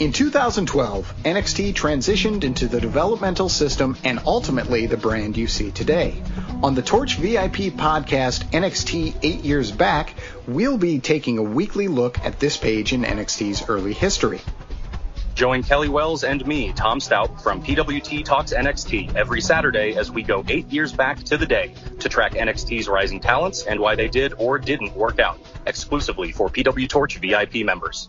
In 2012, NXT transitioned into the developmental system and ultimately the brand you see today. On the Torch VIP podcast, NXT 8 Years Back, we'll be taking a weekly look at this page in NXT's early history. Join Kelly Wells and me, Tom Stout, from PWT Talks NXT every Saturday as we go eight years back to the day to track NXT's rising talents and why they did or didn't work out, exclusively for PW Torch VIP members.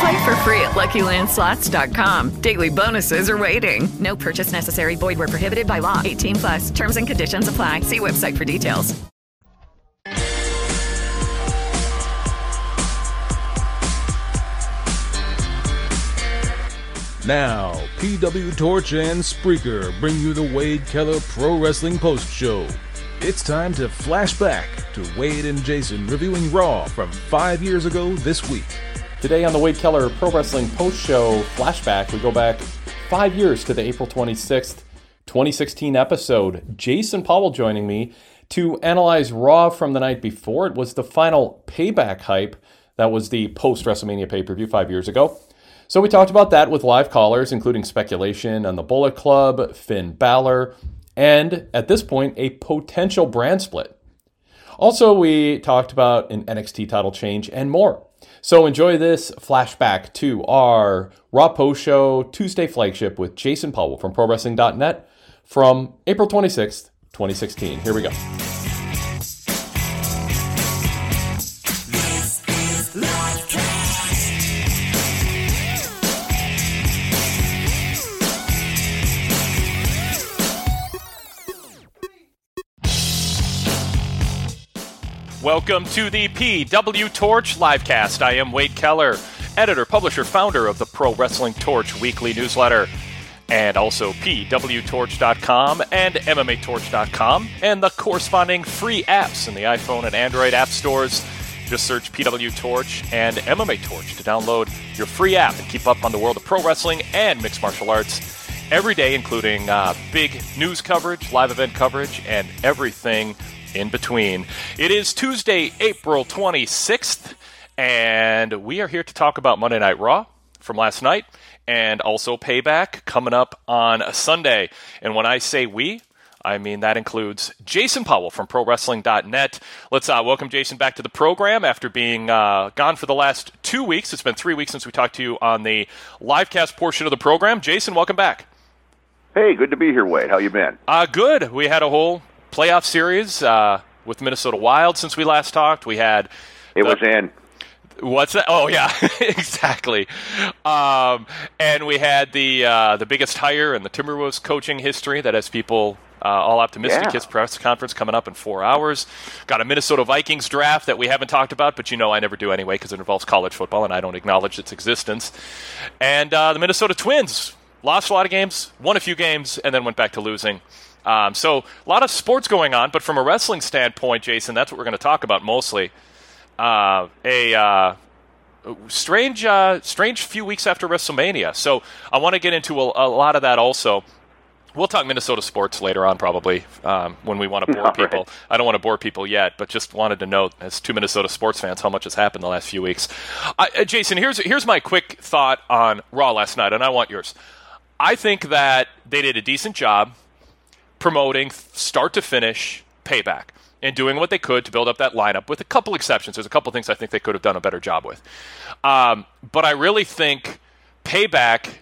Play for free at LuckyLandSlots.com. Daily bonuses are waiting. No purchase necessary. Void where prohibited by law. 18 plus. Terms and conditions apply. See website for details. Now, PW Torch and Spreaker bring you the Wade Keller Pro Wrestling Post Show. It's time to flash back to Wade and Jason reviewing Raw from five years ago this week. Today on the Wade Keller Pro Wrestling Post Show flashback, we go back five years to the April 26th, 2016 episode. Jason Powell joining me to analyze Raw from the night before. It was the final payback hype. That was the post WrestleMania pay per view five years ago. So we talked about that with live callers, including speculation on the Bullet Club, Finn Balor, and at this point, a potential brand split. Also, we talked about an NXT title change and more. So enjoy this flashback to our Raw Post Show Tuesday flagship with Jason Powell from ProWrestling.net from April 26th, 2016. Here we go. Welcome to the PW Torch livecast. I am Wade Keller, editor, publisher, founder of the Pro Wrestling Torch weekly newsletter, and also PWTorch.com and MMATorch.com, and the corresponding free apps in the iPhone and Android app stores. Just search PW Torch and MMA Torch to download your free app and keep up on the world of pro wrestling and mixed martial arts every day, including uh, big news coverage, live event coverage, and everything in between. It is Tuesday, April 26th, and we are here to talk about Monday Night Raw from last night and also Payback coming up on a Sunday. And when I say we, I mean that includes Jason Powell from ProWrestling.net. Let's uh, welcome Jason back to the program after being uh, gone for the last two weeks. It's been three weeks since we talked to you on the livecast portion of the program. Jason, welcome back. Hey, good to be here, Wade. How you been? Uh, good. We had a whole playoff series uh, with Minnesota Wild since we last talked. We had it the, was in. What's that? Oh yeah, exactly. Um, and we had the uh, the biggest hire in the Timberwolves coaching history that has people Uh, all optimistic. Yeah. His press conference coming up in four hours. Got a Minnesota Vikings draft that we haven't talked about, but you know I never do anyway because it involves college football and I don't acknowledge its existence. And uh, the Minnesota Twins lost a lot of games, won a few games, and then went back to losing. Um, so a lot of sports going on, but from a wrestling standpoint, Jason, that's what we're going to talk about mostly. Uh, a uh, strange, uh, strange few weeks after WrestleMania. So I want to get into a, a, lot of that also. We'll talk Minnesota sports later on, probably um, when we want to bore All people. right. I don't want to bore people yet, but just wanted to note, as two Minnesota sports fans, how much has happened the last few weeks. I, uh, Jason, here's here's my quick thought on Raw last night, and I want yours. I think that they did a decent job promoting start to finish payback and doing what they could to build up that lineup with a couple exceptions. There's a couple things I think they could have done a better job with. Um, but I really think payback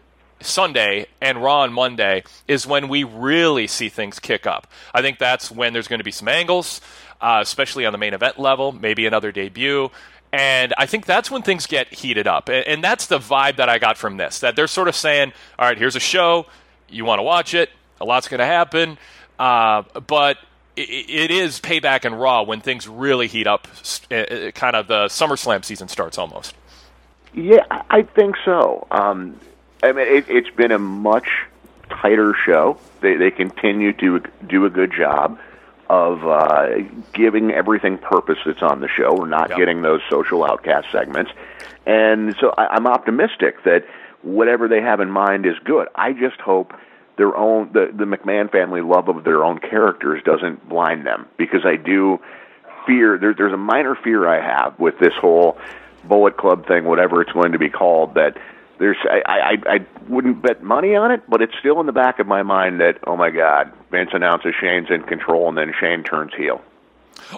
Sunday and Raw on Monday is when we really see things kick up. I think that's when there's going to be some angles, uh, especially on the main event level, maybe another debut. And I think that's when things get heated up. And, and that's the vibe that I got from this that they're sort of saying, all right, here's a show. You want to watch it. A lot's going to happen. Uh, but it, it is payback and Raw when things really heat up. Uh, kind of the SummerSlam season starts almost. Yeah, I think so. Um, I mean, it, it's been a much tighter show. They they continue to do a good job of uh, giving everything purpose that's on the show. We're not Yep. getting those social outcast segments, and so I, I'm optimistic that whatever they have in mind is good. I just hope their own the the McMahon family love of their own characters doesn't blind them because I do fear there, there's a minor fear I have with this whole Bullet Club thing, whatever it's going to be called. That there's I, I I wouldn't bet money on it, but it's still in the back of my mind that oh my God, Vince announces Shane's in control, and then Shane turns heel.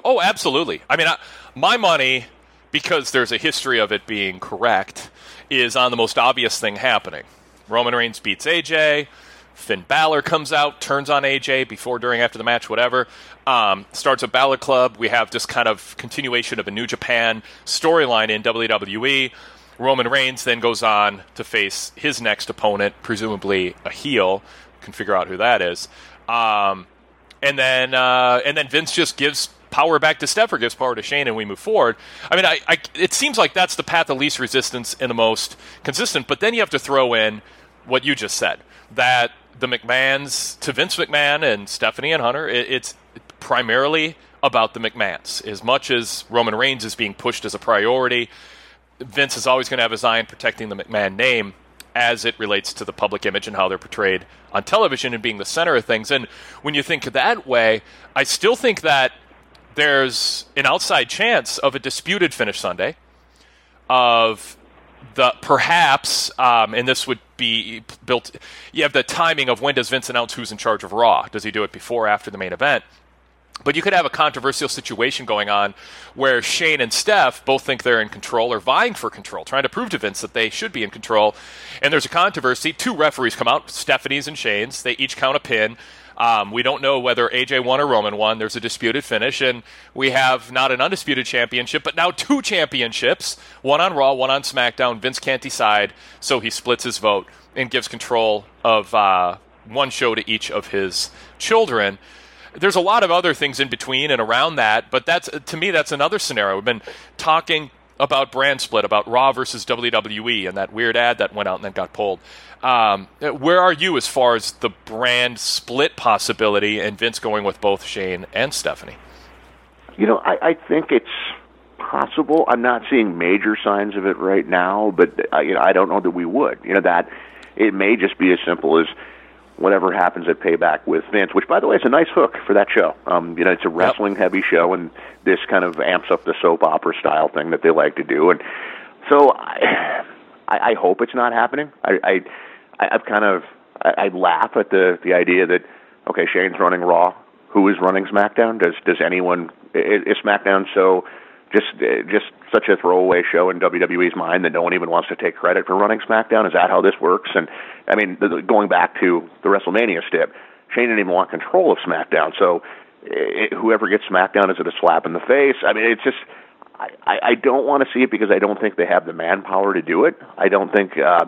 Oh, absolutely. I mean, I, my money, because there's a history of it being correct, is on the most obvious thing happening. Roman Reigns beats AJ. Finn Balor comes out, turns on AJ before, during, after the match, whatever. Um, starts a Balor Club. We have this kind of continuation of a New Japan storyline in WWE. Roman Reigns then goes on to face his next opponent, presumably a heel. Can figure out who that is. Um, and then uh, and then Vince just gives power back to Steph or gives power to Shane, and we move forward. I mean, I, I, it seems like that's the path of least resistance and the most consistent. But then you have to throw in what you just said that the McMahons to Vince McMahon and Stephanie and Hunter, it, it's primarily about the McMahons. As much as Roman Reigns is being pushed as a priority, Vince is always going to have his eye on protecting the McMahon name as it relates to the public image and how they're portrayed on television and being the center of things. And when you think that way, I still think that there's an outside chance of a disputed finish Sunday, of the perhaps, um, and this would be built. You have the timing of when does Vince announce who's in charge of Raw? Does he do it before, or after the main event? But you could have a controversial situation going on where Shane and Steph both think they're in control or vying for control, trying to prove to Vince that they should be in control. And there's a controversy. Two referees come out, Stephanie's and Shane's. They each count a pin. Um, we don't know whether AJ won or Roman won. There's a disputed finish, and we have not an undisputed championship, but now two championships one on Raw, one on SmackDown. Vince can't decide, so he splits his vote and gives control of uh, one show to each of his children there's a lot of other things in between and around that, but that's to me that's another scenario. We've been talking about brand split, about Raw versus WWE, and that weird ad that went out and then got pulled. Um, where are you as far as the brand split possibility and Vince going with both Shane and Stephanie? You know, I, I think it's possible. I'm not seeing major signs of it right now, but uh, you know, I don't know that we would. You know, that it may just be as simple as whatever happens at Payback with Vince, which, by the way, is a nice hook for that show. Um, you know, it's a wrestling-heavy show, and this kind of amps up the soap opera style thing that they like to do. And so, I, I, I hope it's not happening. I, I, I I've kind of, I, I laugh at the the idea that okay, Shane's running Raw. Who is running SmackDown? Does does anyone? Is, SmackDown so? Just, uh, just such a throwaway show in WWE's mind that no one even wants to take credit for running SmackDown. Is that how this works? And I mean, the, going back to the WrestleMania stip, Shane didn't even want control of SmackDown. So it, whoever gets SmackDown, is it a slap in the face? I mean, it's just. I, I don't want to see it because I don't think they have the manpower to do it. I don't think uh,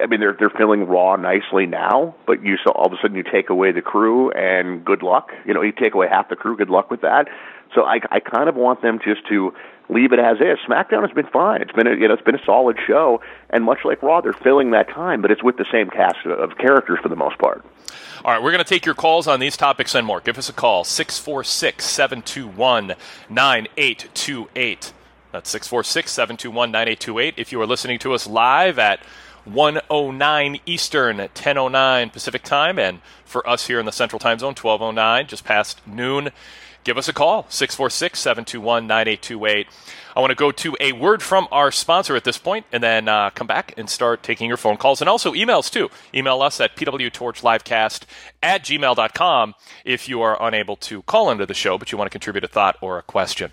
I mean, they're they're filling Raw nicely now, but you so all of a sudden you take away the crew and good luck. You know, you take away half the crew, good luck with that. So I I kind of want them just to leave it as is. SmackDown has been fine. It's been a, you know it's been a solid show, and much like Raw, they're filling that time, but it's with the same cast of characters for the most part. All right, we're going to take your calls on these topics and more. Give us a call 646 721 9828. That's 646 721 9828. If you are listening to us live at 109 Eastern, 1009 Pacific time, and for us here in the Central Time Zone, 1209, just past noon, give us a call 646 721 9828. I want to go to a word from our sponsor at this point and then uh, come back and start taking your phone calls and also emails too. Email us at pwtorchlivecast at gmail.com if you are unable to call into the show, but you want to contribute a thought or a question.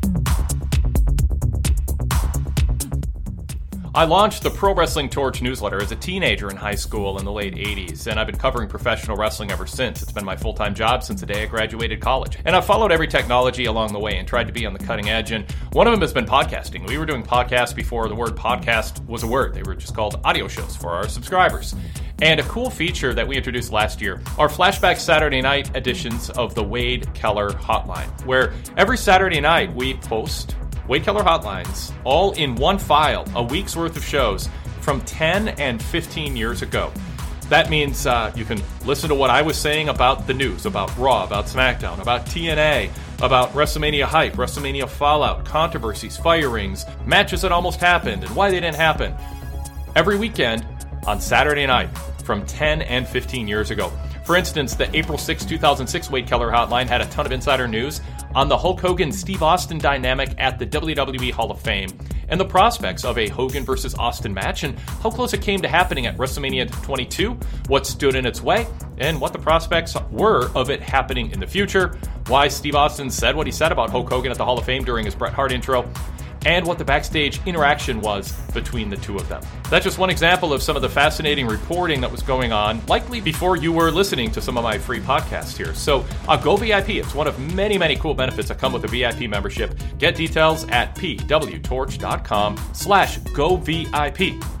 I launched the Pro Wrestling Torch newsletter as a teenager in high school in the late 80s, and I've been covering professional wrestling ever since. It's been my full time job since the day I graduated college. And I've followed every technology along the way and tried to be on the cutting edge, and one of them has been podcasting. We were doing podcasts before the word podcast was a word, they were just called audio shows for our subscribers. And a cool feature that we introduced last year are flashback Saturday night editions of the Wade Keller Hotline, where every Saturday night we post Wade Keller Hotlines all in one file, a week's worth of shows from 10 and 15 years ago. That means uh, you can listen to what I was saying about the news, about Raw, about SmackDown, about TNA, about WrestleMania hype, WrestleMania fallout, controversies, firings, matches that almost happened, and why they didn't happen. Every weekend on Saturday night from 10 and 15 years ago. For instance, the April 6, 2006 Wade Keller hotline had a ton of insider news on the Hulk Hogan Steve Austin dynamic at the WWE Hall of Fame and the prospects of a Hogan versus Austin match and how close it came to happening at WrestleMania 22, what stood in its way, and what the prospects were of it happening in the future, why Steve Austin said what he said about Hulk Hogan at the Hall of Fame during his Bret Hart intro, and what the backstage interaction was between the two of them. That's just one example of some of the fascinating reporting that was going on, likely before you were listening to some of my free podcasts here. So, uh, go VIP. It's one of many, many cool benefits that come with a VIP membership. Get details at pwtorch.com slash go VIP.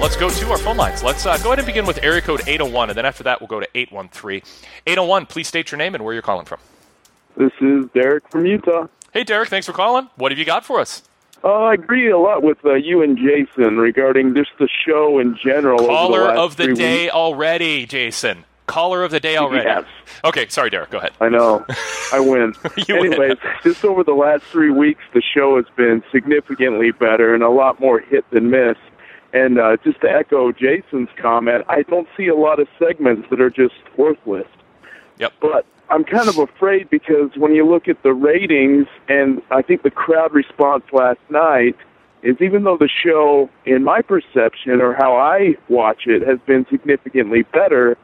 Let's go to our phone lines. Let's uh, go ahead and begin with area code 801, and then after that, we'll go to 813. 801, please state your name and where you're calling from. This is Derek from Utah. Hey, Derek, thanks for calling. What have you got for us? Uh, I agree a lot with uh, you and Jason regarding just the show in general. over the Caller of the day weeks. already, Jason. Caller of the day already. Yes. Okay, sorry, Derek. Go ahead. I know. I win. You win. Anyways, just over the last three weeks, the show has been significantly better and a lot more hit than miss. And uh, just to echo Jason's comment, I don't see a lot of segments that are just worthless. Yep. But I'm kind of afraid because when you look at the ratings and I think the crowd response last night is even though the show, in my perception or how I watch it, has been significantly better,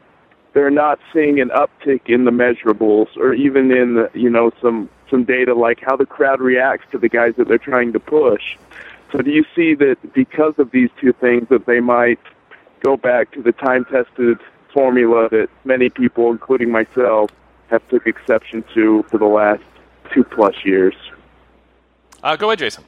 they're not seeing an uptick in the measurables or even in the, you know some some data like how the crowd reacts to the guys that they're trying to push. So do you see that because of these two things that they might go back to the time tested formula that many people, including myself, have took exception to for the last two plus years? Uh, go ahead, Jason.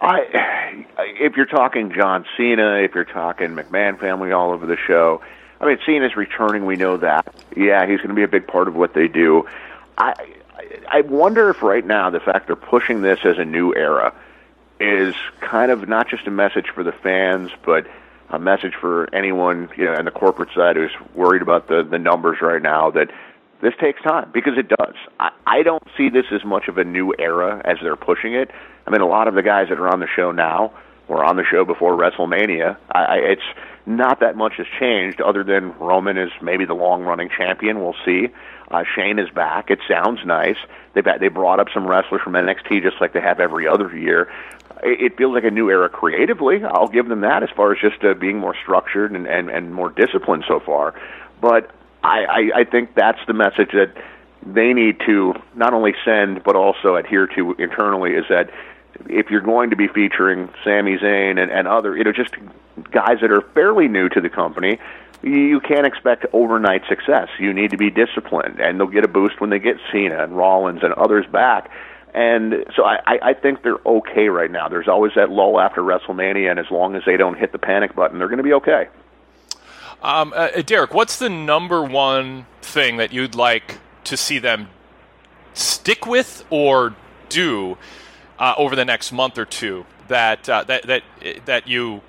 I, if you're talking John Cena, if you're talking McMahon family all over the show, I mean, Cena's returning. We know that. Yeah, he's going to be a big part of what they do. I, I wonder if right now the fact they're pushing this as a new era is kind of not just a message for the fans, but a message for anyone, you know, on the corporate side who's worried about the the numbers right now that this takes time because it does. I, I don't see this as much of a new era as they're pushing it. I mean, a lot of the guys that are on the show now were on the show before WrestleMania. I, it's not that much has changed, other than Roman is maybe the long running champion. We'll see. Uh, Shane is back. It sounds nice. they've they brought up some wrestlers from NXT just like they have every other year. It, feels like a new era creatively. I'll give them that as far as just uh, being more structured and, and and more disciplined so far. But I, I I think that's the message that they need to not only send but also adhere to internally is that if you're going to be featuring Sami Zayn and, and other, you know, just guys that are fairly new to the company, you can't expect overnight success. You need to be disciplined, and they'll get a boost when they get Cena and Rollins and others back. And so I, I think they're okay right now. There's always that lull after WrestleMania, and as long as they don't hit the panic button, they're going to be okay. Um, uh, Derek, what's the number one thing that you'd like to see them stick with or do uh, over the next month or two that uh, that that that you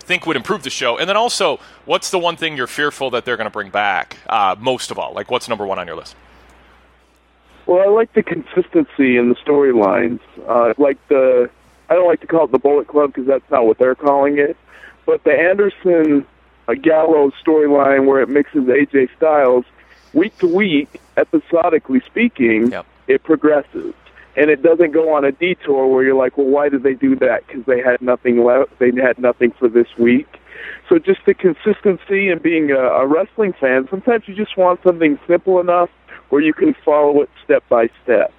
think would improve the show? And then also, what's the one thing you're fearful that they're going to bring back uh, most of all? Like, what's number one on your list? Well, I like the consistency in the storylines. Uh, like the, I don't like to call it the Bullet Club because that's not what they're calling it, but the Anderson uh, Gallows storyline where it mixes AJ Styles week to week, episodically speaking, it progresses. And it doesn't go on a detour where you're like, well, why did they do that? Because they had nothing left. They had nothing for this week. So just the consistency and being a, a wrestling fan, sometimes you just want something simple enough where you can follow it step by step.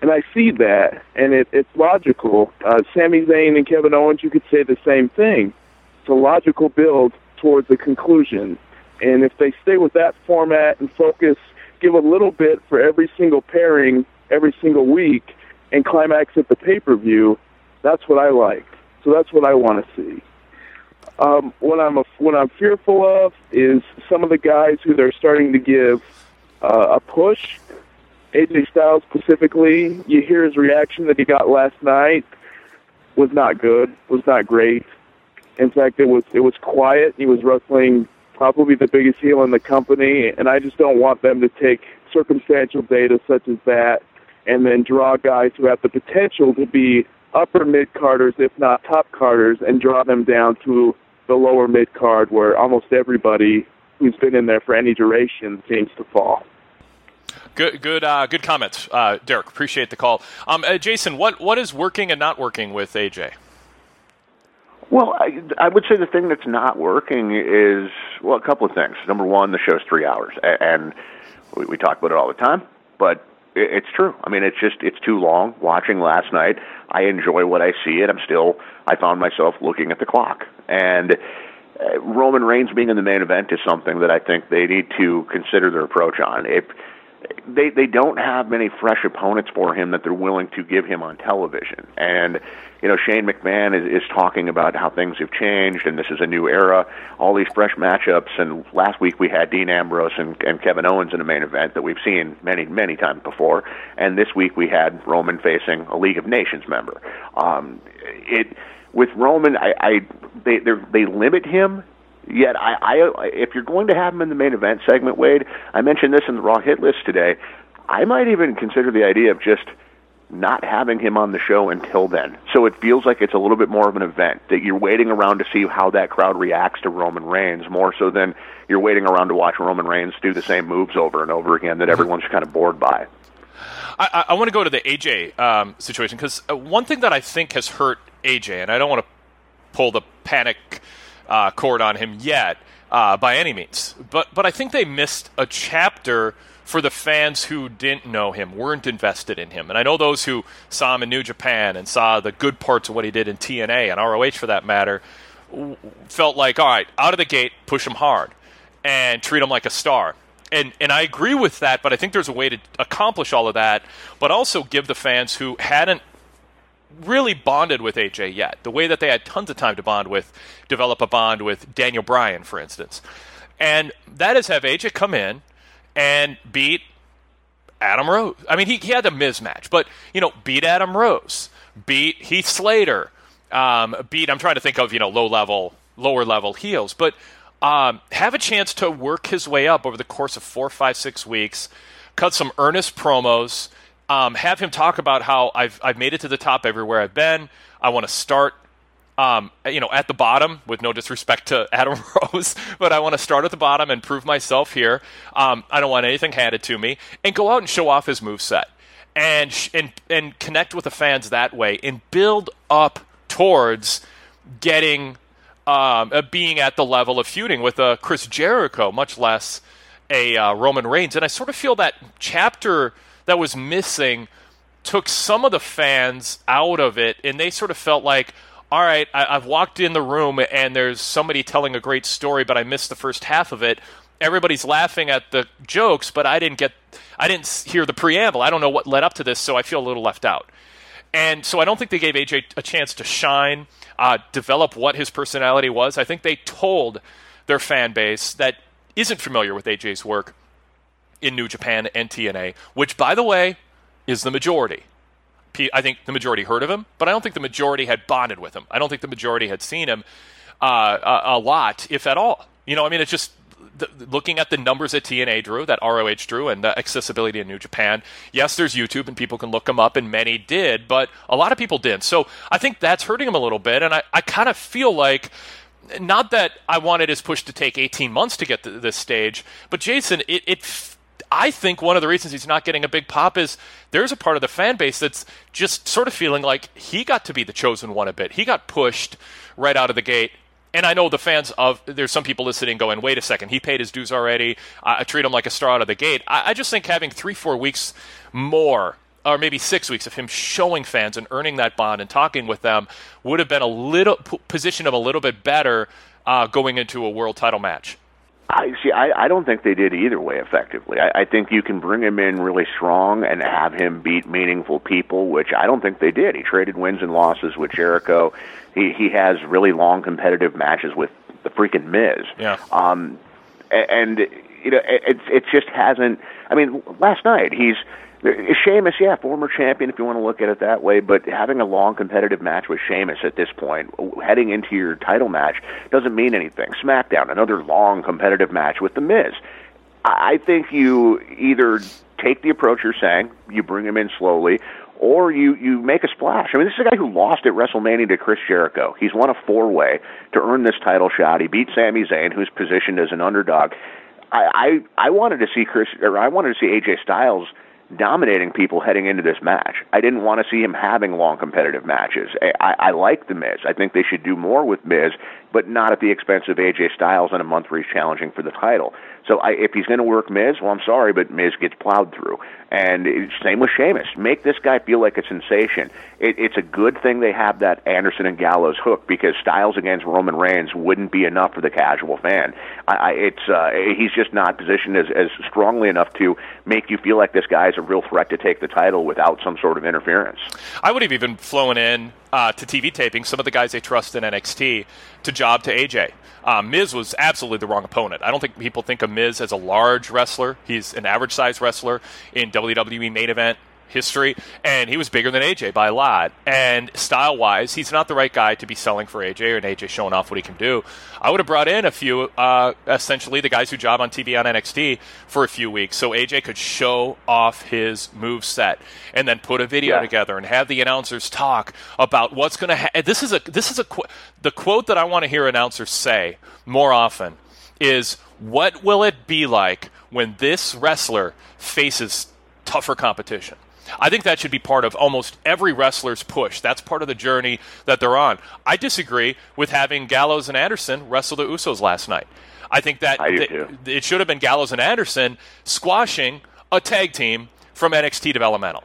And I see that, and it, it's logical. Uh, Sami Zayn and Kevin Owens, you could say the same thing. It's a logical build towards a conclusion. And if they stay with that format and focus, give a little bit for every single pairing every single week and climax at the pay per view, that's what I like. So that's what I want to see. Um, what I'm a, what I'm fearful of is some of the guys who they're starting to give uh, a push. AJ Styles specifically, you hear his reaction that he got last night was not good, was not great. In fact, it was it was quiet. He was wrestling probably the biggest heel in the company, and I just don't want them to take circumstantial data such as that and then draw guys who have the potential to be upper mid carders, if not top carders, and draw them down to the lower mid card where almost everybody who's been in there for any duration seems to fall. Good, good, uh, good comments, uh, Derek. Appreciate the call. Um, uh, Jason, what what is working and not working with AJ? Well, I, I would say the thing that's not working is well, a couple of things. Number one, the show's three hours, and we, we talk about it all the time, but it, it's true. I mean, it's just it's too long. Watching last night, I enjoy what I see, and I'm still. I found myself looking at the clock, and uh, Roman Reigns being in the main event is something that I think they need to consider their approach on. If they they don't have many fresh opponents for him that they're willing to give him on television. And you know, Shane McMahon is, is talking about how things have changed and this is a new era. All these fresh matchups. And last week we had Dean Ambrose and, and Kevin Owens in a main event that we've seen many many times before. And this week we had Roman facing a League of Nations member. Um, it with Roman, I, I they they limit him Yet, I, I, if you're going to have him in the main event segment, Wade, I mentioned this in the Raw hit list today. I might even consider the idea of just not having him on the show until then. So it feels like it's a little bit more of an event that you're waiting around to see how that crowd reacts to Roman Reigns more so than you're waiting around to watch Roman Reigns do the same moves over and over again that everyone's kind of bored by. I, I want to go to the AJ um, situation because uh, one thing that I think has hurt AJ, and I don't want to pull the panic uh, cord on him yet uh, by any means. But but I think they missed a chapter for the fans who didn't know him, weren't invested in him. And I know those who saw him in New Japan and saw the good parts of what he did in TNA and ROH for that matter felt like, all right, out of the gate, push him hard and treat him like a star. And, and I agree with that, but I think there's a way to accomplish all of that, but also give the fans who hadn't really bonded with AJ yet. The way that they had tons of time to bond with, develop a bond with Daniel Bryan, for instance. And that is have AJ come in and beat Adam Rose. I mean, he, he had the Miz match, but, you know, beat Adam Rose, beat Heath Slater, um, beat, I'm trying to think of, you know, low level, lower level heels, but um, have a chance to work his way up over the course of four, five, six weeks, cut some earnest promos um, have him talk about how I've I've made it to the top everywhere I've been. I want to start, um, you know, at the bottom. With no disrespect to Adam Rose, but I want to start at the bottom and prove myself here. Um, I don't want anything handed to me, and go out and show off his move set, and sh- and and connect with the fans that way, and build up towards getting um, uh, being at the level of feuding with uh, Chris Jericho, much less a uh, Roman Reigns. And I sort of feel that chapter that was missing took some of the fans out of it, and they sort of felt like, all right, I, have walked in the room and there's somebody telling a great story, but I missed the first half of it. Everybody's laughing at the jokes, but I didn't get, I didn't hear the preamble. I don't know what led up to this, so I feel a little left out. And so I don't think they gave AJ a chance to shine, uh, develop what his personality was. I think they told their fan base that isn't familiar with AJ's work in New Japan and TNA, which, by the way, is the majority. I think the majority heard of him, but I don't think the majority had bonded with him. I don't think the majority had seen him uh, a, a, lot, if at all. You know, I mean, it's just the, looking at the numbers that TNA drew, that ROH drew, and the accessibility in New Japan. Yes, there's YouTube and people can look them up, and many did, but a lot of people didn't. So I think that's hurting him a little bit, and I, I kind of feel like not that I wanted his push to take 18 months to get to this stage, but Jason, it, it I think one of the reasons he's not getting a big pop is there's a part of the fan base that's just sort of feeling like he got to be the chosen one a bit. He got pushed right out of the gate. And I know the fans of there's some people listening going, wait a second, he paid his dues already. I, I treat him like a star out of the gate. I, I just think having three, four weeks more or maybe six weeks of him showing fans and earning that bond and talking with them would have been a little position him a little bit better uh, going into a world title match. I see. I, I don't think they did either way effectively. I, I think you can bring him in really strong and have him beat meaningful people, which I don't think they did. He traded wins and losses with Jericho. He he has really long competitive matches with the freaking Miz. Yeah. Um, and you know, it it just hasn't. I mean, last night he's Sheamus, yeah, former champion if you want to look at it that way, but having a long competitive match with Sheamus at this point, heading into your title match, doesn't mean anything. SmackDown, another long competitive match with The Miz. I think you either take the approach you're saying, you bring him in slowly, or you you make a splash. I mean, this is a guy who lost at WrestleMania to Chris Jericho. He's won a four way to earn this title shot. He beat Sami Zayn, who's positioned as an underdog. I I, I wanted to see Chris, or I wanted to see AJ Styles dominating people heading into this match. I didn't want to see him having long competitive matches. I, I like The Miz. I think they should do more with Miz, but not at the expense of AJ Styles in a month where he's challenging for the title. So I, if he's going to work Miz, well, I'm sorry, but Miz gets plowed through. And same with Sheamus. Make this guy feel like a sensation. It, it's a good thing they have that Anderson and Gallows hook because Styles against Roman Reigns wouldn't be enough for the casual fan. I, I, it's uh, he's just not positioned as, as strongly enough to make you feel like this guy is a real threat to take the title without some sort of interference. I would have even flown in uh, to TV taping some of the guys they trust in NXT to job to AJ. Uh, Miz was absolutely the wrong opponent. I don't think people think of Miz as a large wrestler. He's an average sized wrestler in WWE main event history, and he was bigger than AJ by a lot. And style wise, he's not the right guy to be selling for AJ, and AJ showing off what he can do. I would have brought in a few, uh, essentially the guys who job on TV on NXT for a few weeks, so AJ could show off his move set, and then put a video Yeah. together and have the announcers talk about what's going to. Ha- this is a this is a qu- the quote that I want to hear announcers say more often is what will it be like when this wrestler faces tougher competition? I think that should be part of almost every wrestler's push. That's part of the journey that they're on. I disagree with having Gallows and Anderson wrestle the Usos last night. I think that I th- it should have been Gallows and Anderson squashing a tag team from NXT developmental.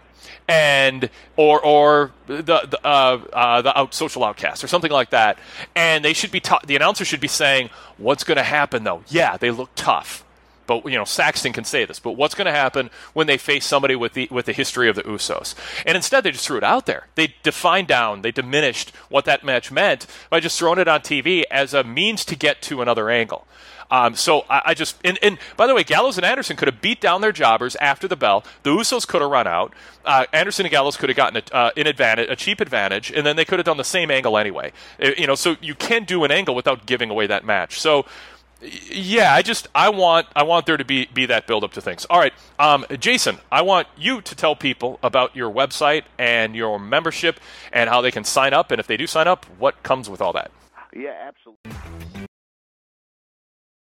And or or the the, uh, uh, the out, social outcast or something like that, and they should be the announcer should be saying what's going to happen though. Yeah, they look tough, but you know Saxton can say this. But what's going to happen when they face somebody with the with the history of the Usos? And instead, they just threw it out there. They defined down, they diminished what that match meant by just throwing it on TV as a means to get to another angle. Um, so I, I just and, and by the way, Gallows and Anderson could have beat down their jobbers after the bell. The Usos could have run out. Uh, Anderson and Gallows could have gotten a, uh, an advantage, a cheap advantage, and then they could have done the same angle anyway. Uh, you know, so you can do an angle without giving away that match. So yeah, I just I want I want there to be be that build up to things. All right, um, Jason, I want you to tell people about your website and your membership and how they can sign up, and if they do sign up, what comes with all that. Yeah, absolutely.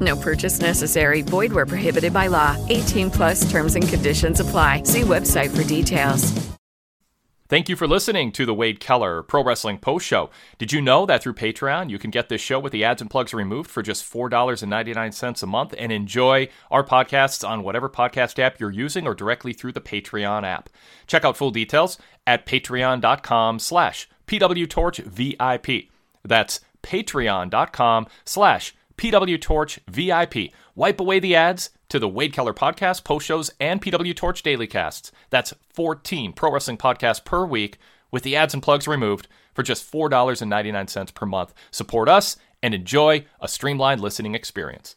No purchase necessary. Void where prohibited by law. 18 plus terms and conditions apply. See website for details. Thank you for listening to the Wade Keller Pro Wrestling Post Show. Did you know that through Patreon you can get this show with the ads and plugs removed for just $4.99 a month and enjoy our podcasts on whatever podcast app you're using or directly through the Patreon app. Check out full details at patreon.com slash pwtorchvip. That's patreon.com slash pwtorchvip. Wipe away the ads to the Wade Keller podcast, post shows, and PW Torch daily casts. That's 14 pro wrestling podcasts per week with the ads and plugs removed for just $4.99 per month. Support us and enjoy a streamlined listening experience.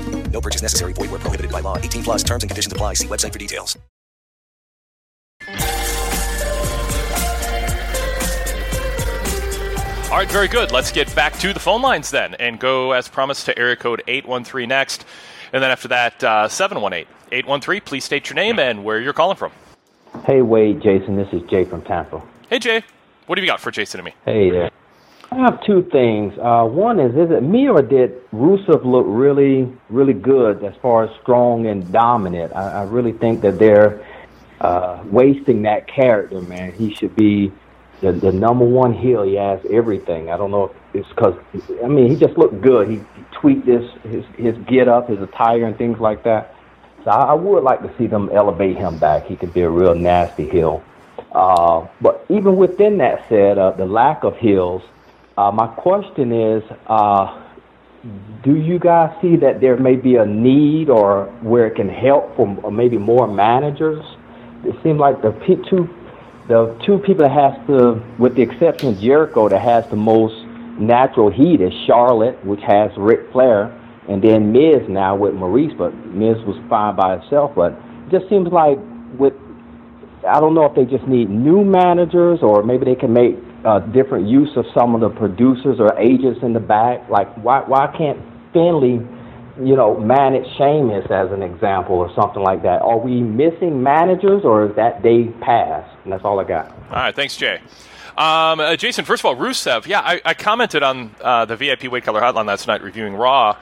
No purchase necessary. Void where prohibited by law. 18 plus terms and conditions apply. See website for details. All right, very good. Let's get back to the phone lines then and go, as promised, to area code 813 next. And then after that, uh, 718 813. Please state your name and where you're calling from. Hey, Wade, Jason. This is Jay from Tampa. Hey, Jay. What have you got for Jason and me? Hey there. I have two things. Uh, one is, is it me or did Rusev look really, really good as far as strong and dominant? I, I really think that they're uh, wasting that character, man. He should be the, the number one heel. He has everything. I don't know if it's because, I mean, he just looked good. He, he tweaked his, his, his get up, his attire, and things like that. So I, I would like to see them elevate him back. He could be a real nasty heel. Uh, but even within that said, uh, the lack of heels, uh, my question is, uh, do you guys see that there may be a need or where it can help for maybe more managers? It seems like the two, the two people that has to, with the exception of Jericho, that has the most natural heat is Charlotte, which has Ric Flair, and then Miz now with Maurice. But Miz was fine by itself. But it just seems like with I don't know if they just need new managers or maybe they can make uh, different use of some of the producers or agents in the back. Like, why why can't Finlay, you know, manage Sheamus as an example or something like that? Are we missing managers or is that day past? And that's all I got. All right, thanks, Jay. Um, uh, Jason, first of all, Rusev. Yeah, I, I commented on uh, the VIP Wade Keller Hotline last night reviewing Raw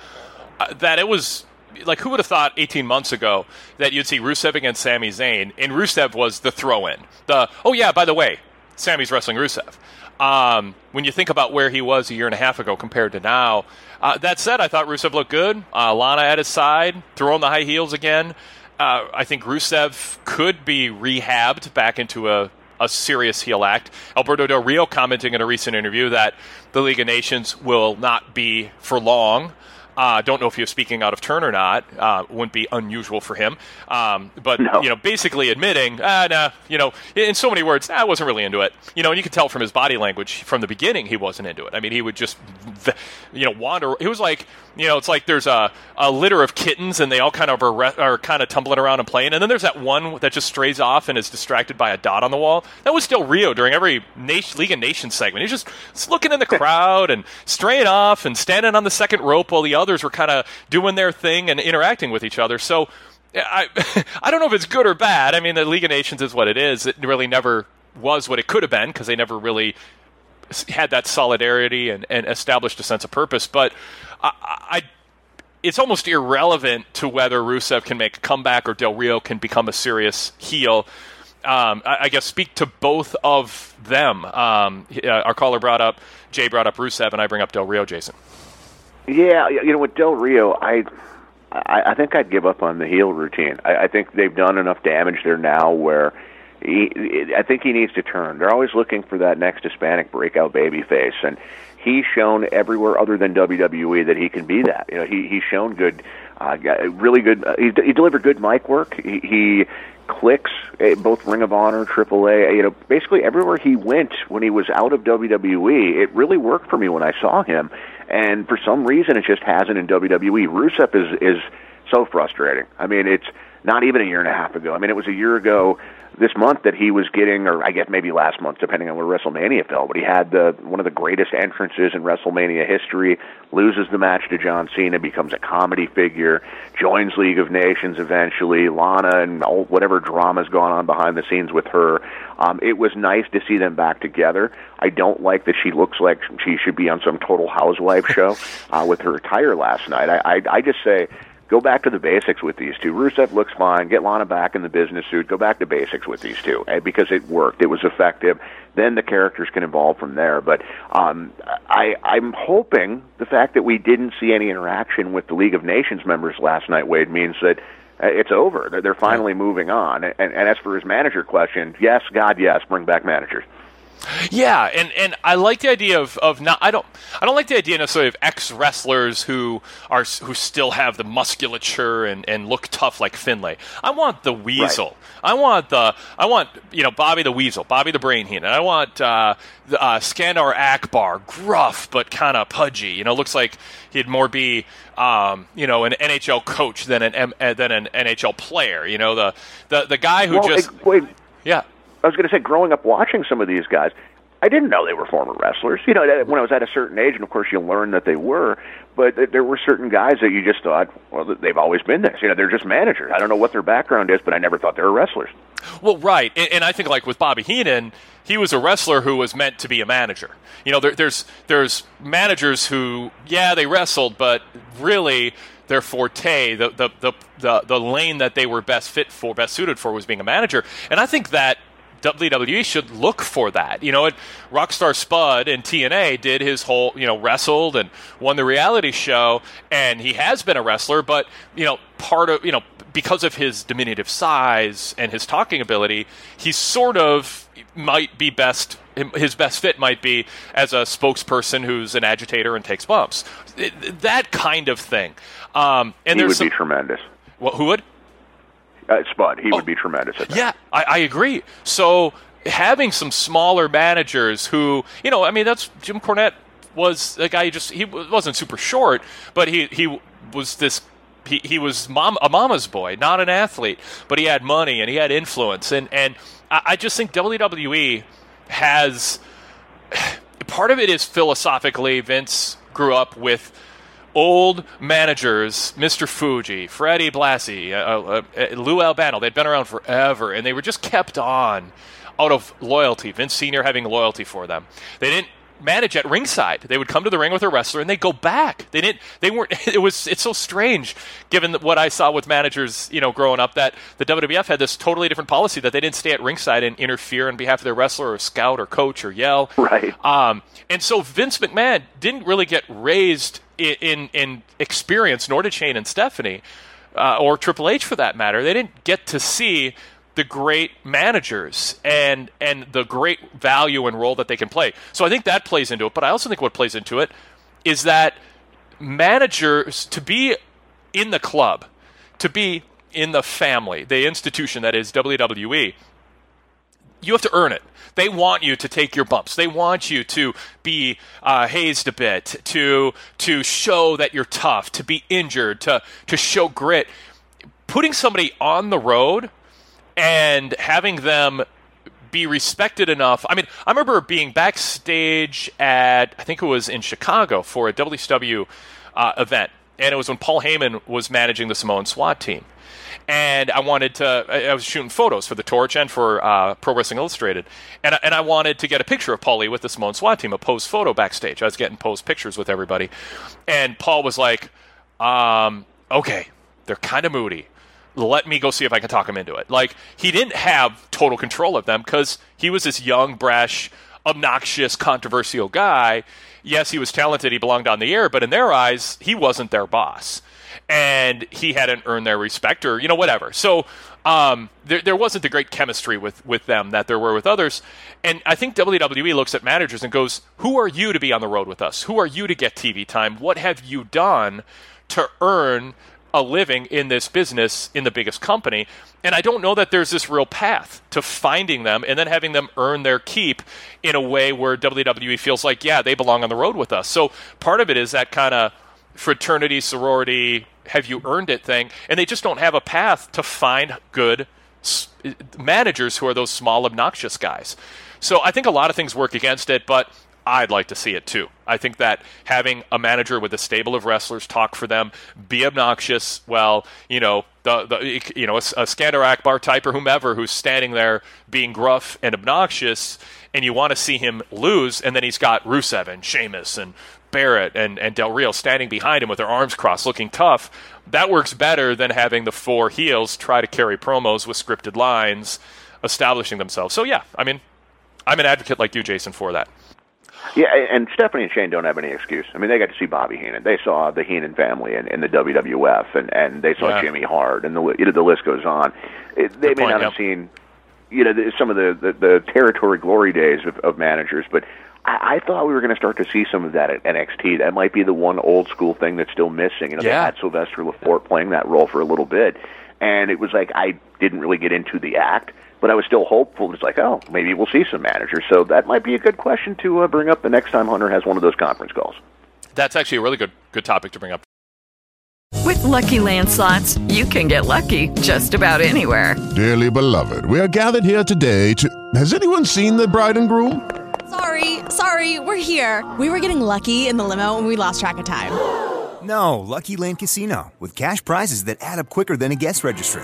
uh, that it was like who would have thought 18 months ago that you'd see Rusev against Sami Zayn, and Rusev was the throw-in. The oh yeah, by the way, Sami's wrestling Rusev. Um, when you think about where he was a year and a half ago compared to now, uh, that said, I thought Rusev looked good. Uh, Lana at his side, throwing the high heels again. Uh, I think Rusev could be rehabbed back into a, a serious heel act. Alberto Del Rio commenting in a recent interview that the League of Nations will not be for long. Uh, don't know if he was speaking out of turn or not. Uh, wouldn't be unusual for him. Um, but No. you know, basically admitting, ah, nah, you know, in so many words, "Ah, I wasn't really into it. You know, and you could tell from his body language from the beginning he wasn't into it. I mean, he would just, you know, wander. He was like, you know, it's like there's a, a litter of kittens and they all kind of are, are kind of tumbling around and playing, and then there's that one that just strays off and is distracted by a dot on the wall. That was Del Rio during every nation, League of Nations segment. He's just, looking in the crowd and straying off and standing on the second rope while the others were kind of doing their thing and interacting with each other. So. I I don't know if it's good or bad. I mean, the League of Nations is what it is. It really never was what it could have been because they never really had that solidarity and, and established a sense of purpose. But I, I, it's almost irrelevant to whether Rusev can make a comeback or Del Rio can become a serious heel. Um, I, I guess speak to both of them. Um, uh, our caller brought up Jay brought up Rusev, and I bring up Del Rio. Jason. Yeah, you know, with Del Rio, I, I, I think I'd give up on the heel routine. I, I think they've done enough damage there now where he, I think he needs to turn. They're always looking for that next Hispanic breakout baby face, and he's shown everywhere other than WWE that he can be that. You know, he he's shown good, uh, really good. Uh, he, he delivered good mic work. He, he clicks eh, both Ring of Honor, AAA. You know, basically everywhere he went when he was out of WWE, it really worked for me when I saw him. And for some reason, it just hasn't in WWE. Rusev is is so frustrating. I mean, it's not even a year and a half ago. I mean, it was a year ago this month that he was getting, or I guess maybe last month, depending on where WrestleMania fell. But he had the one of the greatest entrances in WrestleMania history. Loses the match to John Cena, becomes a comedy figure, joins League of Nations eventually. Lana and all, whatever drama's gone on behind the scenes with her. Um, it was nice to see them back together. I don't like that she looks like she should be on some Total Housewife show uh, with her attire last night. I, I, I just say go back to the basics with these two. Rusev looks fine. Get Lana back in the business suit. Go back to basics with these two eh, because it worked. It was effective. Then the characters can evolve from there. But um, I, I'm hoping the fact that we didn't see any interaction with the League of Nations members last night, Wade, means that uh, it's over. They're, they're finally moving on. And, and as for his manager question, yes, God, yes, bring back managers. Yeah, and, and I like the idea of, of not I don't I don't like the idea necessarily of ex wrestlers who are who still have the musculature and, and look tough like Finlay. I want the Weasel. I want the I want you know Bobby the Weasel, Bobby the Brain Heenan. I want uh, the, uh, Skandor Akbar, gruff but kind of pudgy. You know, looks like he'd more be um, you know an NHL coach than an M- uh, than an NHL player. You know the the the guy who Well, just eh, wait, yeah. I was going to say, growing up watching some of these guys, I didn't know they were former wrestlers. You know, when I was at a certain age, and of course you learn that they were, but there were certain guys that you just thought, well, they've always been this. You know, they're just managers. I don't know what their background is, but I never thought they were wrestlers. Well, right, and, and I think like with Bobby Heenan, he was a wrestler who was meant to be a manager. You know, there, there's there's managers who, yeah, they wrestled, but really their forte, the, the the the the lane that they were best fit for, best suited for, was being a manager. And I think that WWE should look for that. You know, it, Rockstar Spud in TNA did his whole, you know, wrestled and won the reality show, and he has been a wrestler, but, you know, part of, you know, because of his diminutive size and his talking ability, he sort of might be best. His best fit might be as a spokesperson who's an agitator and takes bumps. That kind of thing. Um, and he there's would some, be tremendous. Well, who would? Uh, Spud. He would be tremendous at that. Yeah, I, I agree. So having some smaller managers who, you know, I mean, that's Jim Cornette was a guy. He just he wasn't super short, but he he was this. He, he was mom, a mama's boy, not an athlete, but he had money and he had influence, and and I, I just think WWE has part of it is philosophically. Vince grew up with old managers, Mr. Fuji, Freddie Blassie, uh, uh, uh, Lou Albano, they'd been around forever, and they were just kept on out of loyalty. Vince Sr. having loyalty for them. They didn't manage at ringside. They would come to the ring with a wrestler and they go back. They didn't. They weren't. It was. It's so strange, given what I saw with managers, you know, growing up, that the WWF had this totally different policy that they didn't stay at ringside and interfere on behalf of their wrestler or scout or coach or yell. Right. Um, and so Vince McMahon didn't really get raised in in, in experience, nor did Shane and Stephanie, uh, or Triple H for that matter. They didn't get to see the great managers and and the great value and role that they can play. So I think that plays into it, but I also think what plays into it is that managers to be in the club, to be in the family, the institution that is WWE, you have to earn it. They want you to take your bumps. They want you to be uh, hazed a bit, to to show that you're tough, to be injured, to to show grit. Putting somebody on the road and having them be respected enough. I mean, I remember being backstage at I think it was in Chicago for a WCW uh, event, and it was when Paul Heyman was managing the Samoan SWAT team. And I wanted to, I was shooting photos for the Torch and for uh, Pro Wrestling Illustrated. And, and I wanted to get a picture of Paulie with the Samoan SWAT team, a posed photo backstage. I was getting posed pictures with everybody. And Paul was like, um, okay, they're kind of moody let me go see if I can talk him into it. Like he didn't have total control of them because he was this young, brash, obnoxious, controversial guy. Yes, he was talented. He belonged on the air, but in their eyes, he wasn't their boss, and he hadn't earned their respect or you know whatever. So um, there, there wasn't the great chemistry with with them that there were with others. And I think WWE looks at managers and goes, "Who are you to be on the road with us? Who are you to get TV time? What have you done to earn?" A living in this business in the biggest company. And I don't know that there's this real path to finding them and then having them earn their keep in a way where WWE feels like, yeah, they belong on the road with us. So part of it is that kind of fraternity, sorority, have you earned it thing. And they just don't have a path to find good managers who are those small, obnoxious guys. So I think a lot of things work against it, but I'd like to see it too. I think that having a manager with a stable of wrestlers talk for them, be obnoxious, well, you know, the, the you know, a, a Skandor Akbar type or whomever who's standing there being gruff and obnoxious, and you want to see him lose, and then he's got Rusev and Sheamus and Barrett and, and Del Rio standing behind him with their arms crossed looking tough. That works better than having the four heels try to carry promos with scripted lines, establishing themselves. So, yeah, I mean, I'm an advocate like you, Jason, for that. Yeah, and Stephanie and Shane don't have any excuse. I mean, they got to see Bobby Heenan. They saw the Heenan family in, in the WWF, and and they saw Yeah. Jimmy Hart, and the you know, the list goes on. It, they Good may point, not have seen, you know, the, some of the, the the territory glory days of, of managers, but I, I thought we were going to start to see some of that at NXT. That might be the one old school thing that's still missing. You know, they Yeah. had Sylvester Lefort playing that role for a little bit, and it was like I didn't really get into the act. But I was still hopeful. It's like, oh, maybe we'll see some managers. So that might be a good question to uh, bring up the next time Hunter has one of those conference calls. That's actually a really good good topic to bring up. With Lucky Land slots, you can get lucky just about anywhere. Dearly beloved, we are gathered here today to. Has anyone seen the bride and groom? Sorry, sorry, we're here. We were getting lucky in the limo and we lost track of time. No, Lucky Land Casino, with cash prizes that add up quicker than a guest registry.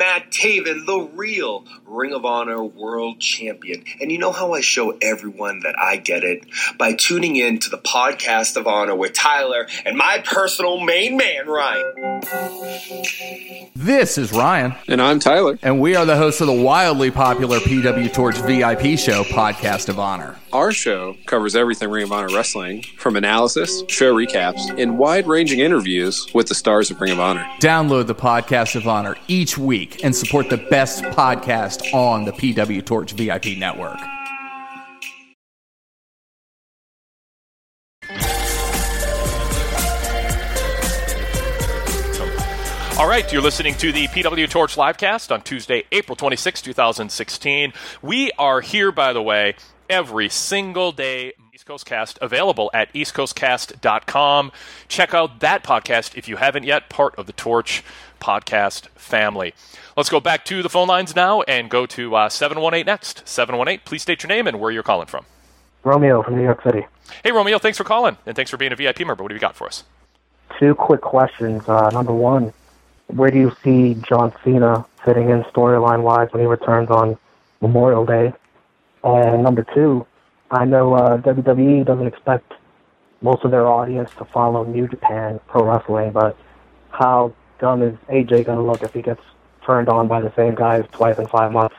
Matt Taven, the real Ring of Honor World Champion. And you know how I show everyone that I get it? By tuning in to the podcast of honor with Tyler and my personal main man, Ryan. This is Ryan. And I'm Tyler. And we are the hosts of the wildly popular PW Torch VIP show, Podcast of Honor. Our show covers everything Ring of Honor Wrestling, from analysis, show recaps, and wide ranging interviews with the stars of Ring of Honor. Download the Podcast of Honor each week and support the best podcast on the PW Torch VIP network. All right, you're listening to the PW Torch livecast on Tuesday, April 26, 2016. We are here, by the way, every single day. East Coast Cast available at eastcoastcast.com. Check out that podcast if you haven't yet, part of the Torch podcast family. Let's go back to the phone lines now and go to uh, 718 next. 718, please state your name and where you're calling from. Romeo from New York City. Hey, Romeo, thanks for calling and thanks for being a VIP member. What do you got for us? Two quick questions. Uh, number one, where do you see John Cena fitting in storyline wise when he returns on Memorial Day? And number two, I know uh, WWE doesn't expect most of their audience to follow New Japan Pro Wrestling, but how dumb is AJ going to look if he gets turned on by the same guys twice in five months?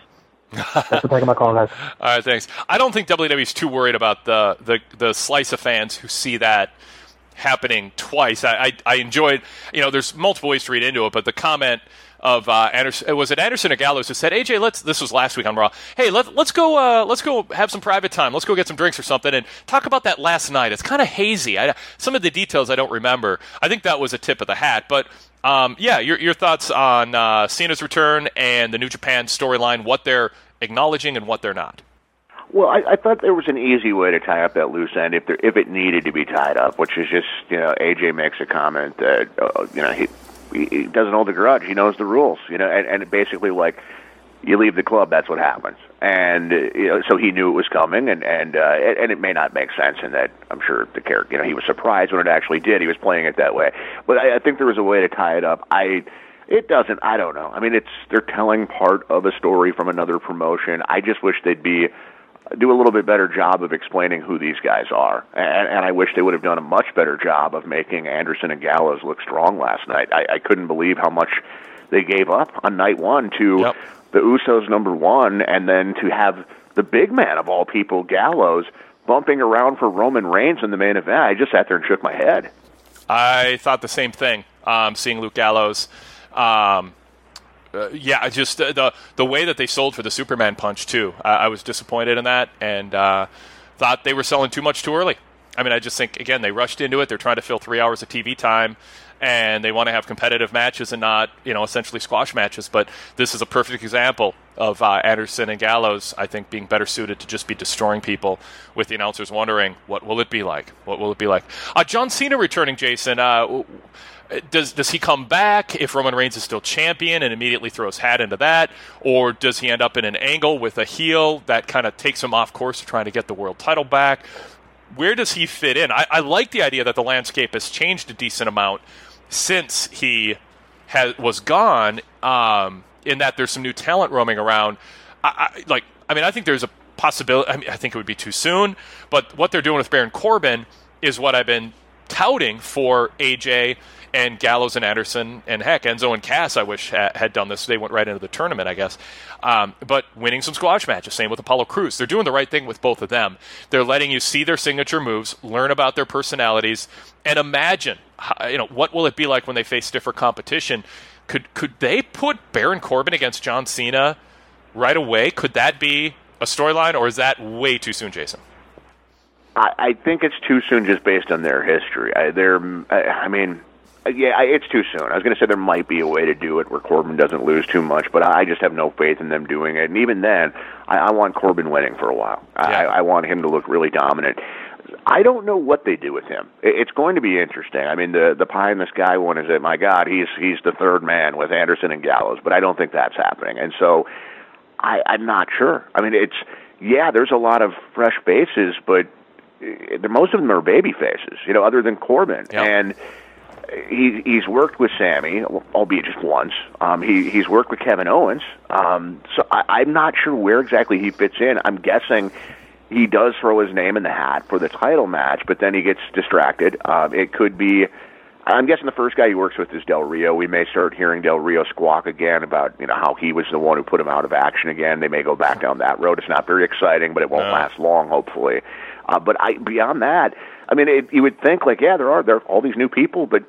Thanks for taking my call, guys. All right, thanks. I don't think WWE's too worried about the, the, the slice of fans who see that happening twice. I, I, I enjoyed, you know, there's multiple ways to read into it, but the comment of uh, Anderson, was it Anderson or Gallows who said, AJ, let's, this was last week on Raw, hey, let, let's go, uh, let's go have some private time. Let's go get some drinks or something and talk about that last night. It's kind of hazy. I, some of the details I don't remember. I think that was a tip of the hat, but um, yeah, your, your thoughts on uh, Cena's return and the New Japan storyline, what they're acknowledging and what they're not. Well, I, I thought there was an easy way to tie up that loose end if there if it needed to be tied up, which is just you know AJ makes a comment that uh, you know he he doesn't hold a grudge, he knows the rules, you know, and, and basically like you leave the club, that's what happens, and you know so he knew it was coming, and and uh, and it may not make sense in that I'm sure the character, you know, he was surprised when it actually did. He was playing it that way, but I, I think there was a way to tie it up. I it doesn't. I don't know. I mean, it's they're telling part of a story from another promotion. I just wish they'd be do a little bit better job of explaining who these guys are, and, and I wish they would have done a much better job of making Anderson and Gallows look strong last night. I, I couldn't believe how much they gave up on night one to yep. The Usos number one, and then to have the big man of all people, Gallows, bumping around for Roman Reigns in the main event. I just sat there and shook my head. I thought the same thing. Um, seeing Luke Gallows. Um, uh, yeah, just uh, the the way that they sold for the Superman punch too. I, I was disappointed in that, and uh, thought they were selling too much too early. I mean, I just think again they rushed into it. They're trying to fill three hours of TV time, and they want to have competitive matches and not you know essentially squash matches. But this is a perfect example of uh, Anderson and Gallows. I think being better suited to just be destroying people, with the announcers wondering what will it be like. What will it be like? Uh, John Cena returning, Jason. Uh, does does he come back if Roman Reigns is still champion and immediately throws hat into that, or does he end up in an angle with a heel that kind of takes him off course to trying to get the world title back? Where does he fit in? I, I like the idea that the landscape has changed a decent amount since he has, was gone. Um, in that there's some new talent roaming around. I, I, like, I mean, I think there's a possibility. I, mean, I think it would be too soon, but what they're doing with Baron Corbin is what I've been touting for AJ and Gallows and Anderson, and heck, Enzo and Cass, I wish ha- had done this. They went right into the tournament, I guess. Um, but winning some squash matches, same with Apollo Cruz. They're doing the right thing with both of them. They're letting you see their signature moves, learn about their personalities, and imagine, you know, what will it be like when they face stiffer competition. Could could they put Baron Corbin against John Cena right away? Could that be a storyline, or is that way too soon, Jason? I, I think it's too soon just based on their history. I, they're, I, I mean, yeah, I, it's too soon. I was going to say there might be a way to do it where Corbin doesn't lose too much, but I just have no faith in them doing it. And even then, I, I want Corbin winning for a while. I, I want him to look really dominant. I don't know what they do with him. It's going to be interesting. I mean, the the pie in the sky one is that my God, he's he's the third man with Anderson and Gallows, but I don't think that's happening. And so, I, I'm not sure. I mean, it's yeah, there's a lot of fresh faces, but the most of them are baby faces. You know, other than Corbin and he he's worked with Sami, albeit just once. Um, he he's worked with Kevin Owens. Um, so I, I'm not sure where exactly he fits in. I'm guessing he does throw his name in the hat for the title match, but then he gets distracted. Um, it could be. I'm guessing the first guy he works with is Del Rio. We may start hearing Del Rio squawk again about you know how he was the one who put him out of action again. They may go back down that road. It's not very exciting, but it won't No. last long, hopefully. Uh, but I beyond that, I mean, it, you would think like, yeah, there are there are all these new people, but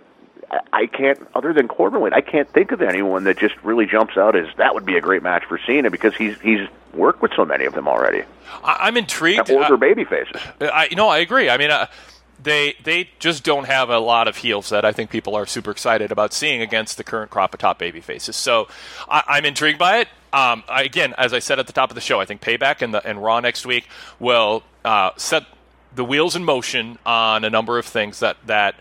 I- can't, other than Corbin, I can't think of anyone that just really jumps out as that would be a great match for Cena because he's he's worked with so many of them already. I, I'm intrigued. Or Uh, baby faces. I no, I agree. I mean, uh, they they just don't have a lot of heels that I think people are super excited about seeing against the current crop of top baby faces. So I, I'm intrigued by it. Um, I, again, as I said at the top of the show, I think Payback and the and Raw next week will uh, set the wheels in motion on a number of things that that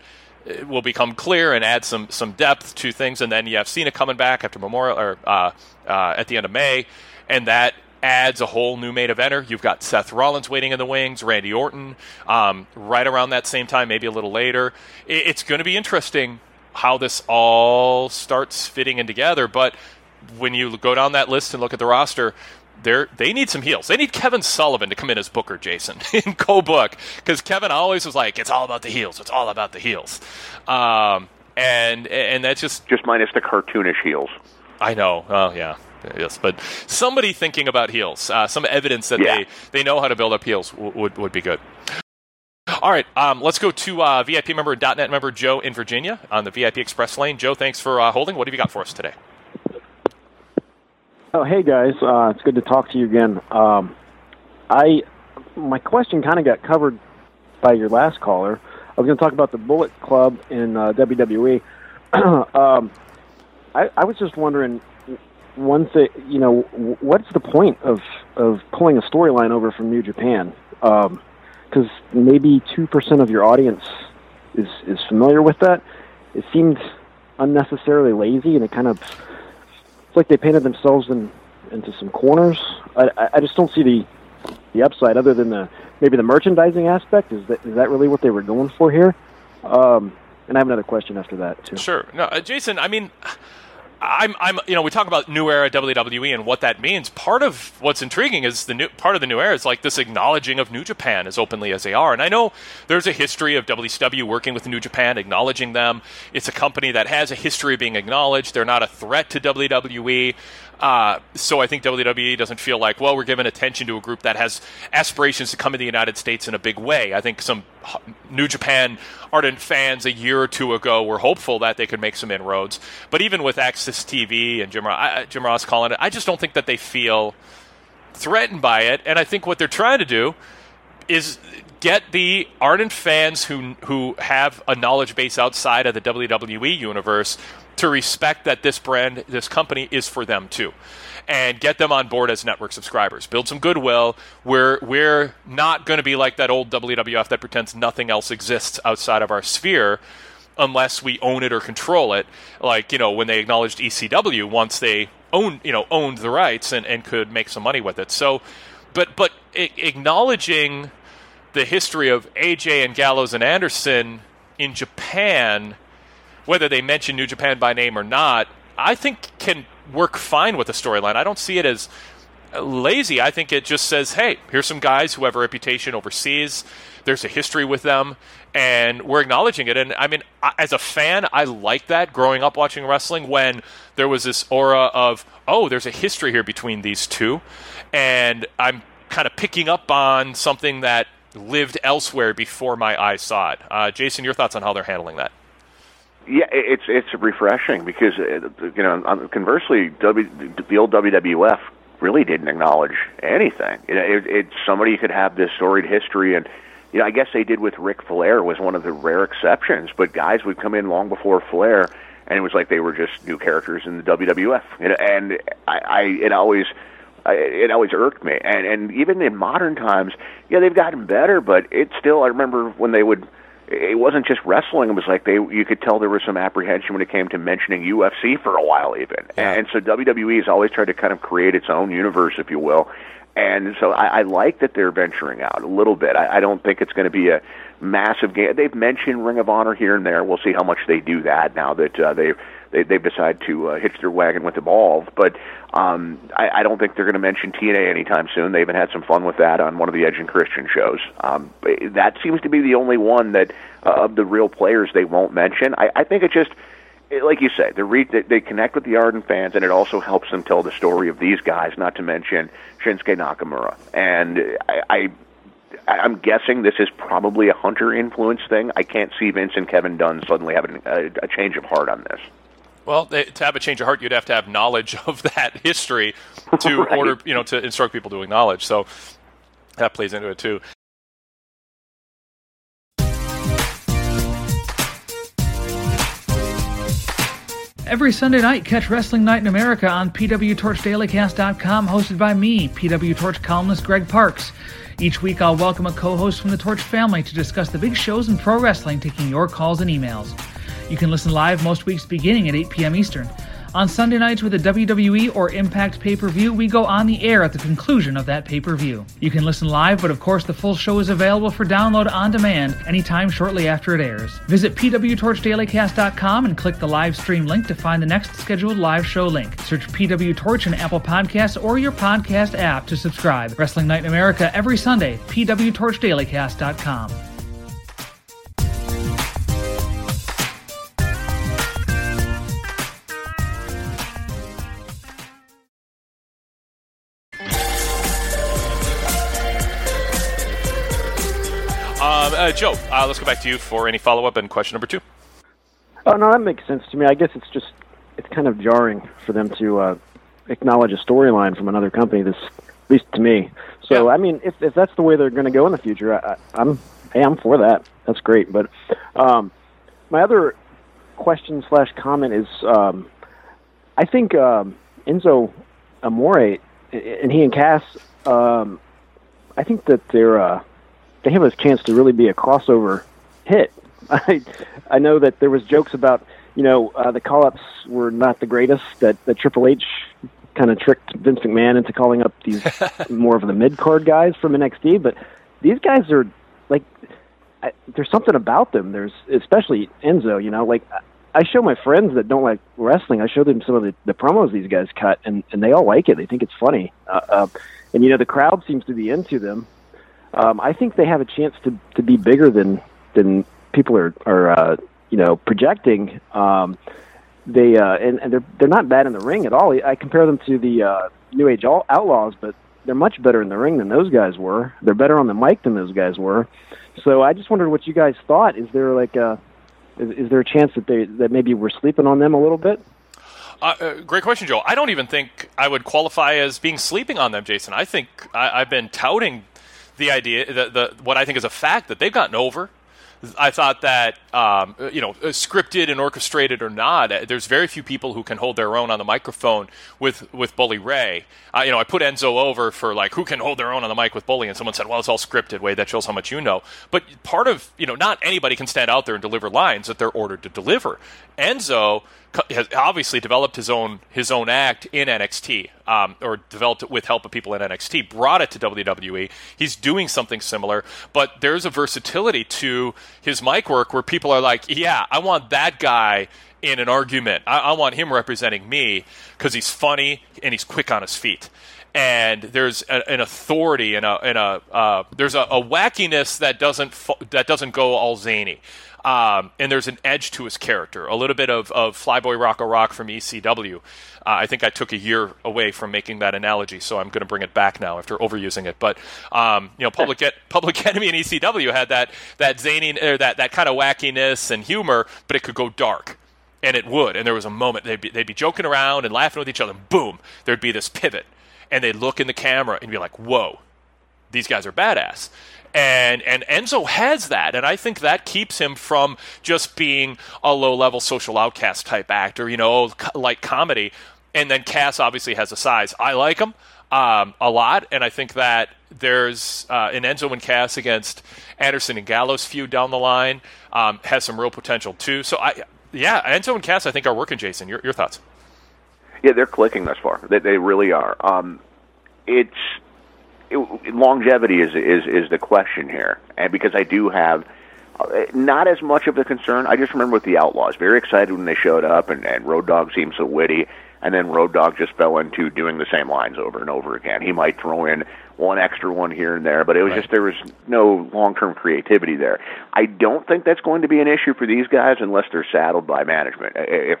will become clear and add some some depth to things. And then you have Cena coming back after Memorial or uh, uh, at the end of May, and that adds a whole new main eventer. You've got Seth Rollins waiting in the wings, Randy Orton um, right around that same time, maybe a little later. It, it's going to be interesting how this all starts fitting in together. But when you go down that list and look at the roster, they're, they need some heels. They need Kevin Sullivan to come in as Booker, Jason, in co-book, because Kevin always was like, "It's all about the heels. It's all about the heels," um, and and that's just just minus the cartoonish heels. I know. Oh yeah. Yes, but somebody thinking about heels, uh, some evidence that they, they know how to build up heels w- would would be good. All right, um, let's go to uh, VIP member .NET member Joe in Virginia on the VIP Express lane. Joe, thanks for uh, holding. What have you got for us today? Oh, hey guys, uh, it's good to talk to you again. Um, I my question kind of got covered by your last caller. I was going to talk about the Bullet Club in uh, WWE. um, I, I was just wondering, one thing, you know, what's the point of of pulling a storyline over from New Japan? Because maybe two percent of your audience is is familiar with that. It seemed unnecessarily lazy, and it kind of it's like they painted themselves in into some corners. I, I- just don't see the the upside other than the maybe the merchandising aspect. Is that is that really what they were going for here? Um, and I have another question after that too. Sure. No, uh, Jason. I mean, I'm, I'm, you know, we talk about new era WWE and what that means. Part of what's intriguing is the new part of the new era is like this acknowledging of New Japan as openly as they are. And I know there's a history of WCW working with New Japan, acknowledging them. It's a company that has a history of being acknowledged. They're not a threat to WWE. Uh, so I think WWE doesn't feel like, well, we're giving attention to a group that has aspirations to come to the United States in a big way. I think some New Japan ardent fans a year or two ago were hopeful that they could make some inroads. But even with AXS TV and Jim, Ro- Jim Ross calling it, I just don't think that they feel threatened by it. And I think what they're trying to do is get the ardent fans who who have a knowledge base outside of the WWE universe to respect that this brand, this company is for them too. And get them on board as network subscribers. Build some goodwill. We're we're not going to be like that old WWF that pretends nothing else exists outside of our sphere unless we own it or control it. Like, you know, when they acknowledged ECW once they owned, you know, owned the rights and, and could make some money with it. So, but but acknowledging the history of AJ and Gallows and Anderson in Japan, whether they mention New Japan by name or not, I think can work fine with the storyline. I don't see it as lazy. I think it just says, hey, here's some guys who have a reputation overseas. There's a history with them, and we're acknowledging it. And I mean, as a fan, I like that growing up watching wrestling when there was this aura of, oh, there's a history here between these two. And I'm kind of picking up on something that lived elsewhere before my eyes saw it. Uh, Jason, your thoughts on how they're handling that? Yeah, it's it's refreshing because uh, you know conversely, w, the old WWF really didn't acknowledge anything. You know, it, it somebody could have this storied history, and you know, I guess they did with Ric Flair was one of the rare exceptions. But guys would come in long before Flair, and it was like they were just new characters in the WWF. You know, and I, I it always I, it always irked me. And and even in modern times, yeah, they've gotten better, but it's still. I remember when they would. It wasn't just wrestling. It was like they. You could tell there was some apprehension when it came to mentioning UFC for a while, even. Yeah. And so WWE has always tried to kind of create its own universe, if you will. And so I, I like that they're venturing out a little bit. I, I don't think it's going to be a massive game. They've mentioned Ring of Honor here and there. We'll see how much they do that now that uh, they've they, they've decided to uh, hitch their wagon with Evolve. But um, I, I don't think they're going to mention TNA anytime soon. They even had some fun with that on one of the Edge and Christian shows. Um, that seems to be the only one that uh, of the real players they won't mention. I, I think it just like you say, they, re- they connect with the Arden fans, and it also helps them tell the story of these guys. Not to mention Shinsuke Nakamura, and I, I I'm guessing this is probably a Hunter influence thing. I can't see Vince and Kevin Dunn suddenly having a, a change of heart on this. Well, to have a change of heart, you'd have to have knowledge of that history to right. order, you know, to instruct people to acknowledge. So that plays into it too. Every Sunday night, catch Wrestling Night in America on PWTorchDailyCast.com, hosted by me, PW Torch columnist Greg Parks. Each week, I'll welcome a co host from the Torch family to discuss the big shows in pro wrestling, taking your calls and emails. You can listen live most weeks beginning at 8 p.m. Eastern. On Sunday nights with a WWE or Impact pay per view, we go on the air at the conclusion of that pay per view. You can listen live, but of course, the full show is available for download on demand anytime shortly after it airs. Visit PWTorchDailyCast.com and click the live stream link to find the next scheduled live show link. Search PW Torch in Apple Podcasts or your podcast app to subscribe. Wrestling Night in America every Sunday, PWTorchDailyCast.com. uh, Joe, uh, let's go back to you for any follow up and question number two. Oh no, that makes sense to me. I guess it's just it's kind of jarring for them to uh, acknowledge a storyline from another company. This, at least to me. So yeah. I mean, if if that's the way they're going to go in the future, I, I'm hey, I'm for that. That's great. But um, my other question slash comment is, um, I think um, Enzo Amore and he and Cass, um, I think that they're uh, they have a chance to really be a crossover hit. I I know that there was jokes about you know uh, the call ups were not the greatest. That that Triple H kind of tricked Vince McMahon into calling up these more of the mid card guys from NXT, but these guys are like I, there's something about them. There's especially Enzo. You know, like I show my friends that don't like wrestling. I show them some of the, the promos these guys cut, and and they all like it. They think it's funny. Uh, uh, and you know the crowd seems to be into them um, I think they have a chance to to be bigger than than people are are uh, you know projecting. Um, they uh, and, and they're they're not bad in the ring at all. I compare them to the uh, New Age Outlaws, but they're much better in the ring than those guys were. They're better on the mic than those guys were. So I just wondered what you guys thought. Is there like a is, is there a chance that they that maybe we're sleeping on them a little bit? Uh, uh, great question, Joe. I don't even think I would qualify as being sleeping on them, Jason. I think I, have been touting the idea, the, the what I think is a fact that they've gotten over. I thought that um, you know, scripted and orchestrated or not, uh, there's very few people who can hold their own on the microphone with with Bully Ray. Uh, you know, I put Enzo over for like who can hold their own on the mic with Bully, and someone said, "Well, it's all scripted." Way that shows how much you know. But part of you know, not anybody can stand out there and deliver lines that they're ordered to deliver. Enzo has obviously developed his own his own act in NXT, um, or developed it with help of people in NXT. Brought it to WWE. He's doing something similar, but there's a versatility to his mic work where people are like, "Yeah, I want that guy." In an argument, I, I want him representing me because he's funny and he's quick on his feet and there's a, an authority and a, and a uh, there's a, a, wackiness that doesn't that doesn't go all zany. Um, and there's an edge to his character, a little bit of, of Flyboy Rocco Rock from ECW. Uh, I think I took a year away from making that analogy, so I'm going to bring it back now after overusing it. But um, you know, Public Public Enemy and ECW had that that zany or that that kind of wackiness and humor, but it could go dark and it would. And there was a moment they'd be, they'd be joking around and laughing with each other, and boom, there'd be this pivot, and they'd look in the camera and be like, "Whoa, these guys are badass." And and Enzo has that, and I think that keeps him from just being a low-level social outcast type actor, you know, like comedy. And then Cass obviously has a size. I like him um, a lot, and I think that there's uh, an Enzo and Cass against Anderson and Gallows feud down the line um, has some real potential too. So I yeah, Enzo and Cass, I think, are working. Jason, your your thoughts? Yeah, they're clicking thus far. They, they really are. Um, it's it, longevity is is is the question here, and because I do have uh, not as much of a concern. I just remember with the Outlaws, very excited when they showed up, and, and Road Dog seemed so witty, and then Road Dog just fell into doing the same lines over and over again. He might throw in one extra one here and there, but it was right. just there was no long-term creativity there. I don't think that's going to be an issue for these guys unless they're saddled by management. If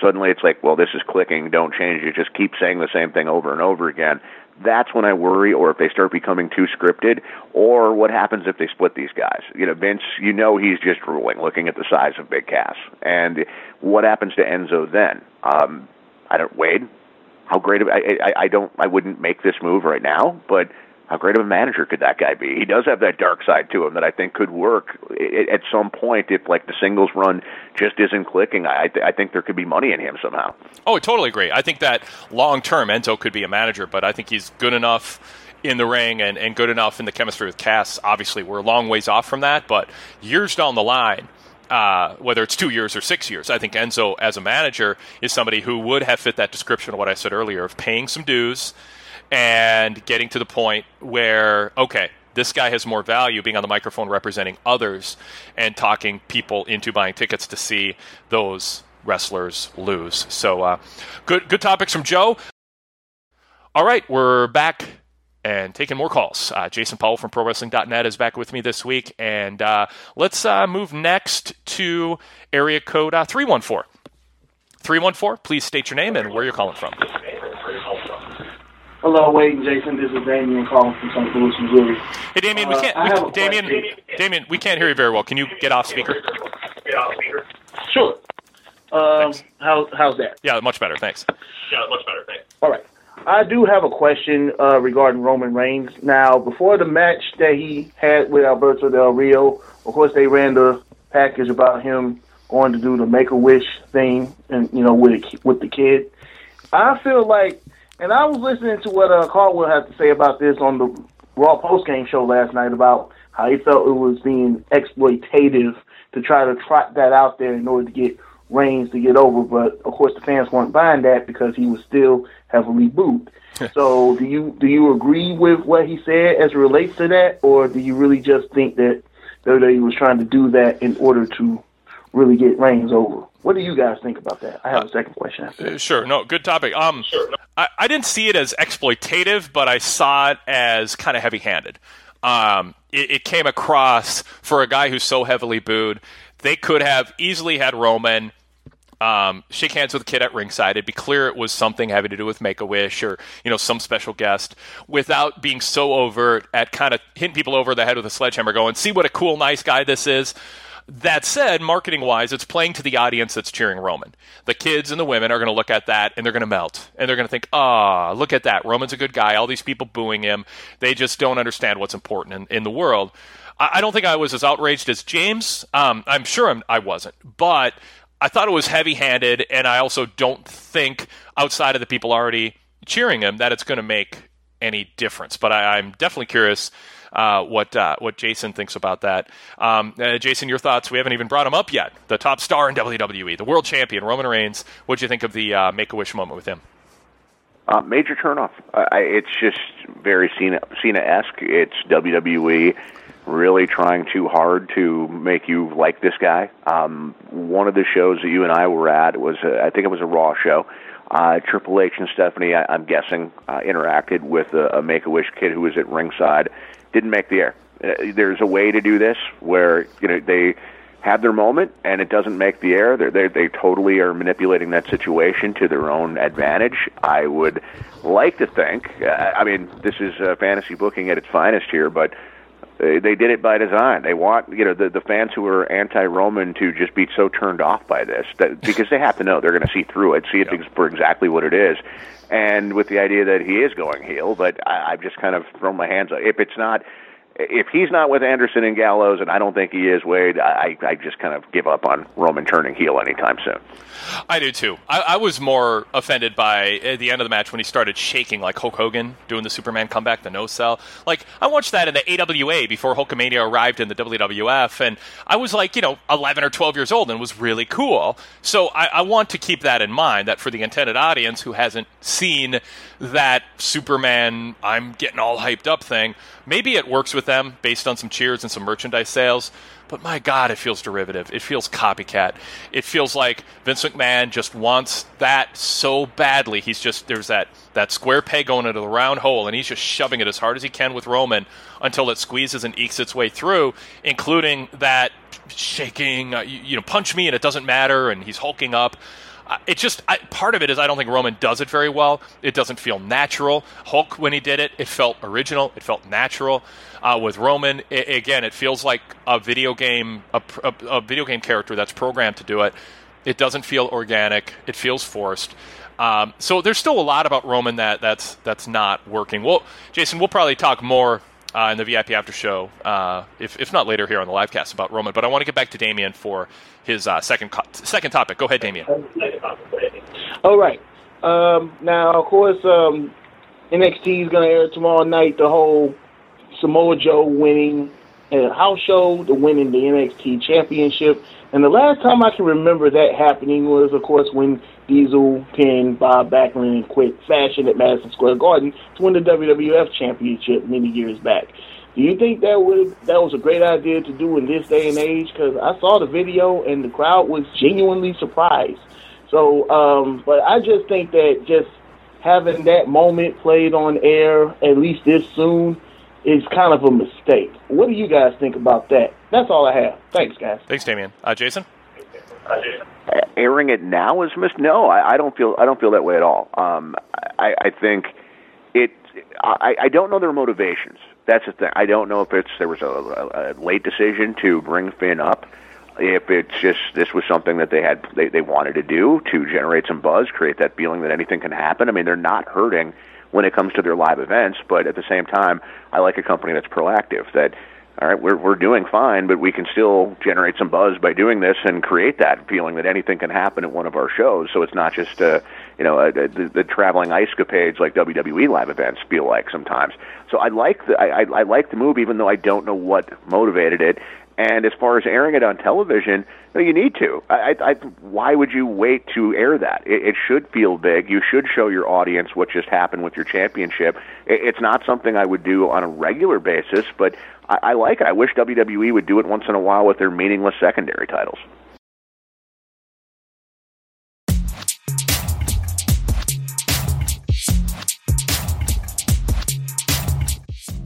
suddenly it's like, well, this is clicking, don't change it, just keep saying the same thing over and over again. That's when I worry, or if they start becoming too scripted, or what happens if they split these guys. You know, Vince, you know he's just ruling, looking at the size of Big Cass, and what happens to Enzo then? Um, I don't Wade. How great of I, I I don't I wouldn't make this move right now, but how great of a manager could that guy be? He does have that dark side to him that I think could work at some point if like the singles run just isn't clicking. I I think there could be money in him somehow. Oh, I totally agree. I think that long term Enzo could be a manager, but I think he's good enough in the ring and, and good enough in the chemistry with Cass. Obviously, we're a long ways off from that, but years down the line, uh, whether it's two years or six years. I think Enzo, as a manager, is somebody who would have fit that description of what I said earlier of paying some dues and getting to the point where, okay, this guy has more value being on the microphone representing others and talking people into buying tickets to see those wrestlers lose. So, uh, good good topics from Joe. All right, we're back and taking more calls. Uh, Jason Powell from ProWrestling.net is back with me this week, and uh, let's uh, move next to area code uh, 314. 314, please state your name and where you're calling from. Hello, Wade and Jason. This is Damien calling from St. Louis, Missouri. Hey, Damien, we uh, can't. We, Damien, Damien, we can't hear you very well. Can you get off speaker? Get off speaker. Sure. Um, how, how's that? Yeah, much better. Thanks. Yeah, much better. Thanks. All right. I do have a question uh, regarding Roman Reigns. Now, before the match that he had with Alberto Del Rio, of course, they ran the package about him going to do the Make a Wish thing, and you know, with with the kid. I feel like, and I was listening to what uh, Caldwell had to say about this on the Raw post game show last night about how he felt it was being exploitative to try to trot that out there in order to get Reigns to get over. But of course, the fans weren't buying that because he was still heavily booed. so, do you do you agree with what he said as it relates to that, or do you really just think that WWE was trying to do that in order to really get Reigns over? What do you guys think about that? I have a second question after that. Sure. No, good topic. Um, sure. I, I didn't see it as exploitative, but I saw it as kind of heavy-handed. Um, it, it came across for a guy who's so heavily booed. They could have easily had Roman um, shake hands with the kid at ringside. It'd be clear it was something having to do with Make a Wish or you know some special guest, without being so overt at kind of hitting people over the head with a sledgehammer, going, "See what a cool, nice guy this is." That said, marketing wise, it's playing to the audience that's cheering Roman. The kids and the women are going to look at that and they're going to melt. And they're going to think, ah, oh, look at that. Roman's a good guy. All these people booing him. They just don't understand what's important in, in the world. I, I, don't think I was as outraged as James. Um, I'm sure I'm, I wasn't. But I thought it was heavy handed, and I also don't think outside of the people already cheering him that it's going to make any difference. But I, am definitely curious uh, what uh, what Jason thinks about that. Um, uh, Jason, your thoughts? We haven't even brought him up yet. The top star in WWE, the world champion, Roman Reigns. What do you think of the uh, Make a Wish moment with him? Uh, major turnoff. it's just very Cena esque. It's WWE. really trying too hard to make you like this guy. Um, one of the shows that you and I were at was, a, I think it was a Raw show. Uh, Triple H and Stephanie, I, I'm guessing, uh, interacted with a, a Make a Wish kid who was at ringside. Didn't make the air. Uh, there's a way to do this where you know they have their moment and it doesn't make the air. They're, they they totally are manipulating that situation to their own advantage. I would like to think. Uh, I mean, this is uh, fantasy booking at its finest here, but they, they did it by design. They want you know the the fans who are anti-Roman to just be so turned off by this that because they have to know they're going to see through it, see it for exactly what it is, and with the idea that he is going heel. But I, I've just kind of thrown my hands up. If it's not if he's not with Anderson and Gallows, and I don't think he is, Wade, I, I just kind of give up on Roman turning heel anytime soon. I do too. I, I was more offended by at the end of the match when he started shaking like Hulk Hogan doing the Superman comeback, the no sell. Like I watched that in the AWA before Hulkamania arrived in the WWF, and I was like, you know, 11 or 12 years old, and was really cool. So I, I want to keep that in mind. That for the intended audience who hasn't seen that Superman, I'm getting all hyped up thing, maybe it works with them based on some cheers and some merchandise sales. But my God, it feels derivative. It feels copycat. It feels like Vince McMahon just wants that so badly. He's just there's that that square peg going into the round hole, and he's just shoving it as hard as he can with Roman until it squeezes and ekes its way through, including that shaking, uh, you, you know, punch me and it doesn't matter, and he's hulking up. It just I, part of it is I don't think Roman does it very well. It doesn't feel natural. Hulk when he did it, it felt original. It felt natural. Uh, with Roman, it, again, it feels like a video game, a, a, a, video game character that's programmed to do it. It doesn't feel organic. It feels forced. Um, so there's still a lot about Roman that that's that's not working. Well, Jason, we'll probably talk more uh, in the VIP after show, uh, if, if not later here on the live cast about Roman. But I want to get back to Damien for his uh, second co- second topic. Go ahead, Damien. All right. Um, now, of course, um, NXT is going to air tomorrow night. The whole Samoa Joe winning a house show, the winning the NXT championship. And the last time I can remember that happening was, of course, when Diesel pinned Bob Backlund in quick fashion at Madison Square Garden to win the WWF championship many years back. Do you think that would that was a great idea to do in this day and age? Because I saw the video and the crowd was genuinely surprised. So, um, but I just think that just having that moment played on air at least this soon is kind of a mistake. What do you guys think about that? That's all I have. Thanks, guys. Thanks, Damien. Uh, Jason. Airing it now is missed. No, I, I don't feel I don't feel that way at all. Um, I, I think it. I, I don't know their motivations. That's the thing. I don't know if it's there was a, a, a late decision to bring Finn up. If it's just this was something that they had they, they wanted to do to generate some buzz, create that feeling that anything can happen. I mean, they're not hurting when it comes to their live events, but at the same time, I like a company that's proactive. That all right, we're we're doing fine, but we can still generate some buzz by doing this and create that feeling that anything can happen at one of our shows. So it's not just uh, you know uh, the, the traveling ice capades like WWE live events feel like sometimes. So I like the I, I, I like the move, even though I don't know what motivated it. And as far as airing it on television, no, you need to. I, I, why would you wait to air that? It, it should feel big. You should show your audience what just happened with your championship. It, it's not something I would do on a regular basis, but I, I like it. I wish WWE would do it once in a while with their meaningless secondary titles.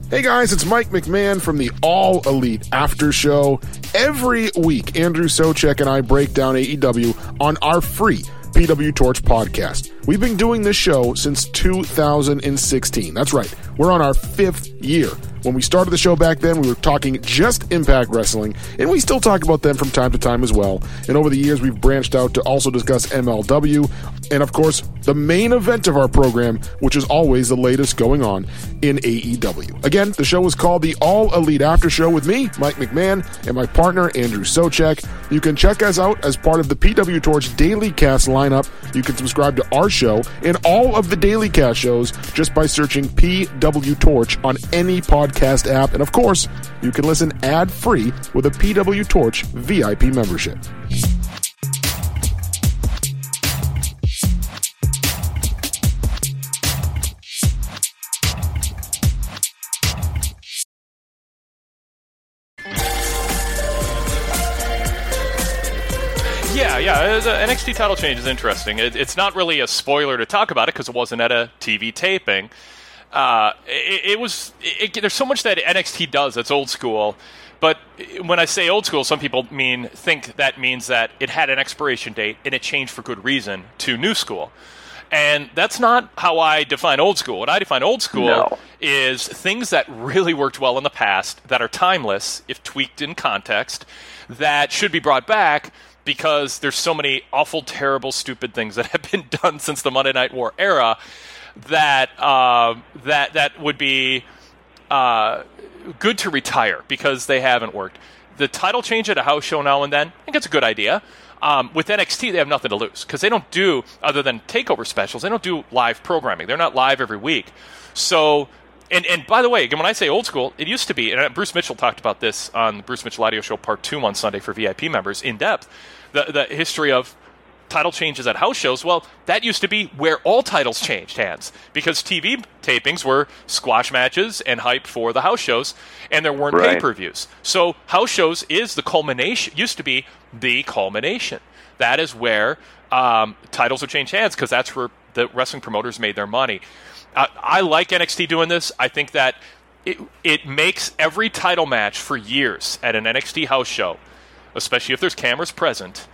Hey guys, it's Mike McMahon from the All Elite After Show. Every week, Andrew Soucek and I break down AEW on our free PW Torch podcast. We've been doing this show since 2016. That's right, we're on our fifth year. When we started the show back then, we were talking just Impact Wrestling, and we still talk about them from time to time as well. And over the years, we've branched out to also discuss MLW, and of course, the main event of our program, which is always the latest going on in AEW. Again, the show is called the All Elite After Show with me, Mike McMahon, and my partner, Andrew Soucek. You can check us out as part of the PW Torch Daily Cast lineup. You can subscribe to our show and all of the Daily Cast shows just by searching PW Torch on any podcast podcast app. And of course, you can listen ad free with a PW Torch VIP membership. yeah, uh, the NXT title change is interesting. It's not really a spoiler to talk about it because it wasn't at a TV taping, uh, it, it was. It, there's so much that NXT does that's old school. But when I say old school, some people mean think that means that it had an expiration date and it changed for good reason to new school. And that's not how I define old school. What I define old school No. is things that really worked well in the past, that are timeless if tweaked in context, that should be brought back because there's so many awful, terrible, stupid things that have been done since the Monday Night War era that uh, that that would be uh, good to retire because they haven't worked. The title change at a house show now and then, I think it's a good idea. Um, with NXT, they have nothing to lose because they don't do other than takeover specials. They don't do live programming. They're not live every week. So, and and by the way, again, when I say old school, it used to be. And uh, Bruce Mitchell talked about this on the Bruce Mitchell Audio Show Part Two on Sunday for VIP members in depth. The the history of title changes at house shows, well, that used to be where all titles changed hands because TV tapings were squash matches and hype for the house shows, and there weren't Right. pay per views. So, house shows is the culmination, used to be the culmination. That is where um, titles would change hands because that's where the wrestling promoters made their money. Uh, I like NXT doing this. I think that it, it makes every title match for years at an NXT house show, especially if there's cameras present,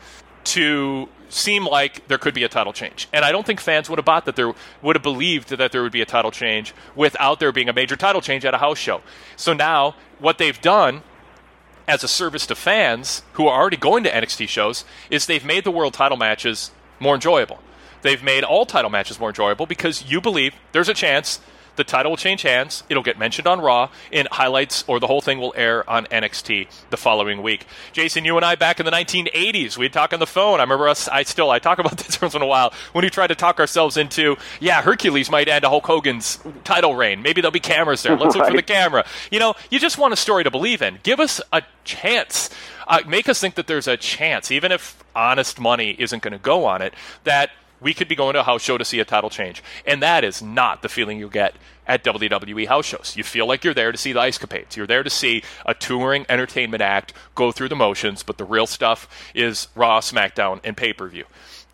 to seem like there could be a title change. And I don't think fans would have bought that there would have believed that there would be a title change without there being a major title change at a house show. So now what they've done as a service to fans who are already going to NXT shows is they've made the world title matches more enjoyable. They've made all title matches more enjoyable because you believe there's a chance the title will change hands. It'll get mentioned on Raw in highlights, or the whole thing will air on NXT the following week. Jason, you and I back in the 1980s, we'd talk on the phone. I remember us. I still I talk about this once in a while when we tried to talk ourselves into, yeah, Hercules might end a Hulk Hogan's title reign. Maybe there'll be cameras there. Let's look for the camera. You know, you just want a story to believe in. Give us a chance. Uh, make us think that there's a chance, even if honest money isn't going to go on it, that we could be going to a house show to see a title change. And that is not the feeling you get at WWE house shows. You feel like you're there to see the ice capades. You're there to see a touring entertainment act go through the motions, but the real stuff is Raw, SmackDown, and pay per view.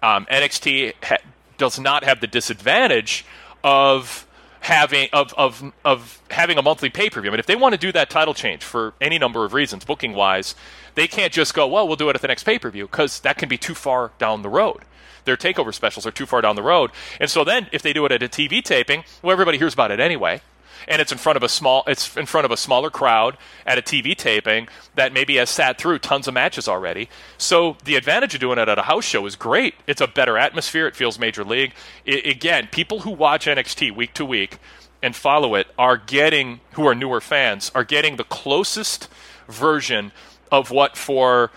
Um, NXT ha- does not have the disadvantage of having of of of having a monthly pay per view. I mean, if they want to do that title change for any number of reasons, booking wise, they can't just go, well, we'll do it at the next pay per view because that can be too far down the road. Their takeover specials are too far down the road, and so then if they do it at a TV taping, well, everybody hears about it anyway. And it's in front of a small, it's in front of a smaller crowd at a TV taping that maybe has sat through tons of matches already. So the advantage of doing it at a house show is great. It's a better atmosphere. It feels major league. Again, people who watch NXT week to week and follow it are getting, who are newer fans, are getting the closest version of what for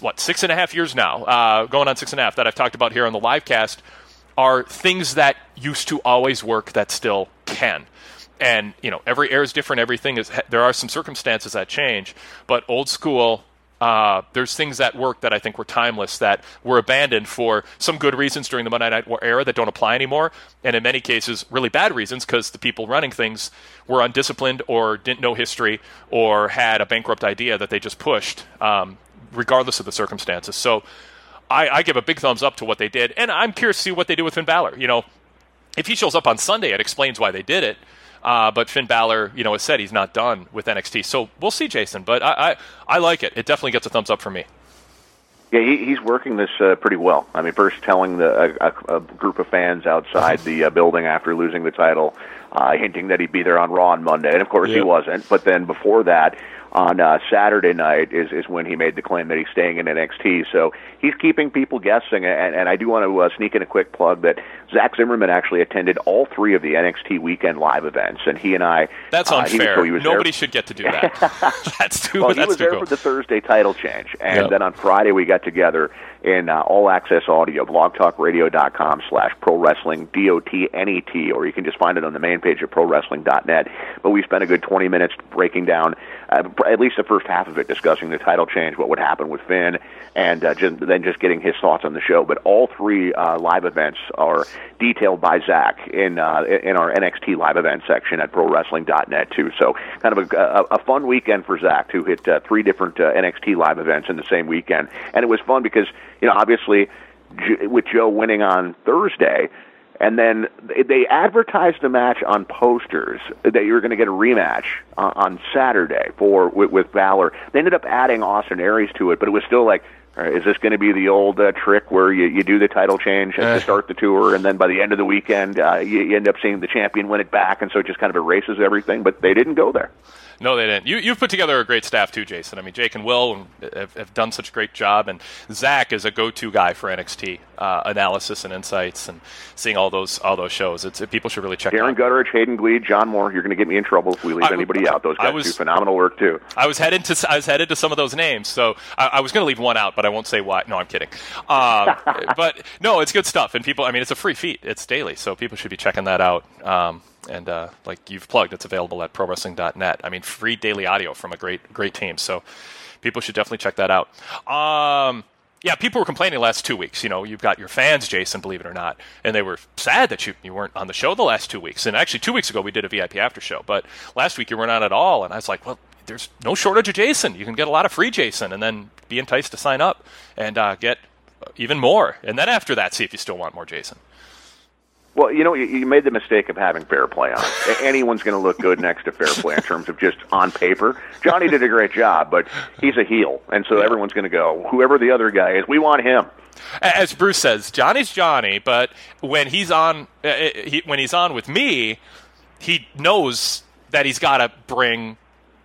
what six and a half years now, uh, going on six and a half that I've talked about here on the live cast, are things that used to always work that still can. And you know, every era is different. Everything is. There are some circumstances that change, but old school. Uh, there's things that work that I think were timeless that were abandoned for some good reasons during the Monday Night War era that don't apply anymore, and in many cases, really bad reasons because the people running things were undisciplined or didn't know history or had a bankrupt idea that they just pushed, um, regardless of the circumstances. So, I, I give a big thumbs up to what they did, and I'm curious to see what they do with Finn Balor. You know, if he shows up on Sunday, it explains why they did it. Uh, but Finn Balor, you know, has said he's not done with NXT, so we'll see, Jason. But I, I, I like it. It definitely gets a thumbs up from me. Yeah, he, he's working this uh, pretty well. I mean, first telling the a, a, a group of fans outside the uh, building after losing the title, uh, hinting that he'd be there on Raw on Monday, and of course he wasn't. But then before that, on uh, Saturday night is is when he made the claim that he's staying in NXT. So he's keeping people guessing. And, and I do want to uh, sneak in a quick plug that Zach Zimmerman actually attended all three of the NXT weekend live events, and he and I. That's uh, he was- unfair. so he was there- Nobody should get to do that. that's too. well, he that's was too there cool. for the Thursday title change, and Yep. then on Friday we got together in uh, All Access Audio, blogtalkradio.com slash pro wrestling D O T N E T, or you can just find it on the main page of at ProWrestling.net. But we spent a good 20 minutes breaking down uh, at least the first half of it, discussing the title change, what would happen with Finn, and uh, just, then just getting his thoughts on the show. But all three uh, live events are detailed by Zach in uh, in our NXT live event section at ProWrestling.net too. So kind of a, a, a fun weekend for Zach to hit uh, three different uh, NXT live events in the same weekend, and it was fun because you know obviously with Joe winning on Thursday. And then they advertised the match on posters that you were going to get a rematch on Saturday for with, with Balor. They ended up adding Austin Aries to it, but it was still like, is this going to be the old uh, trick where you, you do the title change to start the tour, and then by the end of the weekend, uh, you, you end up seeing the champion win it back, and so it just kind of erases everything? But they didn't go there. No, they didn't. You, you've put together a great staff too, Jason. I mean, Jake and Will have, have done such a great job, and Zach is a go-to guy for NXT uh, analysis and insights, and seeing all those all those shows. It's people should really check. Darren it out. Darren Gutteridge, Hayden Gleed, John Moore. You're going to get me in trouble if we leave I- anybody out. Those guys was- do phenomenal work too. I was headed to I was headed to some of those names, so I, I was going to leave one out, but I won't say why. No, I'm kidding. Um, but no, it's good stuff, and people. I mean, it's a free feed. It's daily, so people should be checking that out. Um, and uh, like you've plugged, it's available at ProWrestling.net. I mean, free daily audio from a great great team. So people should definitely check that out. Um, yeah, people were complaining the last two weeks. You know, you've got your fans, Jason, believe it or not, and they were sad that you, you weren't on the show the last two weeks. And actually, two weeks ago we did a VIP after show, but last week you weren't on at all. And I was like, well, there's no shortage of Jason. You can get a lot of free Jason, and then be enticed to sign up and uh, get even more. And then after that, see if you still want more Jason. Well, you know, you, you made the mistake of having Fairplay on. Anyone's going to look good next to Fairplay in terms of just on paper. Johnny did a great job, but he's a heel, and so everyone's going to go, whoever the other guy is, we want him. as Bruce says, Johnny's Johnny, but when he's on, uh, uh, he, when he's on with me, he knows that he's got to bring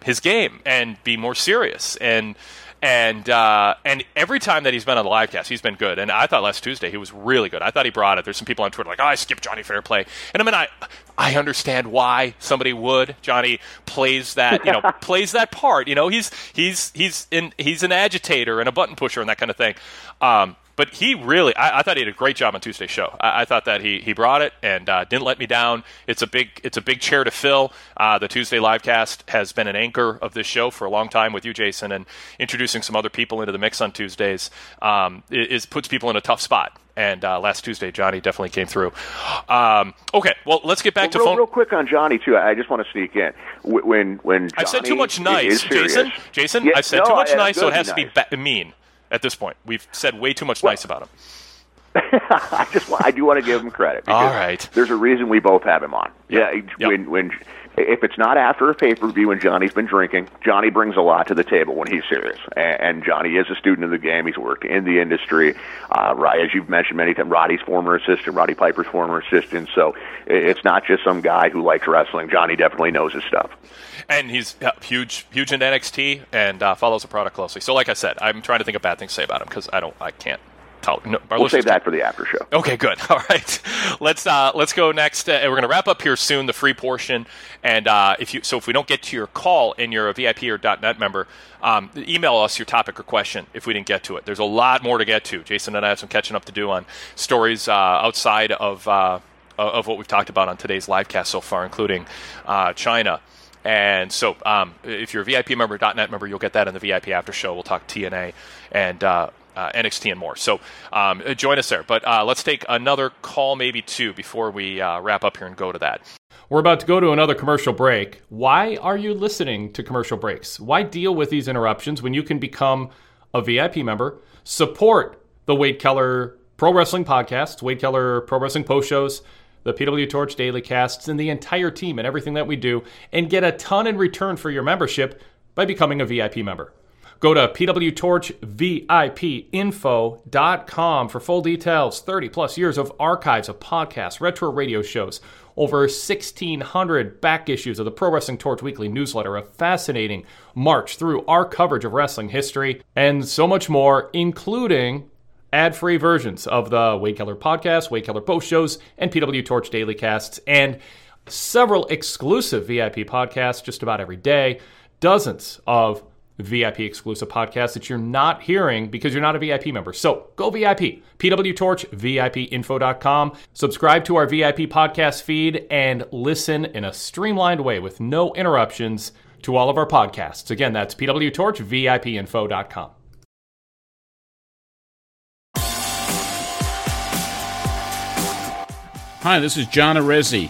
his game and be more serious and. And uh, and every time that he's been on the live cast, he's been good. And I thought last Tuesday he was really good. I thought he brought it. There's some people on Twitter like, "Oh, I skipped Johnny Fairplay," and I mean, I I understand why somebody would. Johnny plays that you know plays that part. You know, he's he's he's in he's an agitator and a button pusher and that kind of thing. Um, but he really, I, I thought he did a great job on Tuesday's show. I, I thought that he, he brought it and uh, didn't let me down. It's a big it's a big chair to fill. Uh, the Tuesday livecast has been an anchor of this show for a long time with you, Jason, and introducing some other people into the mix on Tuesdays um, is puts people in a tough spot. And uh, last Tuesday, Johnny definitely came through. Um, okay, well, let's get back Well, to real, phone. real quick on Johnny too. I just want to sneak in when when Johnny I've said too much nice, Jason. Jason, I've said no, too much I- nice, so it has to be ba- mean at this point. We've said way too much nice about him. I just I do want to give him credit. All right. There's a reason we both have him on. Yeah. When when if it's not after a pay per view and Johnny's been drinking, Johnny brings a lot to the table when he's serious. And, Johnny is a student of the game. He's worked in the industry. Uh, as you've mentioned many times, Roddy's former assistant, Roddy Piper's former assistant. So it's not just some guy who likes wrestling. Johnny definitely knows his stuff. And he's huge, huge into NXT and uh, follows the product closely. So, like I said, I'm trying to think of bad things to say about him because I don't, I can't tell. No, We'll save that for the after show. Okay, good. All right, let's uh, let's go next. Uh, and we're going to wrap up here soon. The free portion, and uh, if you so if we don't get to your call and you're a VIP or .net member, um, email us your topic or question if we didn't get to it. There's a lot more to get to. Jason and I have some catching up to do on stories uh, outside of uh, of what we've talked about on today's livecast so far, including uh, Chyna. And so, um, if you're a VIP member, .net member, you'll get that in the VIP after show. We'll talk TNA and uh, uh, NXT and more. So um, uh, join us there. But uh, let's take another call, maybe two, before we uh, wrap up here and go to that. We're about to go to another commercial break. Why are you listening to commercial breaks? Why deal with these interruptions when you can become a VIP member, support the Wade Keller Pro Wrestling Podcast, Wade Keller Pro Wrestling Post Shows, the PW Torch Daily Casts, and the entire team and everything that we do, and get a ton in return for your membership by becoming a VIP member. Go to pwtorchvipinfo.com for full details. 30 plus years of archives of podcasts, retro radio shows, over 1,600 back issues of the Pro Wrestling Torch Weekly newsletter, a fascinating march through our coverage of wrestling history, and so much more, including ad free versions of the Wade Keller podcast, Wade Keller post shows, and PW Torch daily casts, and several exclusive VIP podcasts just about every day, dozens of VIP exclusive podcast that you're not hearing because you're not a VIP member. So go VIP, PWTorch. Subscribe to our VIP podcast feed and listen in a streamlined way with no interruptions to all of our podcasts. Again, that's PWTorch, VIPinfo.com. Hi, this is John Arezzi.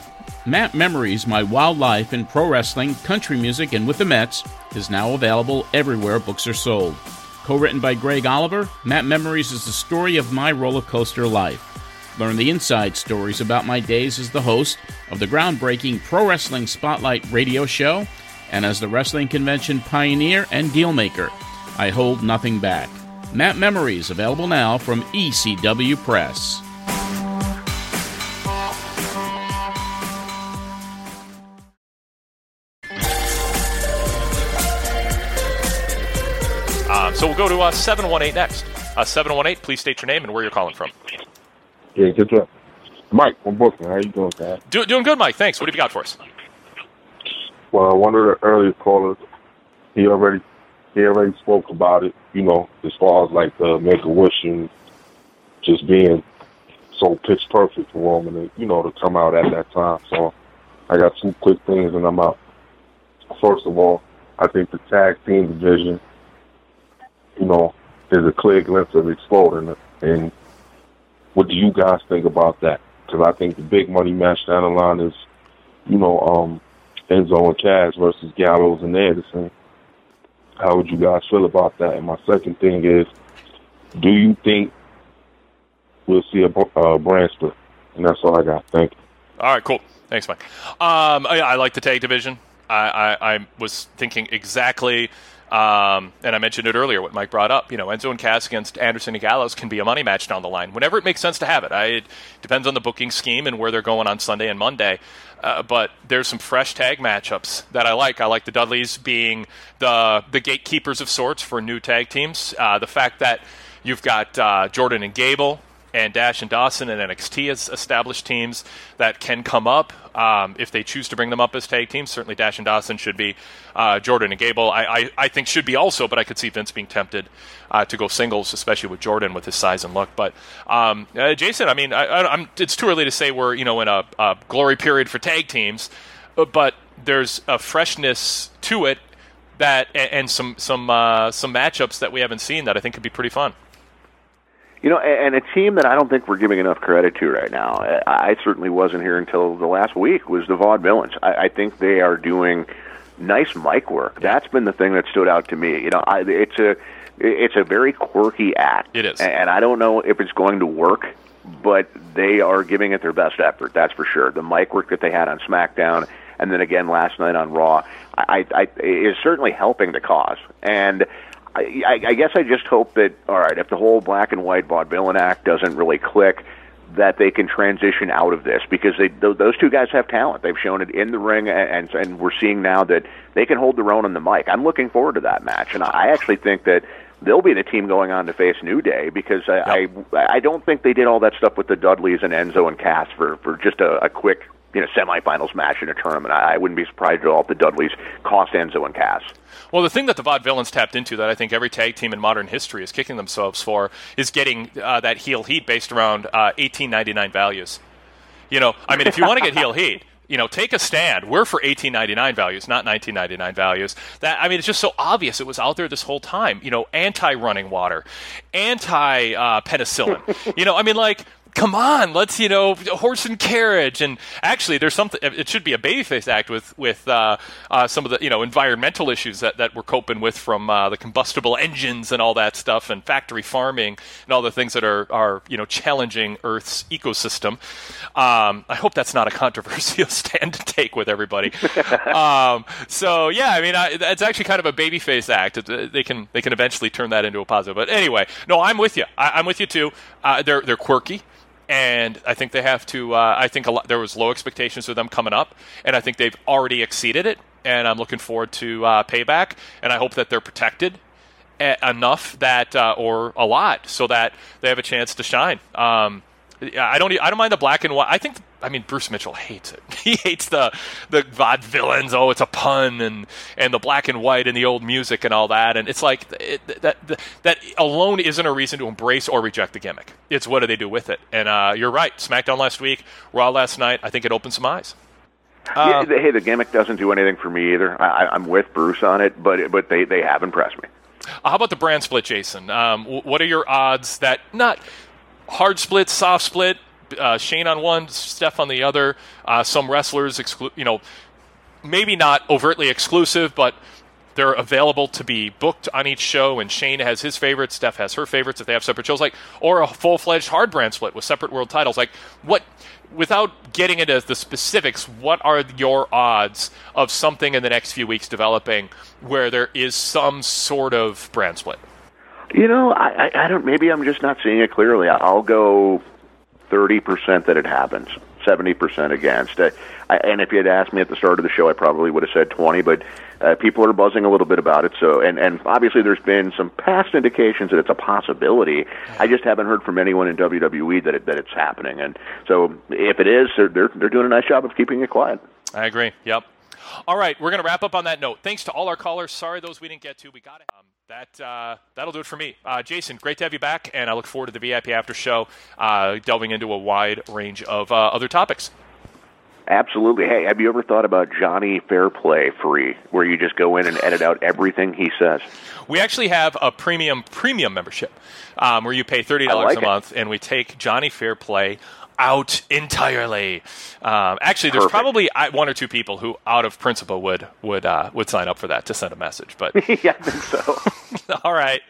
Mat Memories, My Wildlife in Pro Wrestling, Country Music, and with the Mets is now available everywhere books are sold. Co written by Greg Oliver, Mat Memories is the story of my roller coaster life. Learn the inside stories about my days as the host of the groundbreaking Pro Wrestling Spotlight radio show and as the wrestling convention pioneer and dealmaker. I hold nothing back. Mat Memories available now from ECW Press. So we'll go to uh, 718 next. Uh, 718, please state your name and where you're calling from. Yeah, good job. Mike from Brooklyn. How you doing, guys? Do, doing good, Mike. Thanks. What have you got for us? Well, one of the earlier callers, he already he already spoke about it. You know, as far as like the Make a Wish and just being so pitch perfect for Roman, and, you know, to come out at that time. So I got two quick things, and I'm out. First of all, I think the tag team division, you know, there's a clear glimpse of exploding. And what do you guys think about that? Because I think the big money match down the line is, you know, um, Enzo and Cass versus Gallows and Anderson. How would you guys feel about that? And my second thing is, do you think we'll see a uh, brand split? And that's all I got. Thank you. All right, cool. Thanks, Mike. Um, I, I like the tag division. I, I, I was thinking exactly, um, and I mentioned it earlier, what Mike brought up. You know, Enzo and Cass against Anderson and Gallows can be a money match down the line whenever it makes sense to have it. I, it depends on the booking scheme and where they're going on Sunday and Monday. Uh, but there's some fresh tag matchups that I like. I like the Dudleys being the the gatekeepers of sorts for new tag teams. Uh, the fact that you've got uh, Jordan and Gable and Dash and Dawson and NXT as established teams that can come up um, if they choose to bring them up as tag teams. Certainly, Dash and Dawson should be. Uh, Jordan and Gable, I, I, I, think, should be also, but I could see Vince being tempted uh, to go singles, especially with Jordan with his size and look. But um, uh, Jason, I mean, I, it's too early to say we're you know in a, a glory period for tag teams, but there's a freshness to it that and some some uh, some matchups that we haven't seen that I think could be pretty fun. You know, and a team that I don't think we're giving enough credit to right now, uh, I certainly wasn't here until the last week, was the Vaudevillains. I, I think they are doing nice mic work. That's been the thing that stood out to me. You know, I, it's a it's a very quirky act. It is, and I don't know if it's going to work, but they are giving it their best effort. That's for sure. The mic work that they had on SmackDown, and then again last night on Raw, I, I, is certainly helping the cause. And I, I guess I just hope that all right, if the whole black and white vaudevillain act doesn't really click, that they can transition out of this because they those two guys have talent. They've shown it in the ring, and and we're seeing now that they can hold their own on the mic. I'm looking forward to that match, and I actually think that they'll be the team going on to face New Day because I yep. I, I don't think they did all that stuff with the Dudleys and Enzo and Cass for for just a, a quick you know semifinals match in a tournament. I, I wouldn't be surprised at all if the Dudleys cost Enzo and Cass. Well, the thing that the Vaudevillains tapped into that I think every tag team in modern history is kicking themselves for is getting uh, that heel heat based around uh, 1899 values. You know, I mean, if you want to get heel heat, you know, take a stand. We're for 1899 values, not 1999 values. That I mean, it's just so obvious. It was out there this whole time. You know, anti-running water, anti-penicillin. you know, I mean, like come on, let's you know horse and carriage. And actually, there's something. It should be a babyface act with with uh, uh, some of the you know environmental issues that, that we're coping with from uh, the combustible engines and all that stuff, and factory farming and all the things that are are you know challenging Earth's ecosystem. Um, I hope that's not a controversial stand to take with everybody. um, so yeah, I mean, I, it's actually kind of a babyface act. They can they can eventually turn that into a positive. But anyway, no, I'm with you. I, am with you too. Uh, they're they're quirky and I think they have to. Uh, I think a lot, there was low expectations for them coming up, and I think they've already exceeded it. And I'm looking forward to uh, payback, and I hope that they're protected enough that, uh, or a lot, so that they have a chance to shine. Um, I don't. I don't mind the black and white. I think. I mean, Bruce Mitchell hates it. He hates the the vaudevillains. Oh, it's a pun, and and the black and white and the old music and all that. And it's like it, that that that alone isn't a reason to embrace or reject the gimmick. It's what do they do with it? And uh, you're right. SmackDown last week, Raw last night. I think it opened some eyes. yeah, hey, the gimmick doesn't do anything for me either. I, I'm with Bruce on it, but but they they have impressed me. Uh, how about the brand split, Jason? Um, what are your odds that not hard split, soft split, uh, Shane on one, Steph on the other. Uh, some wrestlers, exclu- you know, maybe not overtly exclusive, but they're available to be booked on each show. And Shane has his favorites, Steph has her favorites if they have separate shows, like or a full fledged hard brand split with separate world titles. Like what? Without getting into the specifics, what are your odds of something in the next few weeks developing where there is some sort of brand split? You know, I, I, I don't. Maybe I'm just not seeing it clearly. I'll go thirty percent that it happens, seventy percent against. Uh, I, and if you had asked me at the start of the show, I probably would have said twenty. But uh, people are buzzing a little bit about it. So, and and obviously, there's been some past indications that it's a possibility. I just haven't heard from anyone in WWE that it, that it's happening. And so, if it is, they're they're, they're doing a nice job of keeping it quiet. I agree. Yep. All right, we're going to wrap up on that note. Thanks to all our callers. Sorry those we didn't get to. We got it. Um, that uh, that'll do it for me. Uh, Jason, great to have you back, and I look forward to the VIP after show, uh, delving into a wide range of uh, other topics. Absolutely. Hey, have you ever thought about Johnny Fairplay free, where you just go in and edit out everything he says? We actually have a premium premium membership um, where you pay thirty dollars like a it. month, and we take Johnny Fairplay out entirely. Um, actually, there's Perfect. probably one or two people who, out of principle, would would uh, would sign up for that to send a message. But yeah, I think so. all right,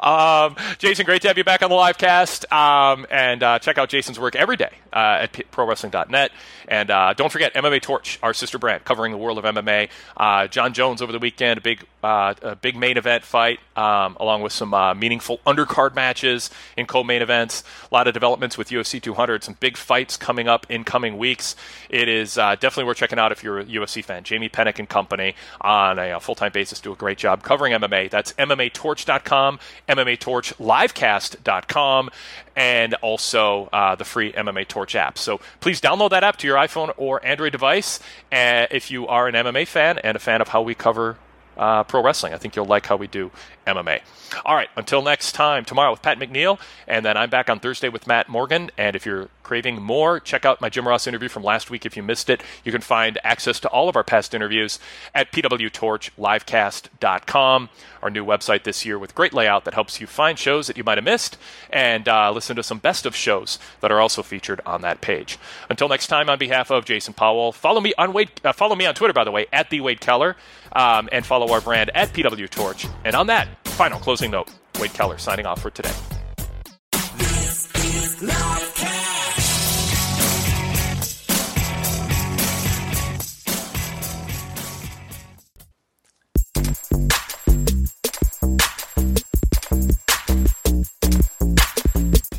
um, Jason, great to have you back on the live cast. Um, and uh, check out Jason's work every day uh, at ProWrestling.net. And uh, don't forget MMA Torch, our sister brand, covering the world of MMA. Uh, Jon Jones over the weekend, a big uh, a big main event fight, um, along with some uh, meaningful undercard matches in co-main events. A lot of developments with UFC 200. Some big fights coming up in coming weeks. It is uh, definitely worth checking out if you're a UFC fan. Jamie Penick and company on a, uh full-time basis do a great job covering MMA. That's MMATorch.com, MMATorchLivecast.com, and also uh, the free MMA Torch app. So please download that app to your iPhone or Android device uh, if you are an MMA fan and a fan of how we cover uh, pro wrestling. I think you'll like how we do MMA. All right, until next time, tomorrow with Pat McNeill, and then I'm back on Thursday with Matt Morgan. And if you're craving more, check out my Jim Ross interview from last week if you missed it. You can find access to all of our past interviews at pwtorchlivecast.com, our new website this year with great layout that helps you find shows that you might have missed and uh, listen to some best of shows that are also featured on that page. Until next time, on behalf of Jason Powell, follow me on Wade, uh, follow me on Twitter, by the way, at the Wade Keller, um, and follow our brand at PW Torch. And on that final closing note, Wade Keller signing off for today.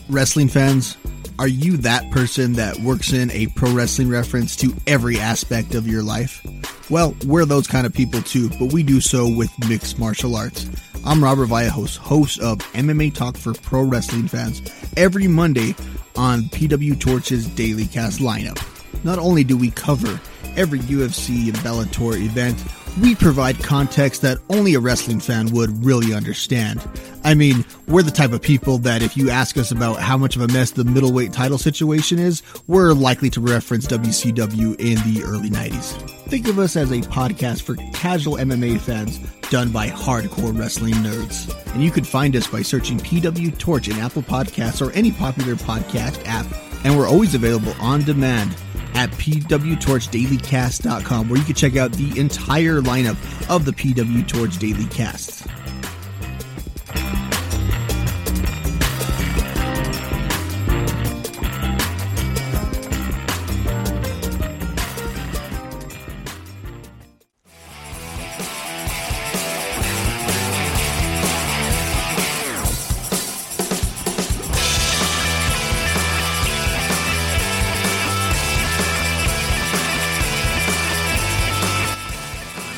Wrestling fans, are you that person that works in a pro wrestling reference to every aspect of your life? Well, we're those kind of people too, but we do so with mixed martial arts. I'm Robert Vallejos, host of MMA Talk for Pro Wrestling Fans, every Monday on PW Torch's Daily Cast lineup. Not only do we cover every UFC and Bellator event, we provide context that only a wrestling fan would really understand. I mean, we're the type of people that if you ask us about how much of a mess the middleweight title situation is, we're likely to reference WCW in the early 90s. Think of us as a podcast for casual MMA fans done by hardcore wrestling nerds. And you can find us by searching PW Torch in Apple Podcasts or any popular podcast app. And we're always available on demand at pwtorchdailycast.com where you can check out the entire lineup of the PW Torch Daily Casts.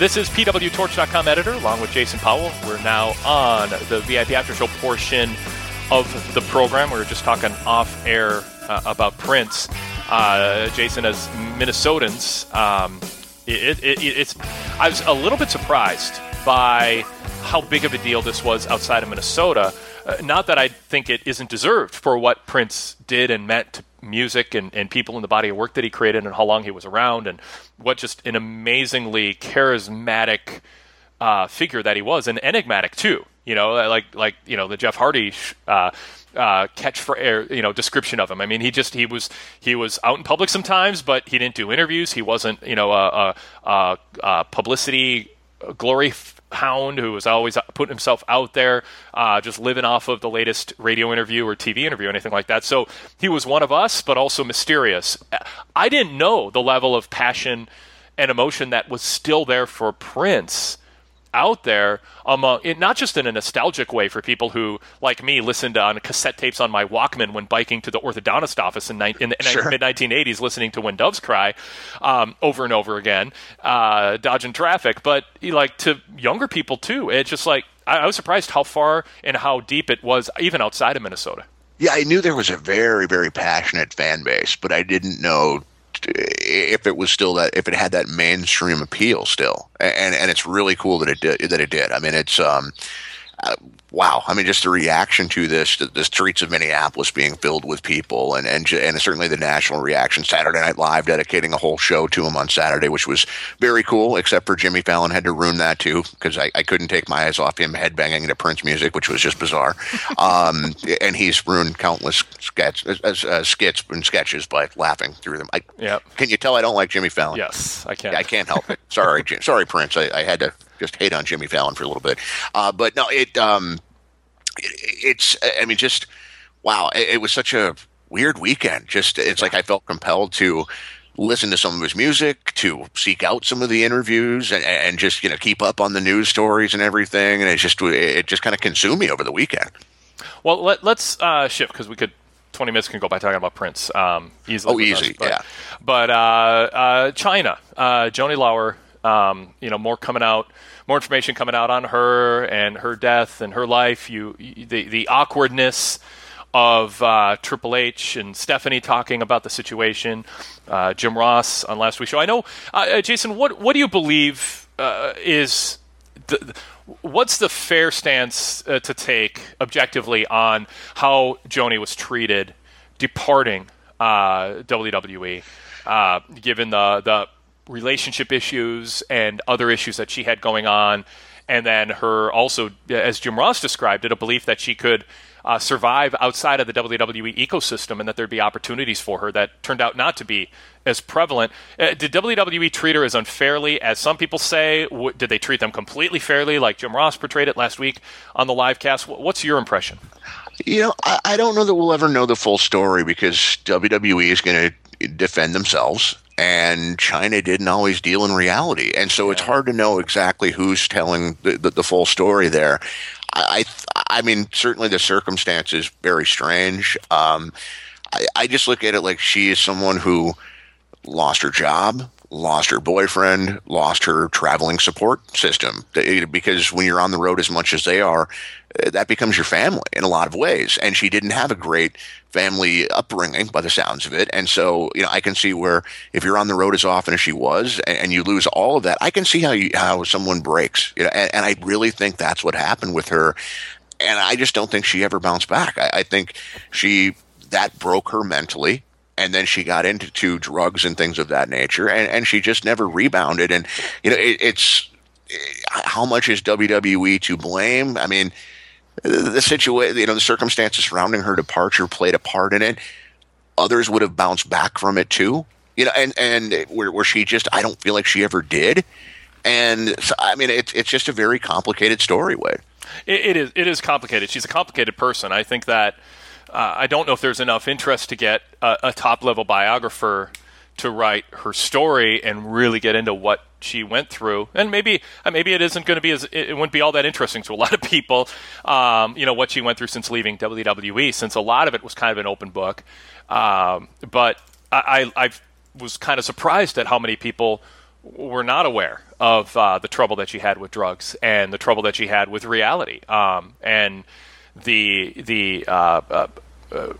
This is PWTorch.com editor, along with Jason Powell. We're now on the VIP After Show portion of the program. We were just talking off air uh, about Prince. Uh, Jason, as Minnesotans, um, it, it, it, it's I was a little bit surprised by how big of a deal this was outside of Minnesota. Uh, not that I think it isn't deserved for what Prince did and meant to music and, and people in the body of work that he created and how long he was around and what just an amazingly charismatic uh, figure that he was and enigmatic too. You know, like like you know the Jeff Hardy uh, uh, catch for air, you know, description of him. I mean, he just he was he was out in public sometimes, but he didn't do interviews. He wasn't you know a, a, a, a publicity glory hound who was always putting himself out there, uh, just living off of the latest radio interview or TV interview, anything like that. So he was one of us, but also mysterious. I didn't know the level of passion and emotion that was still there for Prince out there among it, not just in a nostalgic way for people who like me listened on cassette tapes on my Walkman when biking to the orthodontist office in, in the sure. mid 1980s listening to When Doves Cry um, over and over again uh, dodging traffic but like to younger people too it's just like I, I was surprised how far and how deep it was even outside of Minnesota yeah, I knew there was a very, very passionate fan base, but I didn't know if it was still that if it had that mainstream appeal still. And and it's really cool that it did that it did. I mean it's um uh, wow, I mean, just the reaction to this, the, the, streets of Minneapolis being filled with people, and and and certainly the national reaction. Saturday Night Live dedicating a whole show to him on Saturday, which was very cool. Except for Jimmy Fallon had to ruin that too because I, I couldn't take my eyes off him headbanging to Prince music, which was just bizarre. Um, and he's ruined countless sketch, uh, uh, skits and sketches by laughing through them. I, yep. Can you tell I don't like Jimmy Fallon? Yes, I can. I can't help it. Sorry, sorry, Prince. I, I had to just hate on Jimmy Fallon for a little bit. Uh, but no, it, um, it, it's I mean just wow, it, it, was such a weird weekend. Just it's like I felt compelled to listen to some of his music, to seek out some of the interviews, and, and just you know keep up on the news stories and everything. And it just it just kind of consumed me over the weekend. Well, let, us uh, shift because we could 20 minutes can go by talking about Prince um, easily. Oh, easy, us, but, yeah. But uh, uh, Chyna, uh, Joanie Laurer, um, you know, more coming out, more information coming out on her and her death and her life. You, you the the awkwardness of uh, Triple H and Stephanie talking about the situation. Uh, Jim Ross on last week's show. I know, uh, uh Jason. What what do you believe uh, is the, what's the fair stance uh, to take objectively on how Joanie was treated departing WWE? given the the relationship issues and other issues that she had going on, and then her also, as Jim Ross described it, a belief that she could uh, survive outside of the WWE ecosystem and that there'd be opportunities for her that turned out not to be as prevalent. Uh, did WWE treat her as unfairly as some people say? W- did they treat them completely fairly, like Jim Ross portrayed it last week on the live cast? W- what's your impression? You know, I, I don't know that we'll ever know the full story because WWE is going to defend themselves and Chyna didn't always deal in reality, and so yeah. it's hard to know exactly who's telling the, the, the full story there. I, I, I, mean, certainly the circumstances very strange. Um, I, I just look at it like she is someone who lost her job, lost her boyfriend, lost her traveling support system. Because when you're on the road as much as they are, Uh, that becomes your family in a lot of ways. And she didn't have a great family upbringing by the sounds of it. And so, you know, I can see where if you're on the road as often as she was and, and you lose all of that, I can see how you, how someone breaks. You know, and, and, I really think that's what happened with her. And I just don't think she ever bounced back. I, I think she that broke her mentally and then she got into drugs and things of that nature and, and she just never rebounded and you know it, it's eh, how much is WWE to blame I mean the situation, you know, the circumstances surrounding her departure played a part in it. Others would have bounced back from it too, you know, and and where, where she just, I don't feel like she ever did. And so, I mean, it's it's just a very complicated story, Wade. It, it is. It is complicated. She's a complicated person. I think that uh, I don't know if there's enough interest to get a, a top level biographer to write her story and really get into what she went through. And maybe uh, maybe it isn't going to be as it wouldn't be all that interesting to a lot of people. Um, you know what she went through since leaving WWE, since a lot of it was kind of an open book. Um, but I, I, I, was kind of surprised at how many people were not aware of uh, the trouble that she had with drugs and the trouble that she had with reality. Um, and the the uh, uh, uh,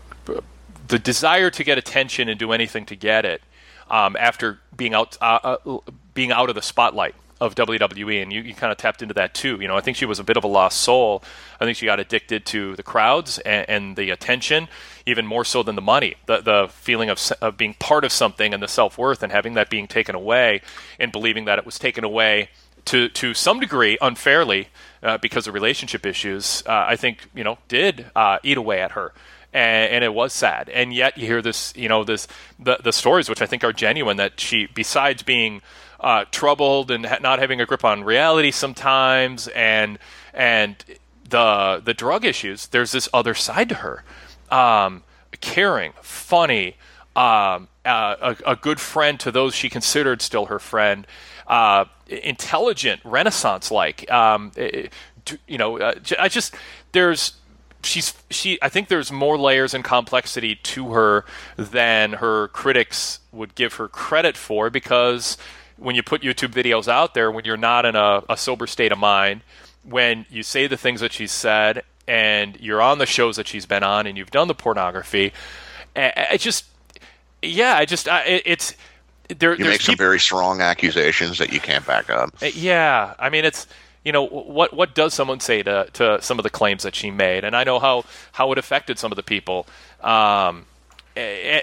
the desire to get attention and do anything to get it um, after being out uh, uh, being out of the spotlight of WWE, and you, you kind of tapped into that too. You know, I think she was a bit of a lost soul. I think she got addicted to the crowds and, and the attention, even more so than the money. The the feeling of of being part of something and the self worth, and having that being taken away, and believing that it was taken away to to some degree unfairly uh, because of relationship issues. Uh, I think you know did uh, eat away at her and, and, it was sad. And yet you hear this, you know, this the the stories which I think are genuine that she, besides being uh, troubled and ha- not having a grip on reality sometimes, and and the the drug issues, there's this other side to her, um, caring, funny. Um, uh, a, a, good friend to those she considered still her friend, uh, intelligent, Renaissance like. Um, you know, uh, I just there's she's she I think there's more layers and complexity to her than her critics would give her credit for because when you put YouTube videos out there when you're not in a, a sober state of mind, when you say the things that she's said and you're on the shows that she's been on and you've done the pornography, it just yeah, I just I, it's there. You make some people, very strong accusations that you can't back up. Yeah, I mean it's you know what what does someone say to, to some of the claims that she made and i know how how it affected some of the people um,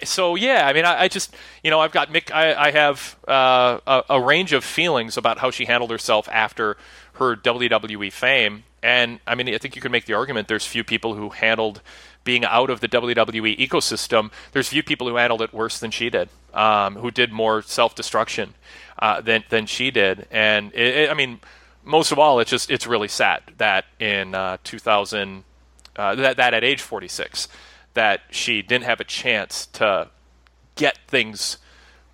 so yeah i mean I, I, just you know i've got mick i, I have uh, a, a, range of feelings about how she handled herself after her wwe fame and i mean i think you could make the argument there's few people who handled being out of the WWE ecosystem, there's few people who handled it worse than she did, um, who did more self-destruction uh, than than she did. And it, it, I mean, most of all, it's just it's really sad that in uh, 2000, uh, that that at age 46, that she didn't have a chance to get things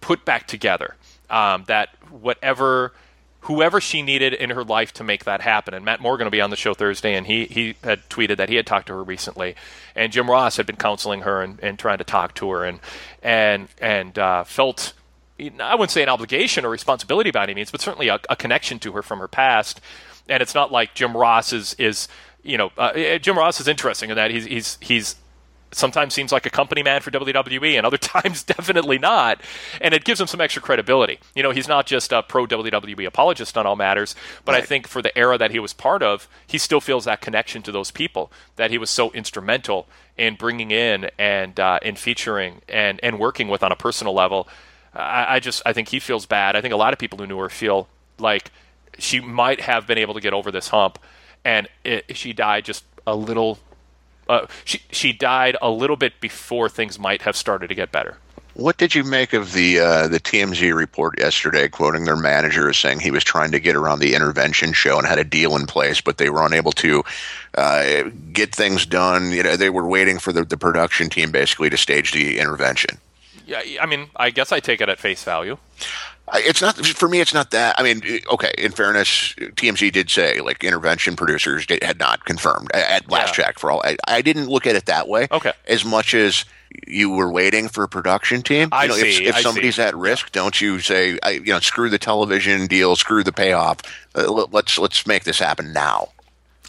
put back together. Um, that whatever, whoever she needed in her life to make that happen. And Matt Morgan will be on the show Thursday, and he he had tweeted that he had talked to her recently, and Jim Ross had been counseling her and, and trying to talk to her, and and and uh, felt I wouldn't say an obligation or responsibility by any means, but certainly a, a connection to her from her past. And it's not like Jim Ross is is you know uh, Jim Ross is interesting in that he's he's he's sometimes seems like a company man for WWE, and other times definitely not. And it gives him some extra credibility. You know, he's not just a pro WWE apologist on all matters, but right. I think for the era that he was part of, he still feels that connection to those people that he was so instrumental in bringing in and uh, in featuring and and working with on a personal level. I, I just I think he feels bad. I think a lot of people who knew her feel like she might have been able to get over this hump, and it, she died just a little. Uh, she she died a little bit before things might have started to get better. What did you make of the uh, the TMZ report yesterday, quoting their manager as saying he was trying to get around the intervention show and had a deal in place, but they were unable to uh, get things done. You know, they were waiting for the, the production team basically to stage the intervention. Yeah, I mean, I guess I take it at face value. It's not for me. It's not that. I mean, okay. In fairness, TMZ did say like intervention producers did, had not confirmed at last yeah. check. For all, I, I, didn't look at it that way. Okay. As much as you were waiting for a production team. I you know, see. If, if I somebody's see. at risk, don't you say, you know, screw the television deal, screw the payoff. Uh, let's let's make this happen now.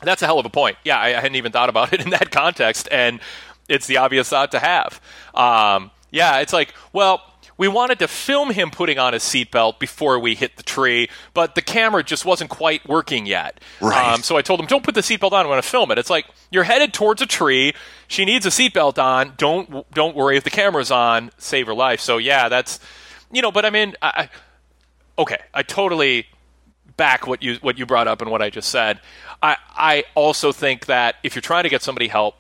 That's a hell of a point. Yeah, I, I hadn't even thought about it in that context, and it's the obvious thought to have. Um, yeah, it's like, well, we wanted to film him putting on his seatbelt before we hit the tree, but the camera just wasn't quite working yet. Right. Um, so I told him, don't put the seatbelt on. I want to film it. It's like you're headed towards a tree. She needs a seatbelt on. Don't don't worry if the camera's on. Save her life. So yeah, that's you know. But I mean, I, okay, I totally back what you what you brought up and what I just said. I I also think that if you're trying to get somebody help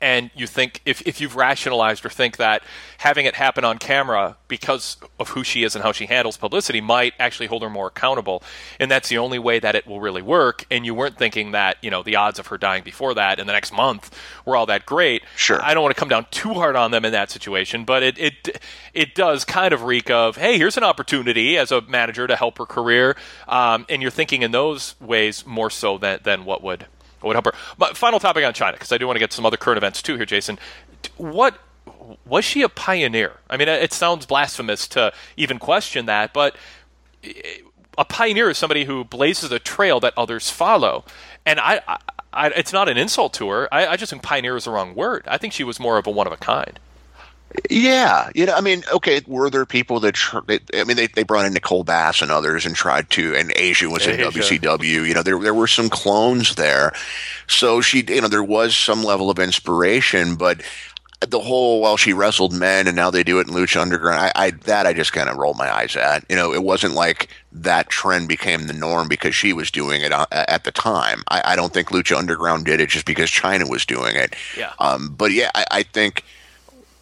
and you think if, if you've rationalized or think that having it happen on camera because of who she is and how she handles publicity might actually hold her more accountable. And that's the only way that it will really work. And you weren't thinking that you know the odds of her dying before that in the next month were all that great. Sure. I don't want to come down too hard on them in that situation but it it it does kind of reek of hey here's an opportunity as a manager to help her career. Um, and you're thinking in those ways more so than than what would would help her. But final topic on Chyna, because I do want to get some other current events too here, Jason. What was she a pioneer? I mean, it sounds blasphemous to even question that, but eh, a pioneer is somebody who blazes a trail that others follow. And I, I, it's not an insult to her. I, I just think pioneer is the wrong word. I think she was more of a one of a kind. Yeah, you know, I mean, okay, were there people that, tr- they, I mean, they, they brought in Nicole Bass and others and tried to, and Asya was in Asia. WCW. You know, there there were some clones there, so she, you know, there was some level of inspiration, but the whole well, she wrestled men and now they do it in Lucha Underground. I, I that I just kind of rolled my eyes at. You know, it wasn't like that trend became the norm because she was doing it uh, at the time. I, I don't think Lucha Underground did it just because Chyna was doing it. Yeah. Um, but yeah, I, I think.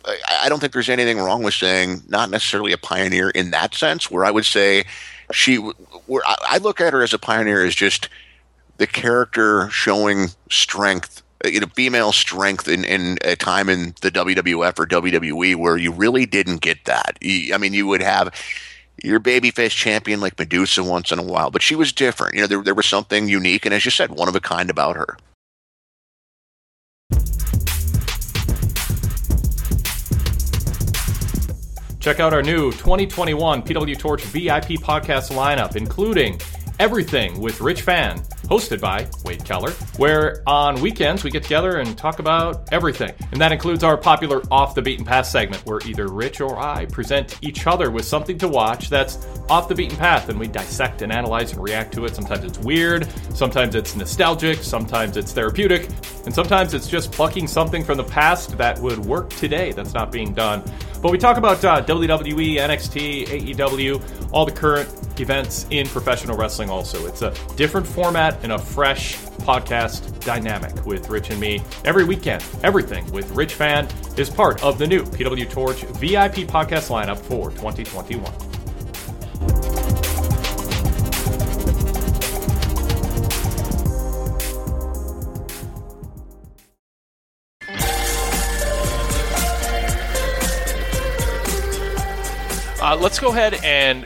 I don't think there's anything wrong with saying not necessarily a pioneer in that sense. Where I would say she, where I, look at her as a pioneer as just the character showing strength, uh, you know, female strength in, in a time in the WWF or WWE where you really didn't get that. I mean, you would have your babyface champion like Medusa once in a while, but she was different. You know, there, there was something unique and, as you said, one of a kind about her. Check out our new 2021 PW Torch VIP podcast lineup, including Everything with Rich Fann, hosted by Wade Keller, where on weekends we get together and talk about everything. And that includes our popular Off the Beaten Path segment, where either Rich or I present each other with something to watch that's off the beaten path, and we dissect and analyze and react to it. Sometimes it's weird, sometimes it's nostalgic, sometimes it's therapeutic, and sometimes it's just plucking something from the past that would work today that's not being done. But we talk about uh, WWE, NXT, AEW, all the current events in professional wrestling also. It's a different format and a fresh podcast dynamic with Rich and me every weekend. Everything with Rich Fann is part of the new PW Torch VIP podcast lineup for 2021. Uh, let's go ahead and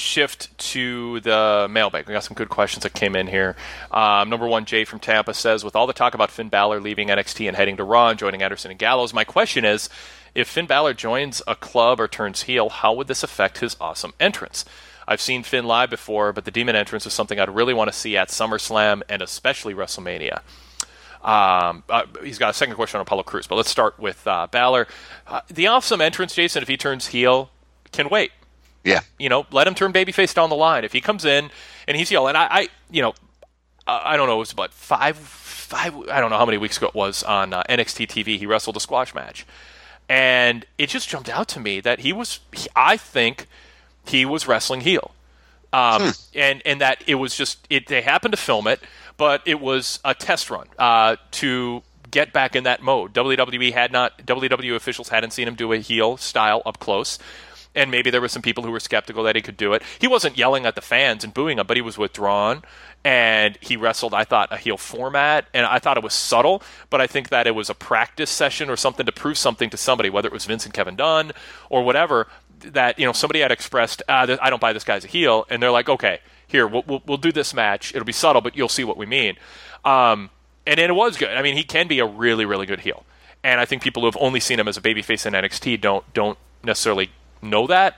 shift to the mailbag. We got some good questions that came in here. Um, number one, Jay from Tampa says, with all the talk about Finn Balor leaving NXT and heading to Raw and joining Anderson and Gallows, my question is, if Finn Balor joins a club or turns heel, how would this affect his awesome entrance? I've seen Finn live before, but the Demon entrance is something I'd really want to see at SummerSlam and especially WrestleMania. Um, uh, he's got a second question on Apollo Crews, but let's start with uh, Balor. Uh, the awesome entrance, Jason, if he turns heel, can wait. Yeah. You know, let him turn babyface down the line. If he comes in and he's heel, and I, I you know, I don't know, it was about five, five, I don't know how many weeks ago it was on uh, NXT TV. He wrestled a squash match, and it just jumped out to me that he was. He, I think he was wrestling heel, um, and and that it was just it. They happened to film it, but it was a test run uh, to get back in that mode. WWE had not. WWE officials hadn't seen him do a heel style up close. And maybe there were some people who were skeptical that he could do it. He wasn't yelling at the fans and booing them, but he was withdrawn and he wrestled, I thought, a heel format. And I thought it was subtle, but I think that it was a practice session or something to prove something to somebody, whether it was Vince and Kevin Dunn or whatever, that, you know, somebody had expressed, th- I don't buy this guy's a heel. And they're like, okay, here, we'll, we'll, we'll do this match. It'll be subtle, but you'll see what we mean. Um, and, and it was good. I mean, he can be a really, really good heel. And I think people who have only seen him as a babyface in NXT don't don't necessarily know that.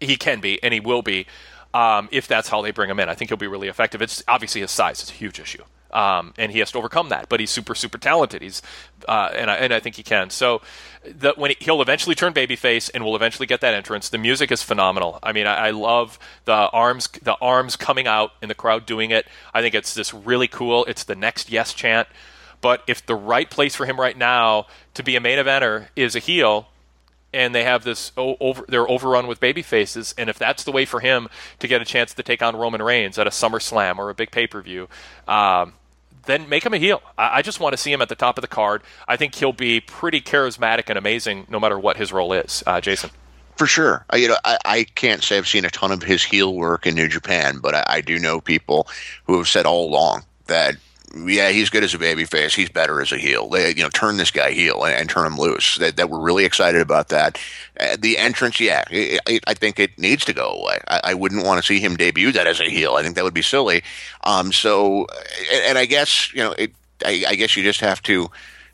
He can be, and he will be, um, if that's how they bring him in. I think he'll be really effective. It's obviously his size is a huge issue, um, and he has to overcome that. But he's super, super talented. He's, uh, and I, and I think he can. So, the, when he, he'll eventually turn babyface, and will eventually get that entrance. The music is phenomenal. I mean, I, I love the arms, the arms coming out in the crowd doing it. I think it's this really cool. It's the next yes chant. But if the right place for him right now to be a main eventer is a heel, and they have this over they're overrun with baby faces and if that's the way for him to get a chance to take on Roman Reigns at a SummerSlam or a big pay-per-view um, then make him a heel. I, I just want to see him at the top of the card. I think he'll be pretty charismatic and amazing no matter what his role is. Uh, Jason. For sure. I, you know, I, I can't say I've seen a ton of his heel work in New Japan, but I, I do know people who have said all along that yeah, he's good as a babyface. He's better as a heel. They, you know, turn this guy heel and, and turn him loose. That, that we're really excited about that. Uh, the entrance, yeah, I I I think it needs to go away. I, I wouldn't want to see him debut that as a heel. I think that would be silly. Um, so, and, and I guess you know, it, I, I guess you just have to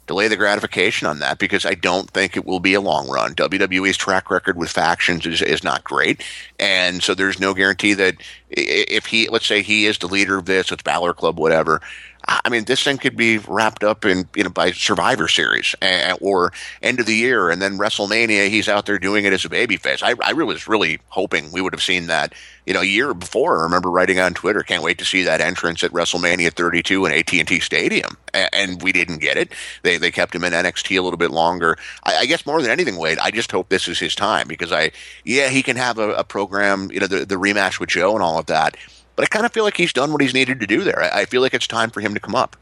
delay the gratification on that because I don't think it will be a long run. WWE's track record with factions is, is not great. And so there's no guarantee that if he, let's say he is the leader of this, it's Balor Club, whatever. I mean, this thing could be wrapped up in you know by Survivor Series and, or end of the year, and then WrestleMania. He's out there doing it as a babyface. I, I was really hoping we would have seen that you know a year before. I remember writing on Twitter, "Can't wait to see that entrance at WrestleMania 32 in AT and T Stadium," and, we didn't get it. They they kept him in NXT a little bit longer. I, I, guess more than anything, Wade, I just hope this is his time because I yeah he can have a, a program, you know, the the rematch with Joe and all of that but I kind of feel like he's done what he's needed to do there. I, I feel like it's time for him to come up.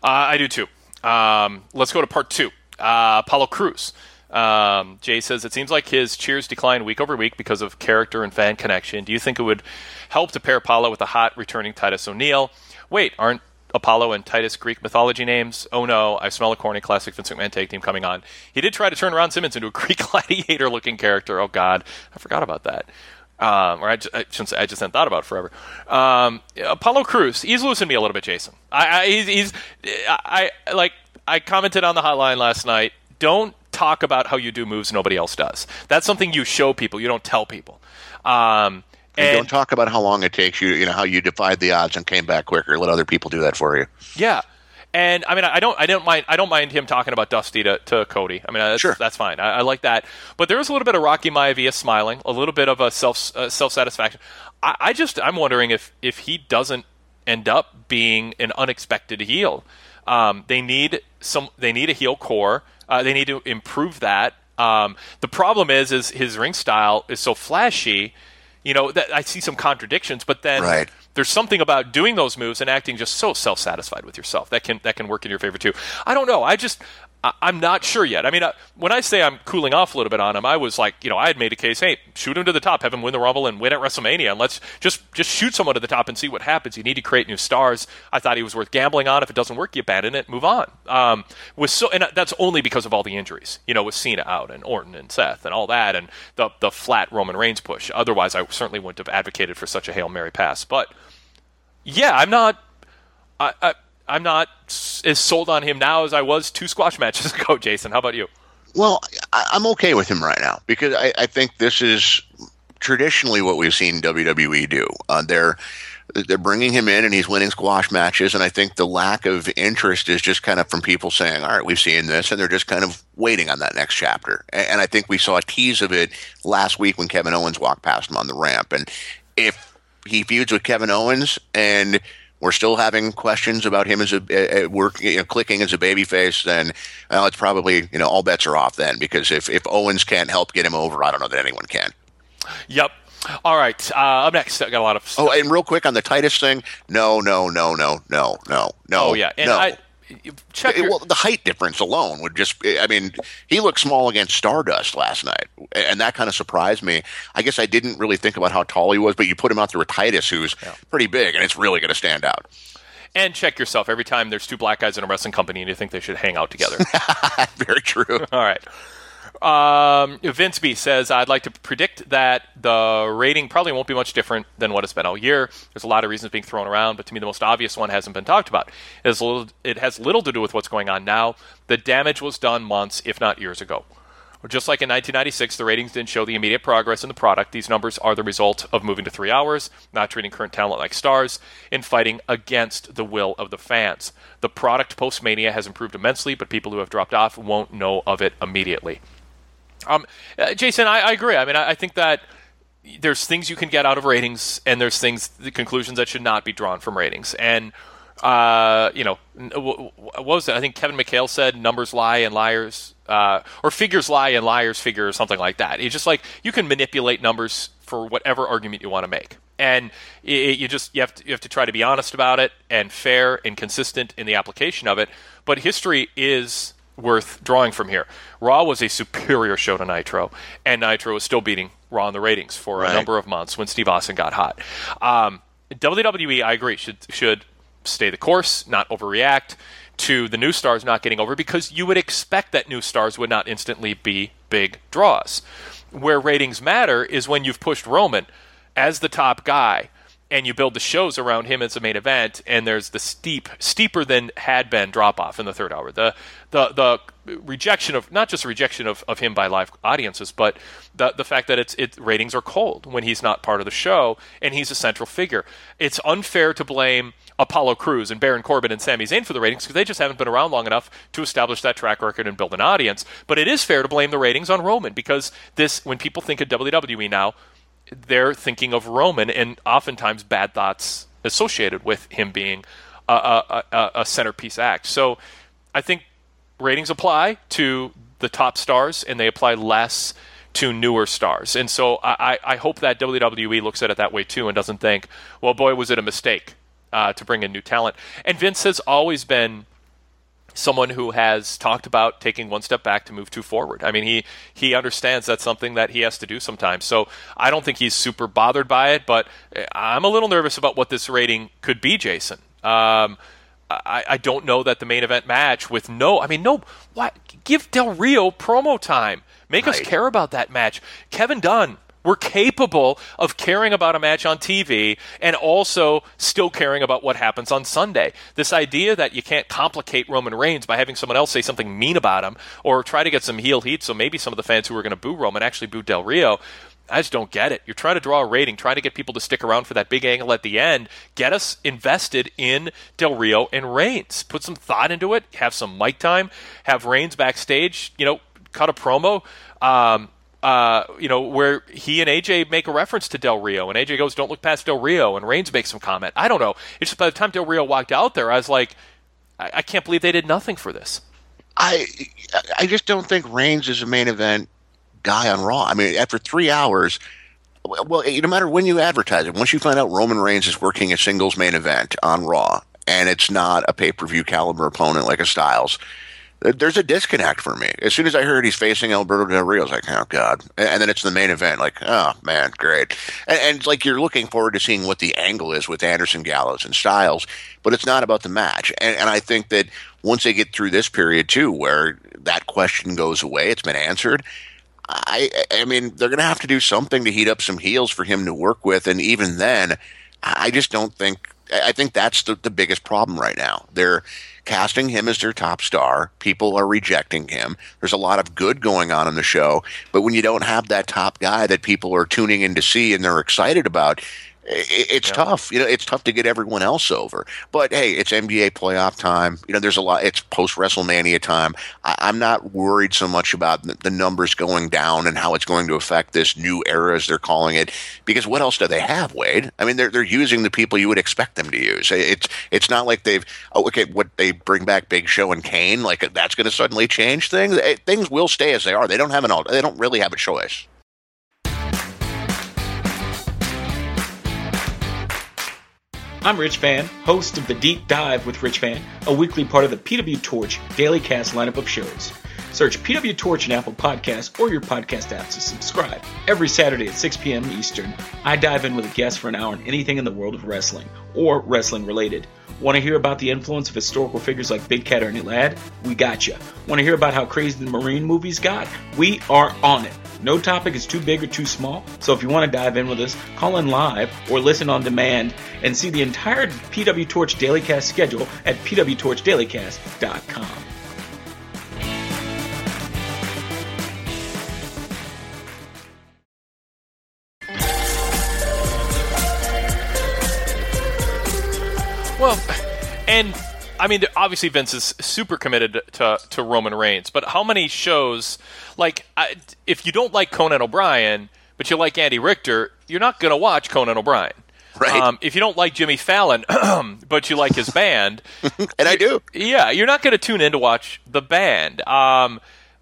Uh, I do too. Um, let's go to part two. Uh, Apollo Crews. Um, Jay says it seems like his cheers decline week over week because of character and fan connection. Do you think it would help to pair Apollo with a hot returning Titus O'Neil? Wait, aren't Apollo and Titus Greek mythology names? Oh no, I smell a corny classic Vince McMahon tag team coming on. He did try to turn Ron Simmons into a Greek gladiator looking character. Oh god, I forgot about that um, or I just, I, shouldn't say, I just hadn't thought about it forever. Um, Apollo Crews, he's losing me a little bit, Jason. I, I he's, he's, I, I like, I commented on the hotline last night. Don't talk about how you do moves nobody else does. That's something you show people. You don't tell people. Um, and, and, don't talk about how long it takes you. You know how you defied the odds and came back quicker. Let other people do that for you. Yeah, and I mean, I don't, I don't mind, I don't mind him talking about Dusty to, to Cody. I mean, that's, sure. that's fine. I, I, like that. But there was a little bit of Rocky Maivia smiling, a little bit of a self uh, self satisfaction. I, I just, I'm wondering if if he doesn't end up being an unexpected heel. Um, they need some, they need a heel core. Uh, they need to improve that. Um, the problem is, is his ring style is so flashy. You know, that I see some contradictions, but then. Right there's something about doing those moves and acting just so self-satisfied with yourself that can that can work in your favor too. I don't know. I just I, am not sure yet. I mean, uh, when I say I'm cooling off a little bit on him, I was like, you know, I had made a case, hey, shoot him to the top, have him win the Rumble and win at WrestleMania, and let's just just shoot someone to the top and see what happens. You need to create new stars. I thought he was worth gambling on. If it doesn't work, you abandon it, move on. Um, so, and that's only because of all the injuries, you know, with Cena out and Orton and Seth and all that, and the the flat Roman Reigns push. Otherwise, I certainly wouldn't have advocated for such a hail mary pass. But yeah, I'm not. I, I I'm not as sold on him now as I was two squash matches ago. Jason, how about you? Well, I, am okay with him right now because I, I, think this is traditionally what we've seen WWE do. Uh, they're they're bringing him in and he's winning squash matches, and I think the lack of interest is just kind of from people saying, "All right, we've seen this," and they're just kind of waiting on that next chapter. And, and I think we saw a tease of it last week when Kevin Owens walked past him on the ramp, and if he feuds with Kevin Owens and we're still having questions about him as a, a, work you know, clicking as a babyface, then well, it's probably you know all bets are off then because if if Owens can't help get him over, I don't know that anyone can. Yep. All right. Uh, up next, I got a lot of. Stuff. Oh, and real quick on the Titus thing. No, no, no, no, no, no, no. Oh yeah, and no. I check your... well the height difference alone would just i mean he looked small against stardust last night and that kind of surprised me. I guess i didn't really think about how tall he was but you put him out there with titus who's yeah. pretty big and it's really going to stand out. And check yourself every time there's two black guys in a wrestling company and you think they should hang out together. Very true. All right um, Vince B says, I'd like to predict that the rating probably won't be much different than what it's been all year. There's a lot of reasons being thrown around, but to me, the most obvious one hasn't been talked about. It has little, it has little to do with what's going on now. The damage was done months, if not years ago. Just like in 1996, the ratings didn't show the immediate progress in the product. These numbers are the result of moving to three hours, not treating current talent like stars, and fighting against the will of the fans. The product post Mania has improved immensely, but people who have dropped off won't know of it immediately. Um, uh, Jason, I, I, agree. I mean, I, I, think that there's things you can get out of ratings, and there's things, the conclusions that should not be drawn from ratings. And uh, you know, what was it? I think Kevin McHale said numbers lie and liars, uh, or figures lie and liars figure, or something like that. It's just like you can manipulate numbers for whatever argument you want to make, and it, you just you have to you have to try to be honest about it and fair and consistent in the application of it. But history is worth drawing from here. Raw was a superior show to Nitro, and Nitro was still beating Raw in the ratings for right. a number of months when Steve Austin got hot. Um, WWE, I agree, should should stay the course, not overreact to the new stars not getting over because you would expect that new stars would not instantly be big draws. Where ratings matter is when you've pushed Roman as the top guy and you build the shows around him as a main event, and there's the steep, steeper than had been drop off in the third hour. The the the rejection of not just rejection of, of him by live audiences, but the the fact that it's it ratings are cold when he's not part of the show and he's a central figure. It's unfair to blame Apollo Crews and Baron Corbin and Sami Zayn for the ratings because they just haven't been around long enough to establish that track record and build an audience. But it is fair to blame the ratings on Roman because this, when people think of WWE now, they're thinking of Roman and oftentimes bad thoughts associated with him being a, a, a, a centerpiece act. So I think ratings apply to the top stars and they apply less to newer stars. And so I, I hope that WWE looks at it that way too and doesn't think, well, boy, was it a mistake uh, to bring in new talent. And Vince has always been someone who has talked about taking one step back to move two forward. I mean, he he understands that's something that he has to do sometimes. So I don't think he's super bothered by it, but I'm a little nervous about what this rating could be, Jason. Um, I, I don't know that the main event match with no, I mean, no, what? Give Del Rio promo time. Make right. us care about that match. Kevin Dunn, we're capable of caring about a match on TV and also still caring about what happens on Sunday. This idea that you can't complicate Roman Reigns by having someone else say something mean about him or try to get some heel heat so maybe some of the fans who are going to boo Roman actually boo Del Rio. I just don't get it. You're trying to draw a rating, trying to get people to stick around for that big angle at the end. Get us invested in Del Rio and Reigns. Put some thought into it. Have some mic time. Have Reigns backstage. You know, cut a promo. Um, uh, you know, where he and AJ make a reference to Del Rio, and AJ goes, "Don't look past Del Rio," and Reigns makes some comment. I don't know. It's just by the time Del Rio walked out there, I was like, I, I can't believe they did nothing for this. I I just don't think Reigns is a main event guy on Raw. I mean, after three hours, well, no matter when you advertise it, once you find out Roman Reigns is working a singles main event on Raw, and it's not a pay per view caliber opponent like a Styles, there's a disconnect for me. As soon as I heard he's facing Alberto Del Rio, I was like, oh god! And then it's the main event, like, oh man, great. And, and like you're looking forward to seeing what the angle is with Anderson, Gallows, and Styles, but it's not about the match. And, and I think that once they get through this period too, where that question goes away, it's been answered. I, I mean, they're going to have to do something to heat up some heels for him to work with, and even then, I just don't think. I think that's the, the biggest problem right now. They're casting him as their top star. People are rejecting him. There's a lot of good going on in the show, but when you don't have that top guy that people are tuning in to see and they're excited about, it's yeah. tough. You know, it's tough to get everyone else over. But hey, it's NBA playoff time. You know, there's a lot. It's post WrestleMania time. I, am not worried so much about the numbers going down and how it's going to affect this new era, as they're calling it. Because what else do they have, Wade? I mean, they're they're using the people you would expect them to use. It's it's not like they've oh, okay, what they bring back Big Show and Kane, like that's going to suddenly change things. Eh, things will stay as they are. They don't have an they don't really have a choice. I'm Rich Fann, host of The Deep Dive with Rich Fann, a weekly part of the PW Torch Daily Cast lineup of shows. Search PW Torch in Apple Podcasts or your podcast apps to subscribe. Every Saturday at 6 p.m. Eastern, I dive in with a guest for an hour on anything in the world of wrestling or wrestling related. Want to hear about the influence of historical figures like Big Cat Ernie Ladd? We got you. Want to hear about how crazy the Marine movies got? We are on it. No topic is too big or too small, so if you want to dive in with us, call in live or listen on demand and see the entire PW Torch Dailycast schedule at pwtorchdailycast.com. Well, and I mean, obviously Vince is super committed to to Roman Reigns, but how many shows like I, if you don't like Conan O'Brien, but you like Andy Richter, you're not going to watch Conan O'Brien. Right. Um, if you don't like Jimmy Fallon, but you like his band, and I do, yeah, you're not going to tune in to watch the band. Um,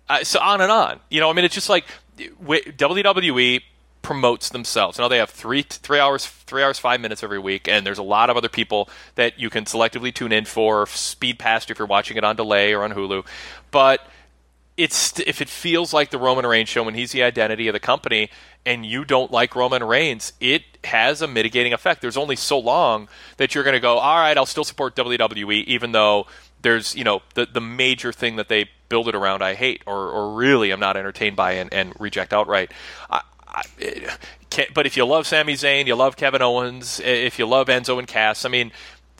uh, so on and on. You know, I mean, it's just like WWE promotes themselves. Now they have three three hours three hours five minutes every week, and there's a lot of other people that you can selectively tune in for. Speed past if you're watching it on delay or on Hulu, but it's if it feels like the Roman Reigns show and he's the identity of the company, and you don't like Roman Reigns, it has a mitigating effect. There's only so long that you're going to go, all right, I'll still support WWE, even though there's you know the the major thing that they build it around I hate or or really I'm not entertained by and, and reject outright. I, but if you love Sami Zayn, you love Kevin Owens, if you love Enzo and Cass, I mean,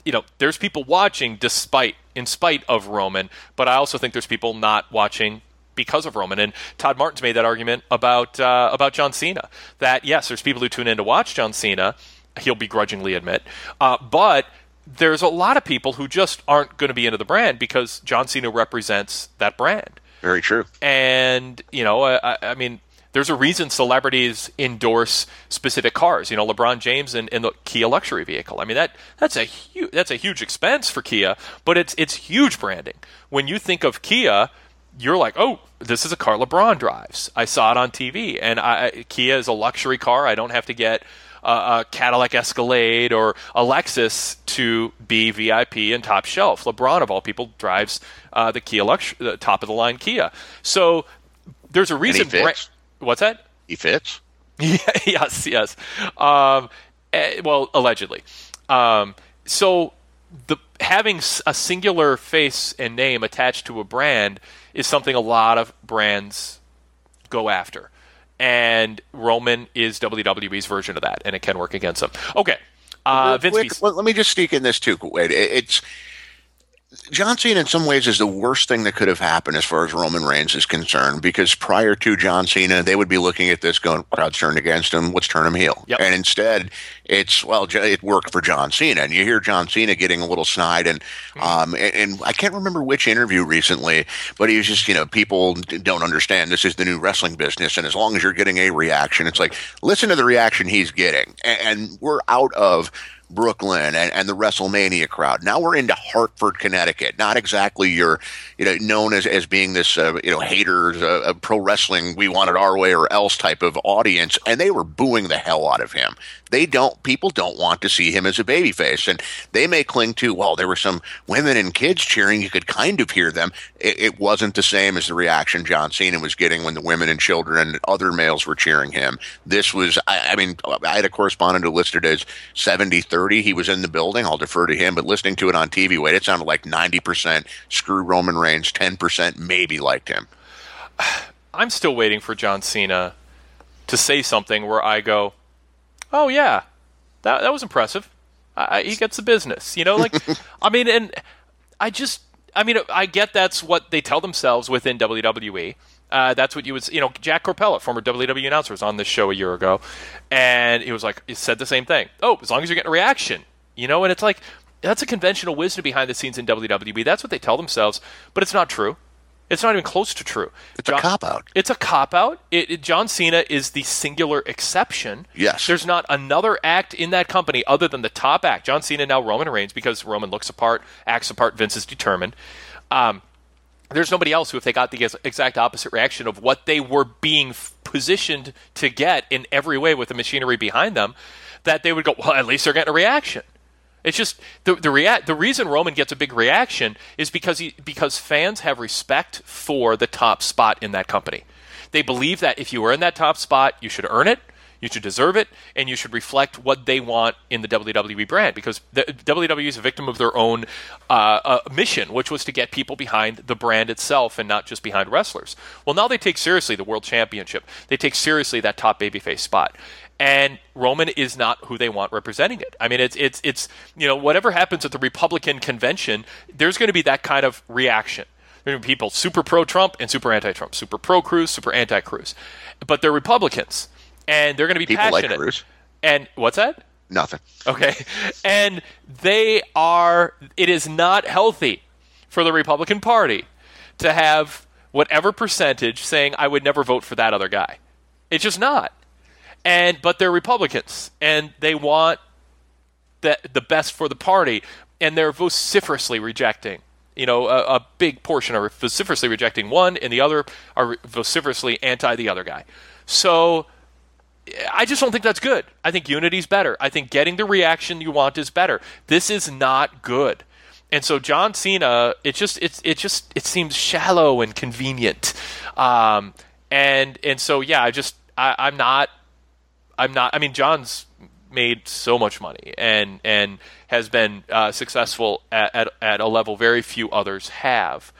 you know, there's people watching despite, in spite of Roman, but I also think there's people not watching because of Roman. And Todd Martin's made that argument about uh, about John Cena. That yes, there's people who tune in to watch John Cena. He'll begrudgingly admit, uh, but there's a lot of people who just aren't going to be into the brand because John Cena represents that brand. Very true. And you know, I, I mean, there's a reason celebrities endorse specific cars. You know, LeBron James in, in the Kia luxury vehicle. I mean that that's a huge that's a huge expense for Kia, but it's it's huge branding. When you think of Kia, you're like, oh, this is a car LeBron drives. I saw it on TV, and I, Kia is a luxury car. I don't have to get a, a Cadillac Escalade or a Lexus to be VIP and top shelf. LeBron, of all people, drives uh, the Kia Lux, the top of the line Kia. So there's a reason. And he fits. Bra- what's that? He fits. yes, yes. Um, eh, well, allegedly. Um, so the having a singular face and name attached to a brand is something a lot of brands go after. And Roman is WWE's version of that, and it can work against them. Okay. Uh, Vince Quick, let me just sneak in this too. Wait, it's John Cena in some ways is the worst thing that could have happened as far as Roman Reigns is concerned because prior to John Cena, they would be looking at this going, crowd's turned against him, let's turn him heel. Yep. And instead, it's, well, it worked for John Cena. And you hear John Cena getting a little snide. And, um, and, and I can't remember which interview recently, but he was just, you know, people don't understand this is the new wrestling business. And as long as you're getting a reaction, it's like, listen to the reaction he's getting. And, and we're out of Brooklyn and, and the WrestleMania crowd. Now we're into Hartford, Connecticut. Not exactly your, you know, known as, as being this, uh, you know, haters uh, pro wrestling, we want it our way or else type of audience. And they were booing the hell out of him. They don't, people don't want to see him as a babyface. And they may cling to, well, there were some women and kids cheering. You could kind of hear them. It, it wasn't the same as the reaction John Cena was getting when the women and children and other males were cheering him. This was, I, I mean, I had a correspondent who listed as 70 30. He was in the building. I'll defer to him. But listening to it on TV, wait, it sounded like 90% screw Roman Reigns, 10% maybe liked him. I'm still waiting for John Cena to say something where I go, "Oh yeah, that that was impressive. I, he gets the business." You know, like I mean, and I just, I mean, I get that's what they tell themselves within WWE. Uh, that's what you would, you know, Jack Korpela, former WWE announcer, was on this show a year ago, and he was like, he said the same thing. Oh, as long as you're getting a reaction, you know, and it's like that's a conventional wisdom behind the scenes in WWE. That's what they tell themselves, but it's not true. It's not even close to true. It's John, a cop out. It's a cop out. It, it, John Cena is the singular exception. Yes. There's not another act in that company other than the top act. John Cena now Roman Reigns because Roman looks apart, acts apart. Vince is determined. Um, there's nobody else who, if they got the exact opposite reaction of what they were being positioned to get in every way with the machinery behind them, that they would go, well, at least they're getting a reaction. It's just the the react the reason Roman gets a big reaction is because he because fans have respect for the top spot in that company. They believe that if you are in that top spot, you should earn it, you should deserve it, and you should reflect what they want in the WWE brand. Because the WWE is a victim of their own uh, uh, mission, which was to get people behind the brand itself and not just behind wrestlers. Well, now they take seriously the World Championship. They take seriously that top babyface spot and Roman is not who they want representing it. I mean, it's it's it's you know whatever happens at the Republican convention, there's going to be that kind of reaction. There are people super pro Trump and super anti Trump, super pro Cruz, super anti Cruz, but they're Republicans and they're going to be people passionate. Like Cruz. And what's that? Nothing. Okay, and they are. It is not healthy for the Republican Party to have whatever percentage saying I would never vote for that other guy. It's just not and but they're Republicans and they want the the best for the party, and they're vociferously rejecting. You know, a, a big portion are vociferously rejecting one, and the other are vociferously anti the other guy. So I just don't think that's good. I think unity's better. I think getting the reaction you want is better. This is not good. And so John Cena, it just it it just it seems shallow and convenient. Um, and and so yeah, I just I, I'm not I'm not. I mean, John's made so much money and and has been uh, successful at, at, at a level very few others have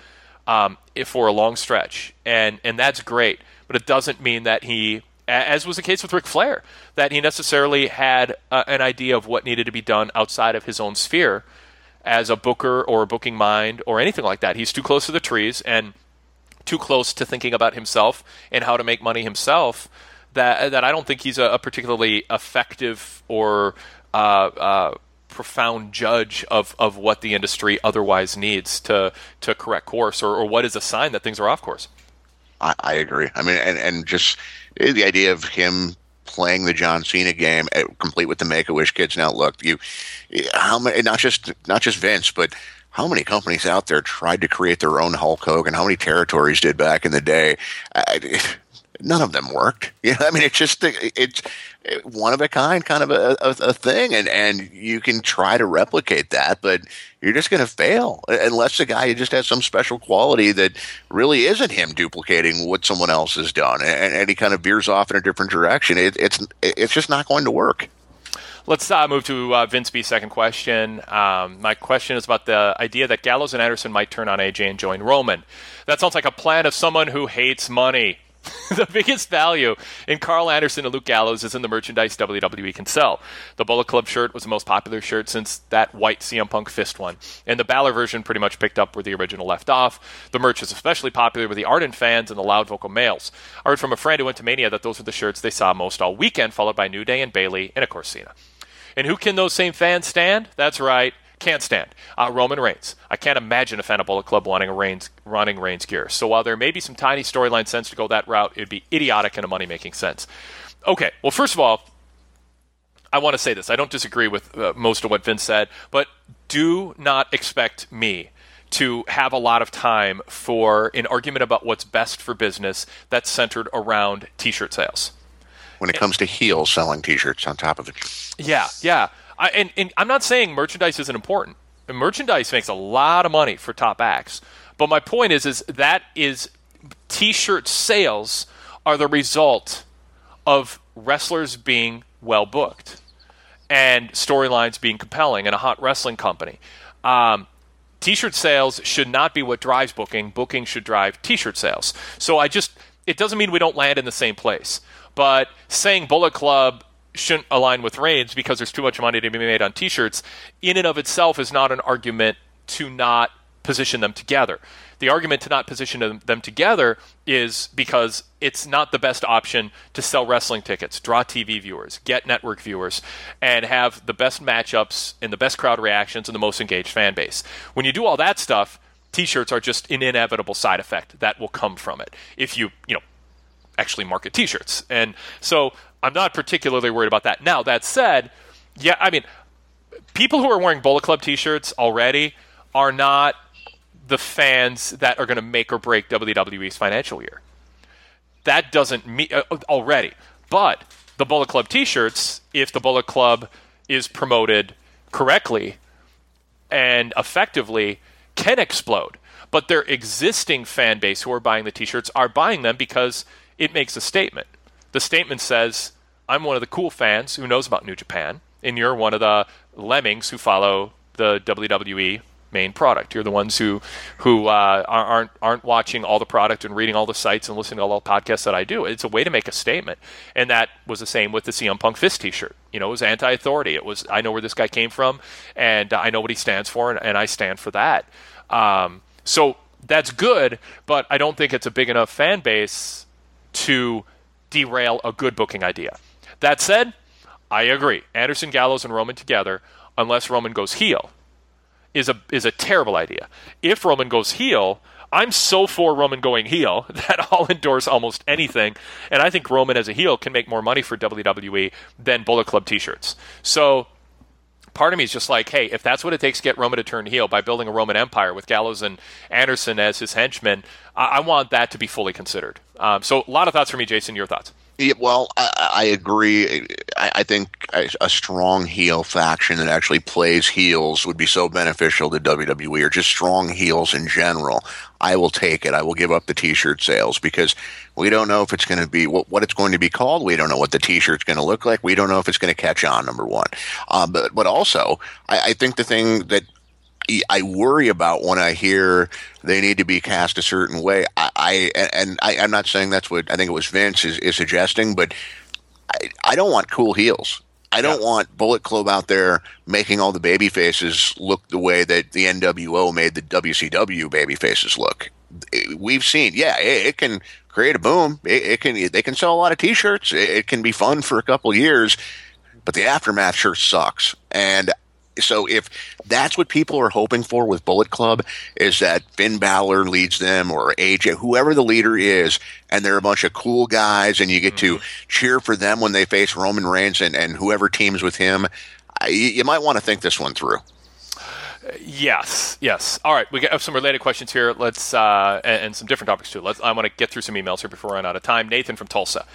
um, for a long stretch, and and that's great. But it doesn't mean that he, as was the case with Ric Flair, that he necessarily had uh, an idea of what needed to be done outside of his own sphere as a booker or a booking mind or anything like that. He's too close to the trees and too close to thinking about himself and how to make money himself that that I don't think he's a, a particularly effective or uh, uh, profound judge of, of what the industry otherwise needs to to correct course, or, or what is a sign that things are off course. I, I agree. I mean, and and just the idea of him playing the John Cena game, eh, complete with the Make a Wish kids. Now, look, you how many? Not just not just Vince, but how many companies out there tried to create their own Hulk Hogan? How many territories did back in the day? I, none of them worked. You know, I mean, it's just it's one of a kind kind of a, a, a, thing, and and you can try to replicate that, but you're just going to fail unless the guy just has some special quality that really isn't him duplicating what someone else has done, and, and he kind of veers off in a different direction. It, it's it's just not going to work. Let's uh, move to uh, Vince B's second question. Um, my question is about the idea that Gallows and Anderson might turn on AJ and join Roman. That sounds like a plan of someone who hates money. the biggest value in Karl Anderson and Luke Gallows is in the merchandise WWE can sell. The Bullet Club shirt was the most popular shirt since that white CM Punk fist one, and the Balor version pretty much picked up where the original left off. The merch is especially popular with the ardent fans and the loud vocal males. I heard from a friend who went to Mania that those were the shirts they saw most all weekend, followed by New Day and Bayley and of course Cena. And who can those same fans stand? That's right, can't stand. Uh, Roman Reigns. I can't imagine a fan of Bullet Club wanting a Reigns, running Reigns gear. So while there may be some tiny storyline sense to go that route, it'd be idiotic in a money making sense. Okay, well, first of all, I want to say this. I don't disagree with uh, most of what Vince said, but do not expect me to have a lot of time for an argument about what's best for business that's centered around t shirt sales. When it comes to heels selling t shirts on top of it. Yeah, yeah. I, and, and I'm not saying merchandise isn't important. Merchandise makes a lot of money for top acts. But my point is, is that is t-shirt sales are the result of wrestlers being well booked and storylines being compelling and a hot wrestling company. Um, t-shirt sales should not be what drives booking. Booking should drive t-shirt sales. So I just it doesn't mean we don't land in the same place. But saying Bullet Club shouldn't align with Reigns because there's too much money to be made on T-shirts, in and of itself is not an argument to not position them together. The argument to not position them together is because it's not the best option to sell wrestling tickets, draw TV viewers, get network viewers, and have the best matchups and the best crowd reactions and the most engaged fan base. When you do all that stuff, t-shirts are just an inevitable side effect that will come from it. If you, you know, actually market t-shirts. And so I'm not particularly worried about that. Now, that said, yeah, I mean, people who are wearing Bullet Club t-shirts already are not the fans that are going to make or break WWE's financial year. That doesn't mean uh, already. But the Bullet Club t-shirts, if the Bullet Club is promoted correctly and effectively, can explode. But their existing fan base who are buying the t-shirts are buying them because it makes a statement. The statement says, I'm one of the cool fans who knows about New Japan, and you're one of the lemmings who follow the WWE main product. You're the ones who who uh, aren't aren't watching all the product and reading all the sites and listening to all the podcasts that I do. It's a way to make a statement, and that was the same with the CM Punk Fist T-shirt. You know, it was anti-authority. It was I know where this guy came from, and I know what he stands for, and, and I stand for that. Um, so that's good, but I don't think it's a big enough fan base to derail a good booking idea. That said, I agree. Anderson, Gallows, and Roman together, unless Roman goes heel, is a is a terrible idea. If Roman goes heel, I'm so for Roman going heel that I'll endorse almost anything, and I think Roman as a heel can make more money for WWE than Bullet Club T-shirts. So part of me is just like, hey, if that's what it takes to get Roman to turn heel by building a Roman empire with Gallows and Anderson as his henchmen, I, I want that to be fully considered. Um, so a lot of thoughts for me, Jason. Your thoughts? Yeah, well, I, I agree. I, I, think a strong heel faction that actually plays heels would be so beneficial to WWE, or just strong heels in general. I will take it. I will give up the T-shirt sales because we don't know if it's going to be what, what it's going to be called. We don't know what the T-shirt's going to look like. We don't know if it's going to catch on. Number one, um, but but also, I, I think the thing that I worry about when I hear they need to be cast a certain way. I, I and I, am not saying that's what I think it was Vince is, is suggesting, but I, I don't want cool heels. I don't yeah. want Bullet Club out there making all the baby faces look the way that the NWO made the WCW baby faces look. We've seen, yeah, it, it can create a boom. It, it, can they can sell a lot of T-shirts. It, it can be fun for a couple years, but the aftermath sure sucks. And so if that's what people are hoping for with Bullet Club is that Finn Balor leads them or AJ, whoever the leader is, and they're a bunch of cool guys, and you get to mm-hmm. cheer for them when they face Roman Reigns and, and whoever teams with him. I, you might want to think this one through. Yes, yes. All right, we have some related questions here. Let's uh, and, and some different topics too. Let's. I want to get through some emails here before we run out of time. Nathan from Tulsa,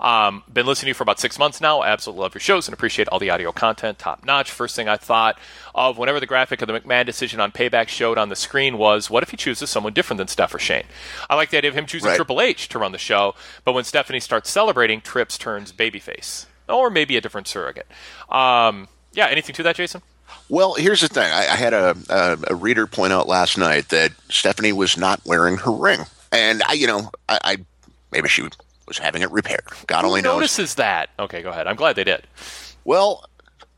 um, been listening to you for about six months now. Absolutely love your shows and appreciate all the audio content, top notch. First thing I thought of whenever the graphic of the McMahon decision on Payback showed on the screen was, what if he chooses someone different than Steph or Shane? I like the idea of him choosing Right. Triple H to run the show, but when Stephanie starts celebrating, Trips turns babyface, or maybe a different surrogate. Um, yeah, anything to that, Jason? Well, here's the thing. I, I had a, a, a reader point out last night that Stephanie was not wearing her ring, and I, you know, I, I maybe she was having it repaired. God only knows. notices that? Okay, go ahead. I'm glad they did. Well,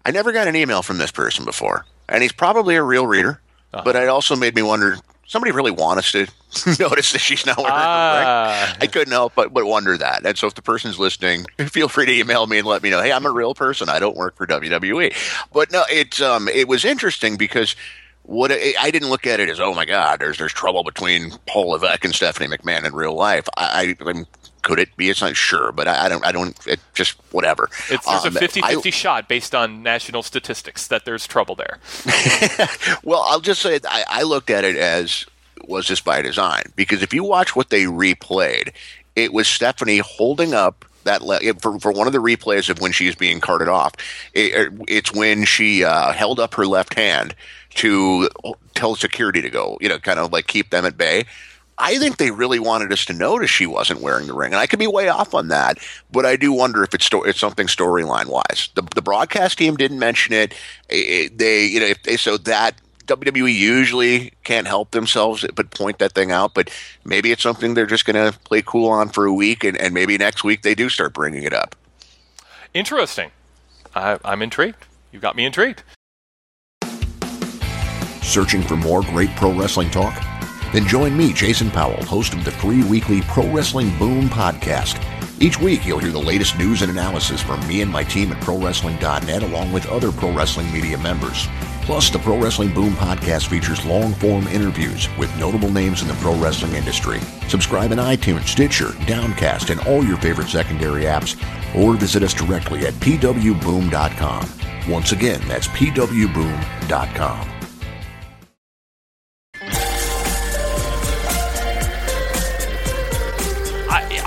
I never got an email from this person before, and he's probably a real reader. Uh-huh. But it also made me wonder: somebody really want us to notice that she's not wearing Ah. I couldn't help but but wonder that. And so, if the person's listening, feel free to email me and let me know. Hey, I'm a real person. I don't work for WWE. But no, it's um, it was interesting because. What I I didn't look at it as oh my god there's there's trouble between Paul Levesque and Stephanie McMahon in real life I, I I'm, could it be it's not sure but I, I don't I don't it just whatever It's, there's Um, a 50 I- 50 shot based on national statistics that there's trouble there. Well, I'll just say I, I looked at it as was this by design because if you watch what they replayed, it was Stephanie holding up that le- for for one of the replays of when she's being carted off. It, it's when she uh, held up her left hand to tell security to go, you know, kind of like keep them at bay. I think they really wanted us to notice she wasn't wearing the ring, and I could be way off on that, but I do wonder if it's sto- it's something storyline wise. The the broadcast team didn't mention it. It- They you know if they so that WWE usually can't help themselves but point that thing out, but maybe it's something they're just going to play cool on for a week, and, and maybe next week they do start bringing it up. Interesting. I, I'm intrigued. You've got me intrigued. Searching for more great pro wrestling talk? Then join me, Jason Powell, host of the free weekly Pro Wrestling Boom podcast. Each week, you'll hear the latest news and analysis from me and my team at ProWrestling.net, along with other pro wrestling media members. Plus, the Pro Wrestling Boom podcast features long form interviews with notable names in the pro wrestling industry. Subscribe in iTunes, Stitcher, Downcast, and all your favorite secondary apps, or visit us directly at pwboom.com. Once again, that's pwboom.com.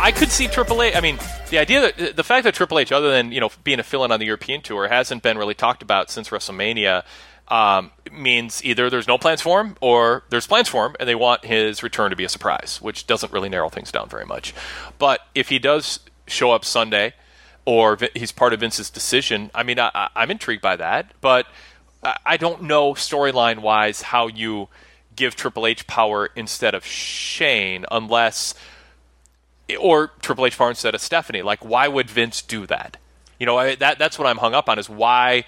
I, could see Triple H. I mean, the idea that the fact that Triple H, other than you know being a fill-in on the European tour, hasn't been really talked about since WrestleMania, um, means either there's no plans for him or there's plans for him, and they want his return to be a surprise, which doesn't really narrow things down very much. But if he does show up Sunday, or he's part of Vince's decision, I mean, I, I'm intrigued by that, but I I don't know storyline wise how you give Triple H power instead of Shane, unless or Triple H power instead of Stephanie. Like, why would Vince do that? You know, I, that that's what I'm hung up on is why.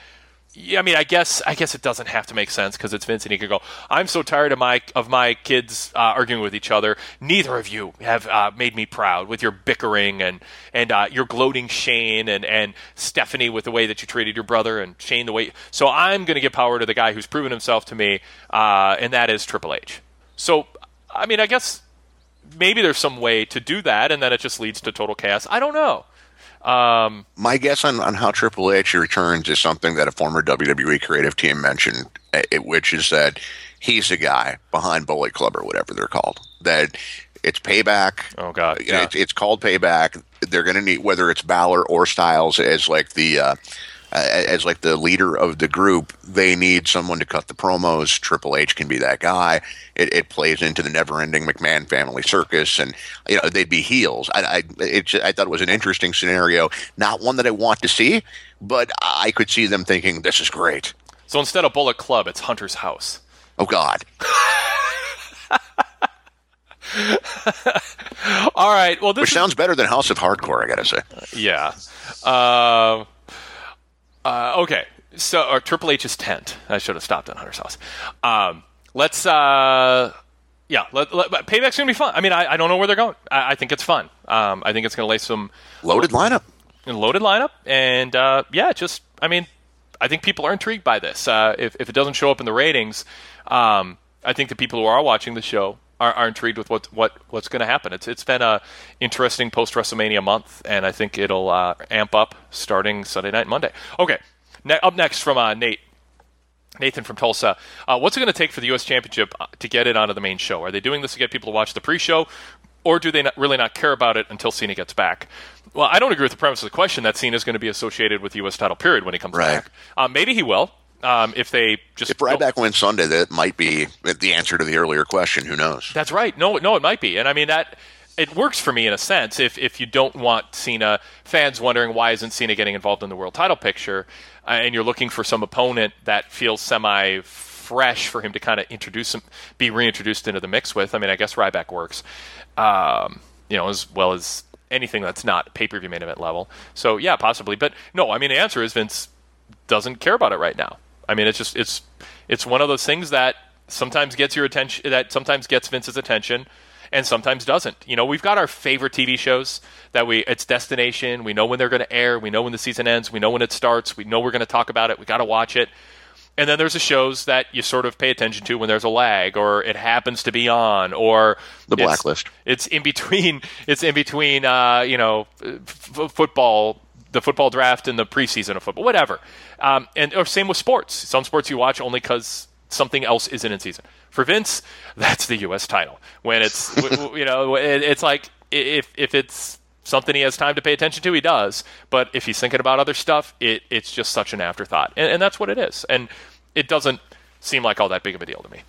Yeah, I mean, I guess I guess it doesn't have to make sense because it's Vince, and he could go. I'm so tired of my of my kids uh, arguing with each other. Neither of you have uh, made me proud with your bickering and and uh, your gloating Shane and and Stephanie with the way that you treated your brother and Shane the way. So I'm going to give power to the guy who's proven himself to me, uh, and that is Triple H. So I mean, I guess maybe there's some way to do that, and then it just leads to total chaos. I don't know. Um, My guess on, on how Triple H returns is something that a former WWE creative team mentioned, eh, which is that he's the guy behind Bullet Club or whatever they're called. That it's payback. Oh God, yeah. it's, it's called payback. They're going to need whether it's Balor or Styles as like the uh, uh, as like the leader of the group. They need someone to cut the promos. Triple H can be that guy. It, it plays into the never-ending McMahon family circus, and you know they'd be heels. I I, it, I thought it was an interesting scenario, not one that I want to see, but I could see them thinking this is great. so instead of Bullet Club, it's Hunter's House. Oh God. All right. Well, this Which is- sounds better than House of Hardcore, I gotta say. Yeah. Uh, uh, okay. So, or Triple H's tent. I should have stopped at Hunter's house. Um, let's. Uh, yeah. Let, let, but Payback's gonna be fun. I mean, I, I don't know where they're going. I, I think it's fun. Um, I think it's gonna lay some loaded lineup. Loaded lineup, and uh, yeah, just. I mean, I think people are intrigued by this. Uh, if if it doesn't show up in the ratings, um, I think the people who are watching the show are, are intrigued with what what what's going to happen. It's it's been a interesting post WrestleMania month, and I think it'll uh, amp up starting Sunday night, Monday. Okay, ne- up next from uh, Nate. Nathan from Tulsa, uh, what's it going to take for the U.S. Championship uh, to get it onto the main show? Are they doing this to get people to watch the pre-show, or do they not, really not care about it until Cena gets back? Well, I don't agree with the premise of the question that Cena is going to be associated with the U.S. title period when he comes Right. back. Uh, maybe he will. Um, if they just If Ryback wins Sunday, that might be the answer to the earlier question. Who knows? That's right. No, no, it might be, and I mean that it works for me in a sense. If if you don't want Cena, fans wondering why isn't Cena getting involved in the world title picture, uh, and you're looking for some opponent that feels semi fresh for him to kind of introduce him, be reintroduced into the mix with. I mean, I guess Ryback works, um, you know, as well as anything that's not pay per view main event level. So yeah, possibly, but no. I mean, the answer is Vince doesn't care about it right now. I mean, it's just it's it's one of those things that sometimes gets your attention, that sometimes gets Vince's attention, and sometimes doesn't. You know, we've got our favorite TV shows that we it's destination. We know when they're going to air. We know when the season ends. We know when it starts. We know we're going to talk about it. We got to watch it. And then there's the shows that you sort of pay attention to when there's a lag, or it happens to be on, or The it's- blacklist. It's in between. It's in between. Uh, you know, f- football, the football draft, and the preseason of football, whatever. Um, and or same with sports. Some sports you watch only because something else isn't in season. For Vince, that's the U.S. title. When it's you know, it, it's like if if it's something he has time to pay attention to, he does. But if he's thinking about other stuff, it it's just such an afterthought, and, and that's what it is. And it doesn't seem like all that big of a deal to me.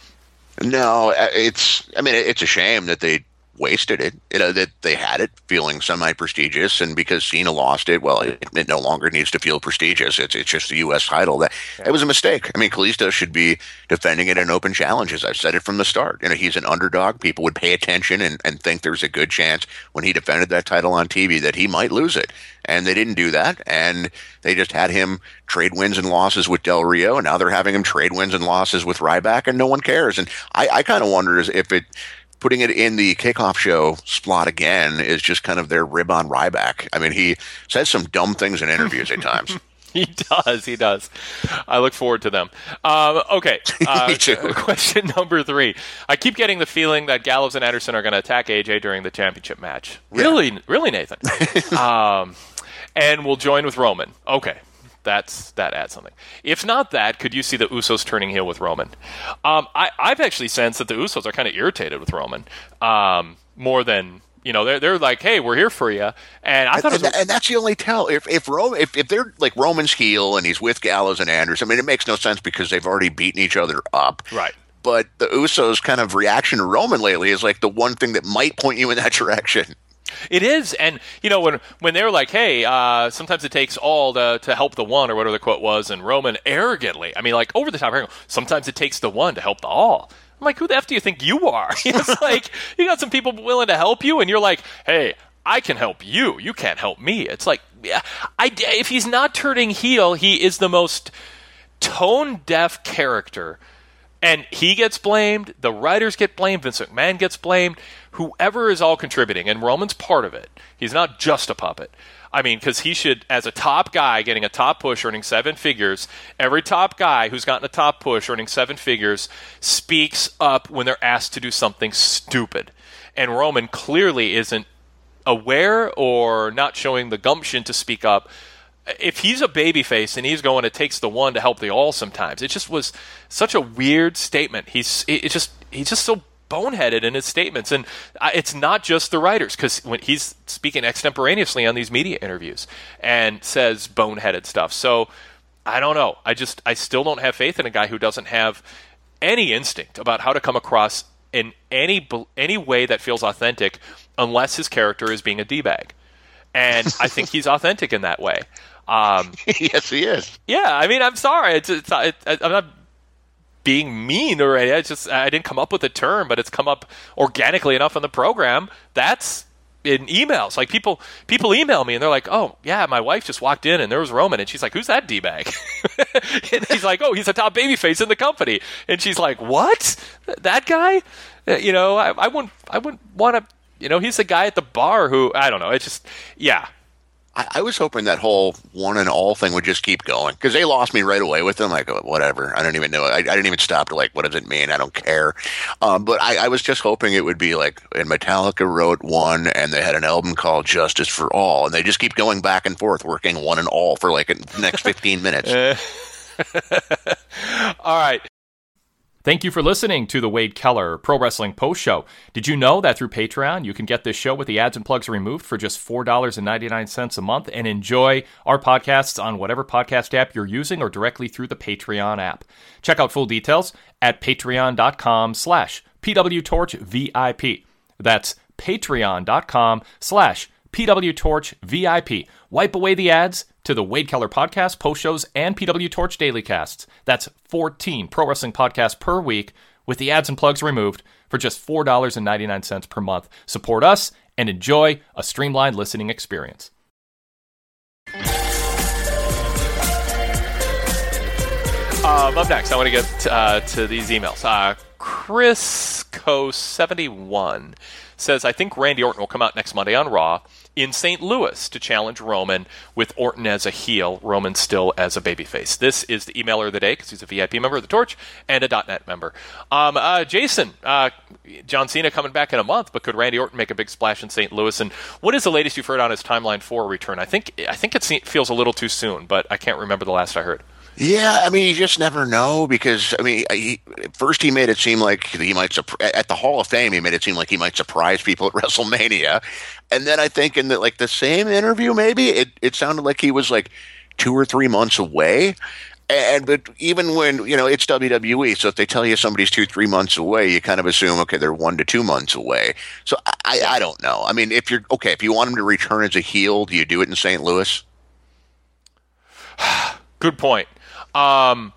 No, uh, it's. I mean, it's a shame that they wasted it. You know that they had it feeling semi prestigious, and because Cena lost it, well, it, it no longer needs to feel prestigious. It's it's just the U.S. title. That it was a mistake. I mean, Kalisto should be defending it in open challenges. I've said it from the start. You know, he's an underdog. People would pay attention and, and think there's a good chance when he defended that title on TV that he might lose it. And they didn't do that, and they just had him trade wins and losses with Del Rio, and now they're having him trade wins and losses with Ryback, and no one cares. And I, I kind of wonder if it putting it in the kickoff show slot again is just kind of their rib on Ryback. I mean, he says some dumb things in interviews at times. He does. He does. I look forward to them. Um, okay. Uh, Me too. Question number three. I keep getting the feeling that Gallows and Anderson are going to attack AJ during the championship match. Really, really, Nathan. um, and we'll join with Roman. Okay. That's that adds something. If not that, could you see the Usos turning heel with Roman? Um, I, I've actually sensed that the Usos are kind of irritated with Roman um, more than you know. They're they're like, hey, we're here for you. And I thought it and, was and that's the only tell. If if Rome, if, if they're like Roman's heel and he's with Gallows and Anderson, I mean, it makes no sense because they've already beaten each other up. Right. But the Usos' kind of reaction to Roman lately is like the one thing that might point you in that direction. It is, and you know when when they're like, "Hey, uh, sometimes it takes all to to help the one," or whatever the quote was, and Roman arrogantly, I mean, like over the top, sometimes it takes the one to help the all. I'm like, who the f do you think you are? it's like you got some people willing to help you, and you're like, "Hey, I can help you. You can't help me." It's like, yeah, I if he's not turning heel, he is the most tone deaf character and he gets blamed, the writers get blamed, Vince McMahon gets blamed, whoever is all contributing, and Roman's part of it. He's not just a puppet. I mean, because he should, as a top guy getting a top push, earning seven figures, every top guy who's gotten a top push, earning seven figures, speaks up when they're asked to do something stupid. And Roman clearly isn't aware or not showing the gumption to speak up if he's a babyface and he's going, it takes the one to help the all. Sometimes it just was such a weird statement. He's it just he's just so boneheaded in his statements, and it's not just the writers because when he's speaking extemporaneously on these media interviews and says boneheaded stuff. So I don't know. I just I still don't have faith in a guy who doesn't have any instinct about how to come across in any any way that feels authentic, unless his character is being a d bag. And I think he's authentic in that way. Um, yes, he is. Yeah, I mean, I'm sorry. It's, it's, it, I'm not being mean or I just I didn't come up with a term, but it's come up organically enough on the program. That's in emails. Like people people email me and they're like, "Oh, yeah, my wife just walked in and there was Roman." And she's like, "Who's that d-bag?" and he's like, "Oh, he's a top babyface in the company." And she's like, "What? That guy?" Uh, You know, I, I wouldn't I wouldn't want to, you know, he's the guy at the bar who I don't know. It's just yeah. I, I was hoping that whole one and all thing would just keep going because they lost me right away with them. Like oh, whatever, I don't even know. I, I didn't even stop to like, what does it mean? I don't care. Um, but I, I was just hoping it would be like, and Metallica wrote one, and they had an album called Justice for All, and they just keep going back and forth, working one and all for like the next fifteen minutes. All right. Thank you for listening to the Wade Keller Pro Wrestling Post Show. Did you know that through Patreon, you can get this show with the ads and plugs removed for just $4.99 a month and enjoy our podcasts on whatever podcast app you're using or directly through the Patreon app. Check out full details at patreon.com slash pwtorchvip. That's patreon.com slash pwtorchvip. Wipe away the ads to the Wade Keller podcast, post shows, and PW Torch daily casts. That's 14 pro wrestling podcasts per week with the ads and plugs removed for just $4.99 per month. Support us and enjoy a streamlined listening experience. Up next, I want to get uh, to these emails. Uh, Chris Co71 says, I think Randy Orton will come out next Monday on Raw in St. Louis to challenge Roman with Orton as a heel, Roman still as a babyface. This is the emailer of the day because he's a VIP member of the Torch and a .NET member. Um, uh, Jason, uh, John Cena coming back in a month, but could Randy Orton make a big splash in St. Louis? And what is the latest you've heard on his timeline for a return? I think I think it feels a little too soon, but I can't remember the last I heard. Yeah, I mean, you just never know because I mean, he, first he made it seem like he might at the Hall of Fame. He made it seem like he might surprise people at WrestleMania, and then I think in the like the same interview, maybe it it sounded like he was like two or three months away. And but even when you know it's WWE, so if they tell you somebody's two three months away, you kind of assume okay they're one to two months away. So I I don't know. I mean, if you're okay, if you want him to return as a heel, do you do it in St. Louis? Good point. Um,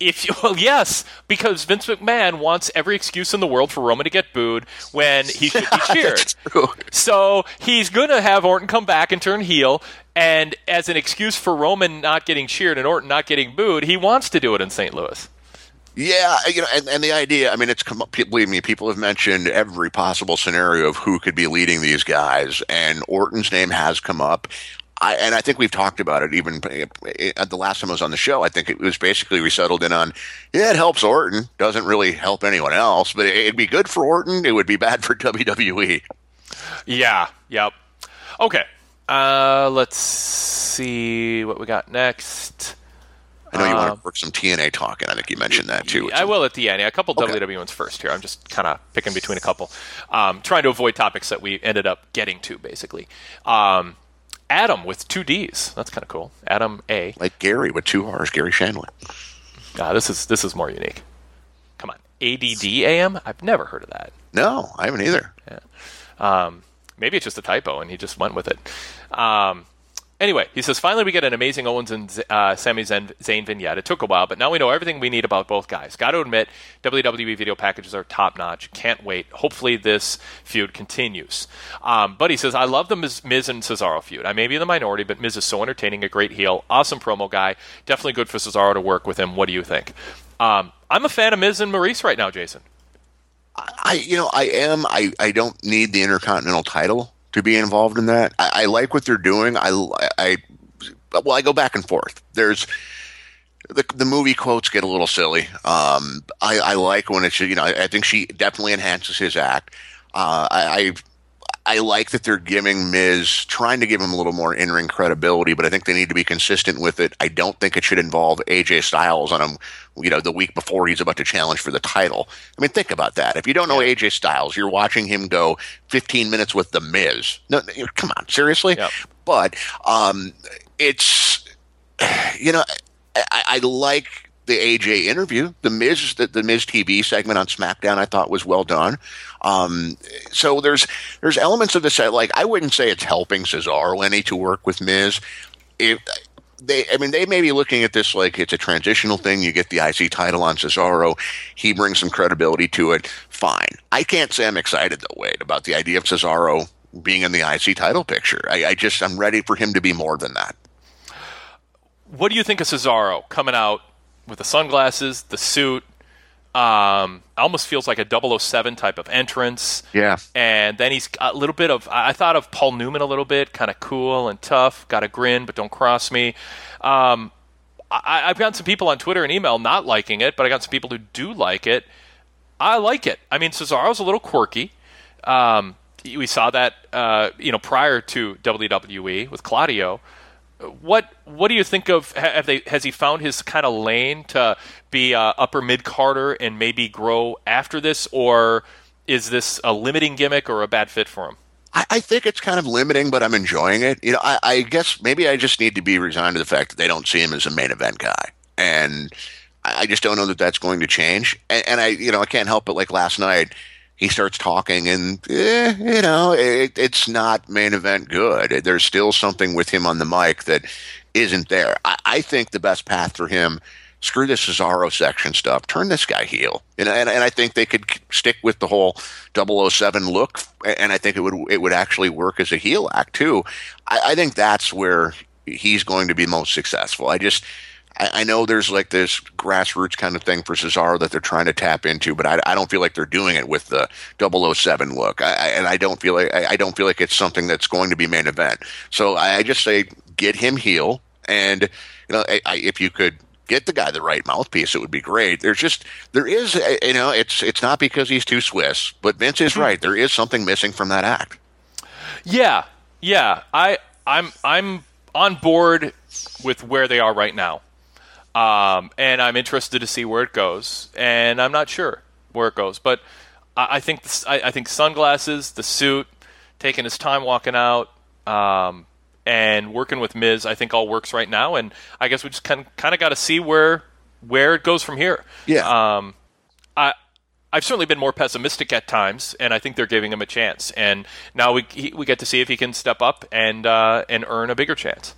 if you, well, yes, because Vince McMahon wants every excuse in the world for Roman to get booed when he should be cheered. so he's going to have Orton come back and turn heel, and as an excuse for Roman not getting cheered and Orton not getting booed, he wants to do it in St. Louis. Yeah, you know, and, and the idea, I mean, it's come up, believe me, people have mentioned every possible scenario of who could be leading these guys, and Orton's name has come up. I, and I think we've talked about it even at the last time I was on the show. I think it was basically we settled in on, yeah, it helps Orton, doesn't really help anyone else, but it'd be good for Orton. It would be bad for WWE. Yeah. Yep. Okay. Uh, let's see what we got next. I know you want to work some TNA talking. I think you mentioned that too. I will at the end. A couple okay. WWE ones first here. I'm just kind of picking between a couple, um, trying to avoid topics that we ended up getting to, basically. Um, Adam with two D's. That's kind of cool. Adam A. Like Garry with two R's. Garry Shandling. Ah, this is this is more unique. Come on, ADD AM. I've never heard of that. No, I haven't either. Yeah. Um, maybe it's just a typo, and he just went with it. Um, Anyway, he says, finally we get an amazing Owens and uh, Sami Zayn vignette. It took a while, but now we know everything we need about both guys. Got to admit, WWE video packages are top notch. Can't wait. Hopefully this feud continues. Um, but he says, I love the Miz, Miz, and Cesaro feud. I may be in the minority, but Miz is so entertaining, a great heel, awesome promo guy. Definitely good for Cesaro to work with him. What do you think? Um, I'm a fan of Miz and Maryse right now, Jason. I, you know, I am. I, I don't need the Intercontinental title to be involved in that. I, I like what they're doing. I, I, well, I go back and forth. There's the the movie quotes get a little silly. Um, I, I like when it's you know I, think she definitely enhances his act. Uh, I, I like that they're giving Miz, trying to give him a little more in ring credibility, but I think they need to be consistent with it. I don't think it should involve AJ Styles on him, you know, the week before he's about to challenge for the title. I mean, think about that. If you don't know AJ Styles, you're watching him go 15 minutes with The Miz. No, come on, seriously? Yep. But um, it's, you know, I, I like the AJ interview. The Miz, the, the Miz TV segment on SmackDown, I thought was well done. Um, so there's there's elements of this like I wouldn't say it's helping Cesaro any to work with Miz. If they, I mean, they may be looking at this like it's a transitional thing. You get the IC title on Cesaro, he brings some credibility to it. Fine. I can't say I'm excited though, Wade, about the idea of Cesaro being in the IC title picture. I, I just I'm ready for him to be more than that. What do you think of Cesaro coming out with the sunglasses, the suit, Um, almost feels like a 007 type of entrance. Yeah. And then he's got a little bit of, I thought of Paul Newman a little bit, kind of cool and tough, got a grin, but don't cross me. Um, I, I've gotten some people on Twitter and email not liking it, but I got some people who do like it. I like it. I mean, Cesaro's a little quirky. Um, we saw that, uh, you know, prior to WWE with Claudio. What what do you think of? Have they has he found his kind of lane to be uh, upper mid carder and maybe grow after this, or is this a limiting gimmick or a bad fit for him? I, I think it's kind of limiting, but I'm enjoying it. You know, I, I guess maybe I just need to be resigned to the fact that they don't see him as a main event guy, and I just don't know that that's going to change. And, and I, you know, I can't help but like last night, he starts talking, and eh, you know, it, it's not main event good. There's still something with him on the mic that isn't there. I, I think the best path for him. Screw this Cesaro section stuff. Turn this guy heel, and, and and I think they could stick with the whole 007 look, and I think it would it would actually work as a heel act too. I, I think that's where he's going to be most successful. I just I, I know there's like this grassroots kind of thing for Cesaro that they're trying to tap into, but I, I don't feel like they're doing it with the 007 look, I, I, and I don't feel like I, don't feel like it's something that's going to be main event. So I, just say get him heel, and you know I, I, if you could get the guy the right mouthpiece, it would be great. There's just there is uh, you know it's it's not because he's too Swiss, but Vince is right. There is something missing from that act. Yeah, yeah. I I'm I'm on board with where they are right now, um, and I'm interested to see where it goes. And I'm not sure where it goes, but I, I think this, I, I think sunglasses, the suit, taking his time walking out, um, and working with Miz, I think all works right now. And I guess we just kind kind of got to see where where it goes from here. Yeah. Um, I I've certainly been more pessimistic at times, and I think they're giving him a chance. And now we he, we get to see if he can step up and uh, and earn a bigger chance.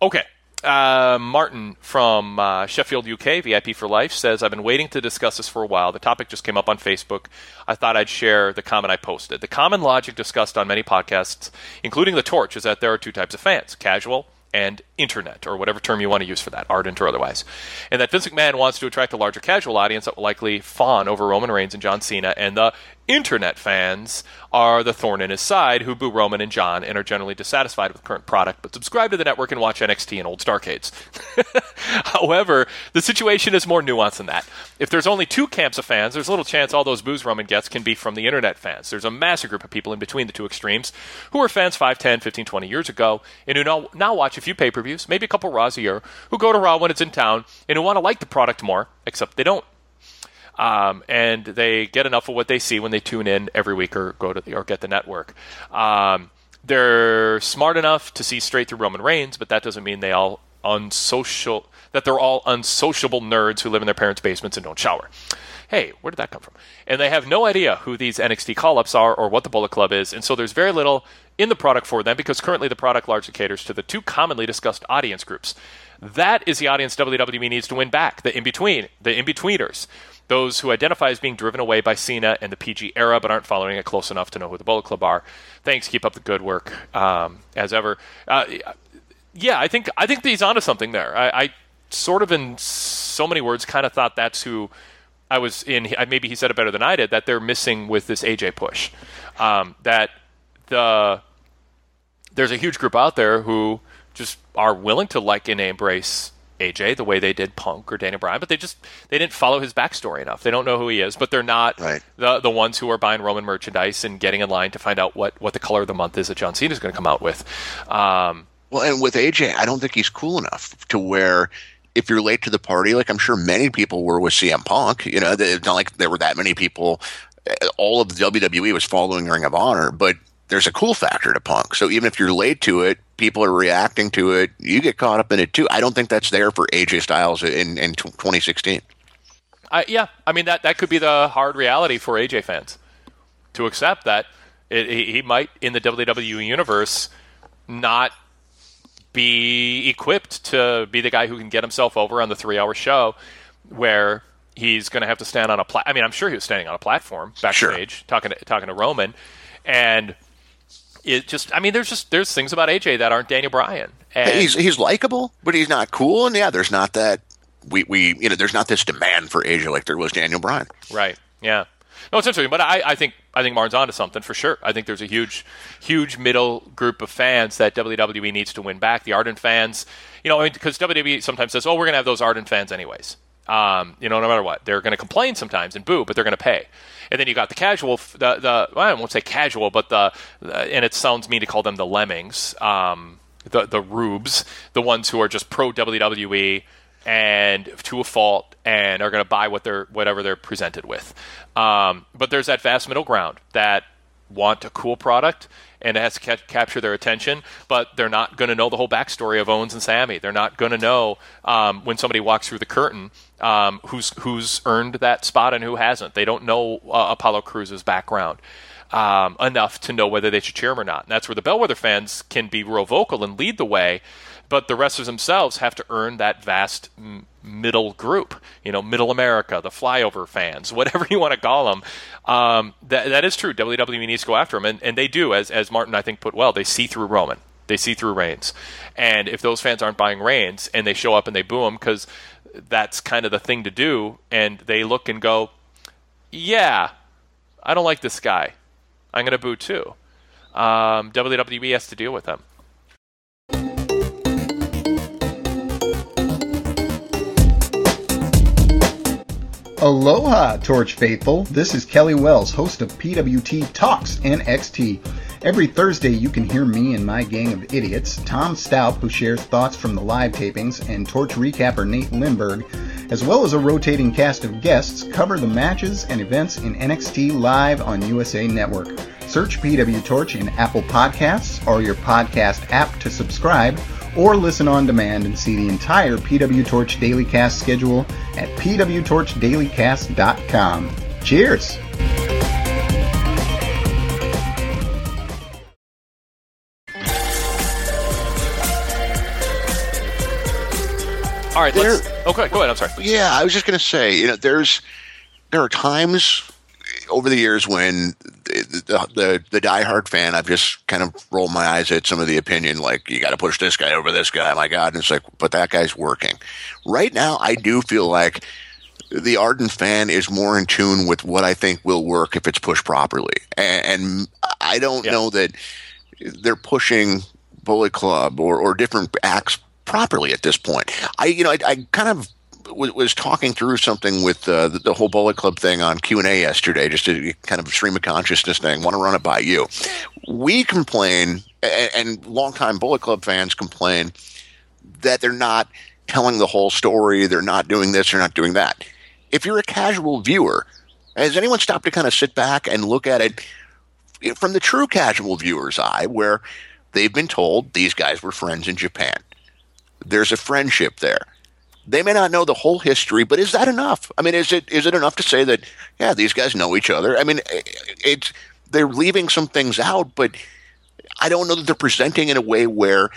Okay. Uh, Martin from uh, Sheffield, UK, VIP for Life, says, I've been waiting to discuss this for a while. The topic just came up on Facebook. I thought I'd share the comment I posted. The common logic discussed on many podcasts, including The Torch, is that there are two types of fans casual and internet, or whatever term you want to use for that, ardent or otherwise. And that Vince McMahon wants to attract a larger casual audience that will likely fawn over Roman Reigns and John Cena, and the internet fans are the thorn in his side who boo Roman and John and are generally dissatisfied with current product but subscribe to the network and watch NXT and old Starcades. However, the situation is more nuanced than that. If there's only two camps of fans, there's little chance all those boos Roman gets can be from the internet fans. There's a massive group of people in between the two extremes who were fans 5, 10, 15, 20 years ago and who now, now watch a few pay per views, maybe a couple Raws a year, who go to Raw when it's in town and who want to like the product more, except they don't. Um, and they get enough of what they see when they tune in every week or go to the, or get the network. Um, they're smart enough to see straight through Roman Reigns, but that doesn't mean they all unsocial that they're all unsociable nerds who live in their parents' basements and don't shower. Hey, where did that come from? And they have no idea who these NXT call ups are or what the Bullet Club is, and so there's very little in the product for them because currently the product largely caters to the two commonly discussed audience groups. That is the audience WWE needs to win back, the in between, the in betweeners. Those who identify as being driven away by Cena and the PG era but aren't following it close enough to know who the Bullet Club are. Thanks, keep up the good work um, as ever. Uh, yeah, I think I think he's onto something there. I, I sort of, in so many words, kind of thought that's who I was in. Maybe he said it better than I did. That they're missing with this AJ push. Um, that the there's a huge group out there who just are willing to like and embrace AJ the way they did Punk or Daniel Bryan, but they just they didn't follow his backstory enough. They don't know who he is, but they're not right. the the ones who are buying Roman merchandise and getting in line to find out what what the color of the month is that John Cena is going to come out with. Um, Well, and with AJ, I don't think he's cool enough to where if you're late to the party, like I'm sure many people were with CM Punk, you know, it's not like there were that many people. All of the WWE was following Ring of Honor, but there's a cool factor to Punk. So even if you're late to it, people are reacting to it. You get caught up in it too. I don't think that's there for AJ Styles in, in 2016. I, yeah, I mean that that could be the hard reality for AJ fans to accept that it, he, he might in the WWE universe not be equipped to be the guy who can get himself over on the three-hour show where he's going to have to stand on a plat. I mean, I'm sure he was standing on a platform backstage talking to, talking to Roman, and it just. I mean, there's just there's things about AJ that aren't Daniel Bryan. And he's he's likable, but he's not cool. And yeah, there's not that we, we you know there's not this demand for AJ like there was Daniel Bryan. Right. Yeah. No, it's interesting, but I, I think I think Martin's onto something for sure. I think there's a huge, huge middle group of fans that WWE needs to win back. The ardent fans, you know, because I mean, WWE sometimes says, "Oh, we're going to have those ardent fans anyways." Um, you know, no matter what, they're going to complain sometimes and boo, but they're going to pay. And then you got the casual, the the well, I won't say casual, but the, and it sounds mean to call them the lemmings, um, the the rubes, the ones who are just pro WWE and to a fault and are going to buy what they're whatever they're presented with. Um, but there's that vast middle ground that want a cool product and it has to ca- capture their attention, but they're not going to know the whole backstory of Owens and Sami. They're not going to know um, when somebody walks through the curtain um, who's who's earned that spot and who hasn't. They don't know uh, Apollo Crews's background. Um, enough to know whether they should cheer him or not. And that's where the Bellwether fans can be real vocal and lead the way but the wrestlers themselves have to earn that vast middle group, you know, middle America, the flyover fans, whatever you want to call them. Um, that, that is true. WWE needs to go after them, and, and they do, as, as Martin, I think, put well, they see through Roman. They see through Reigns. And if those fans aren't buying Reigns and they show up and they boo him because that's kind of the thing to do, and they look and go, yeah, I don't like this guy. I'm going to boo too. Um, WWE has to deal with them. Aloha, Torch Faithful. This is Kelly Wells, host of PWT Talks NXT. Every Thursday, you can hear me and my gang of idiots, Tom Stout, who shares thoughts from the live tapings, and Torch recapper Nate Lindberg, as well as a rotating cast of guests, cover the matches and events in NXT live on USA Network. Search PW Torch in Apple Podcasts or your podcast app to subscribe or listen on demand and see the entire PW Torch Daily Cast schedule at pwtorchdailycast.com. Cheers! All right, let's. Okay, oh, go ahead. I'm sorry. Yeah, I was just going to say, you know, there's there are times over the years when the, the, the, the diehard fan, I've just kind of rolled my eyes at some of the opinion, like, you got to push this guy over this guy. My God. And it's like, but that guy's working. Right now, I do feel like the ardent fan is more in tune with what I think will work if it's pushed properly. And, and I don't yeah. know that they're pushing Bullet Club or, or different acts properly at this point. I, you know, I, I kind of w- was talking through something with uh, the, the, whole Bullet Club thing on Q and A yesterday, just a kind of stream of consciousness thing. Want to run it by you? We complain, and, and longtime Bullet Club fans complain that they're not telling the whole story. They're not doing this. They're not doing that. If you're a casual viewer, has anyone stopped to kind of sit back and look at it from the true casual viewer's eye, where they've been told these guys were friends in Japan? There's a friendship there. They may not know the whole history, but is that enough? I mean, is it is it enough to say that yeah, these guys know each other? I mean, it's they're leaving some things out, but I don't know that they're presenting in a way where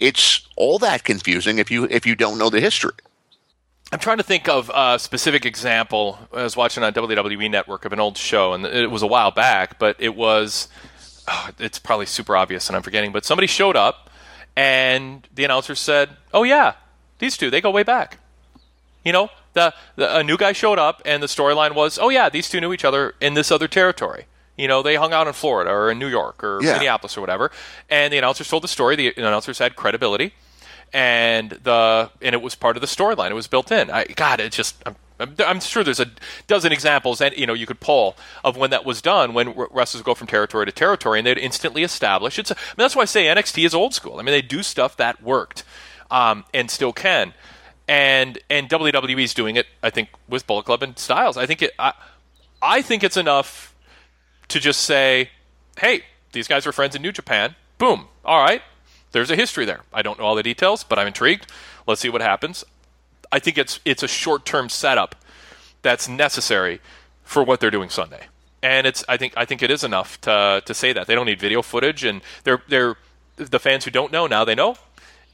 it's all that confusing if you if you don't know the history. I'm trying to think of a specific example. I was watching on WWE Network of an old show, and it was a while back, but it was. Oh, it's probably super obvious, and I'm forgetting. But somebody showed up and the announcer said, "Oh yeah, these two they go way back." You know, the, the a new guy showed up, and the storyline was, "Oh yeah, these two knew each other in this other territory." You know, they hung out in Florida or in New York or yeah. Minneapolis or whatever. And the announcers told the story. The announcers had credibility, and the and it was part of the storyline. It was built in. I God, it just I'm I'm sure there's a dozen examples, and you know you could pull of when that was done, when wrestlers go from territory to territory, and they'd instantly establish. It's a, I mean, that's why I say NXT is old school. I mean, they do stuff that worked, um, and still can, and and WWE is doing it. I think with Bullet Club and Styles. I think it. I, I think it's enough to just say, hey, these guys were friends in New Japan. Boom. All right. There's a history there. I don't know all the details, but I'm intrigued. Let's see what happens. I think it's it's a short term setup that's necessary for what they're doing Sunday. And it's I think I think it is enough to to say that they don't need video footage, and they're they're the fans who don't know now they know,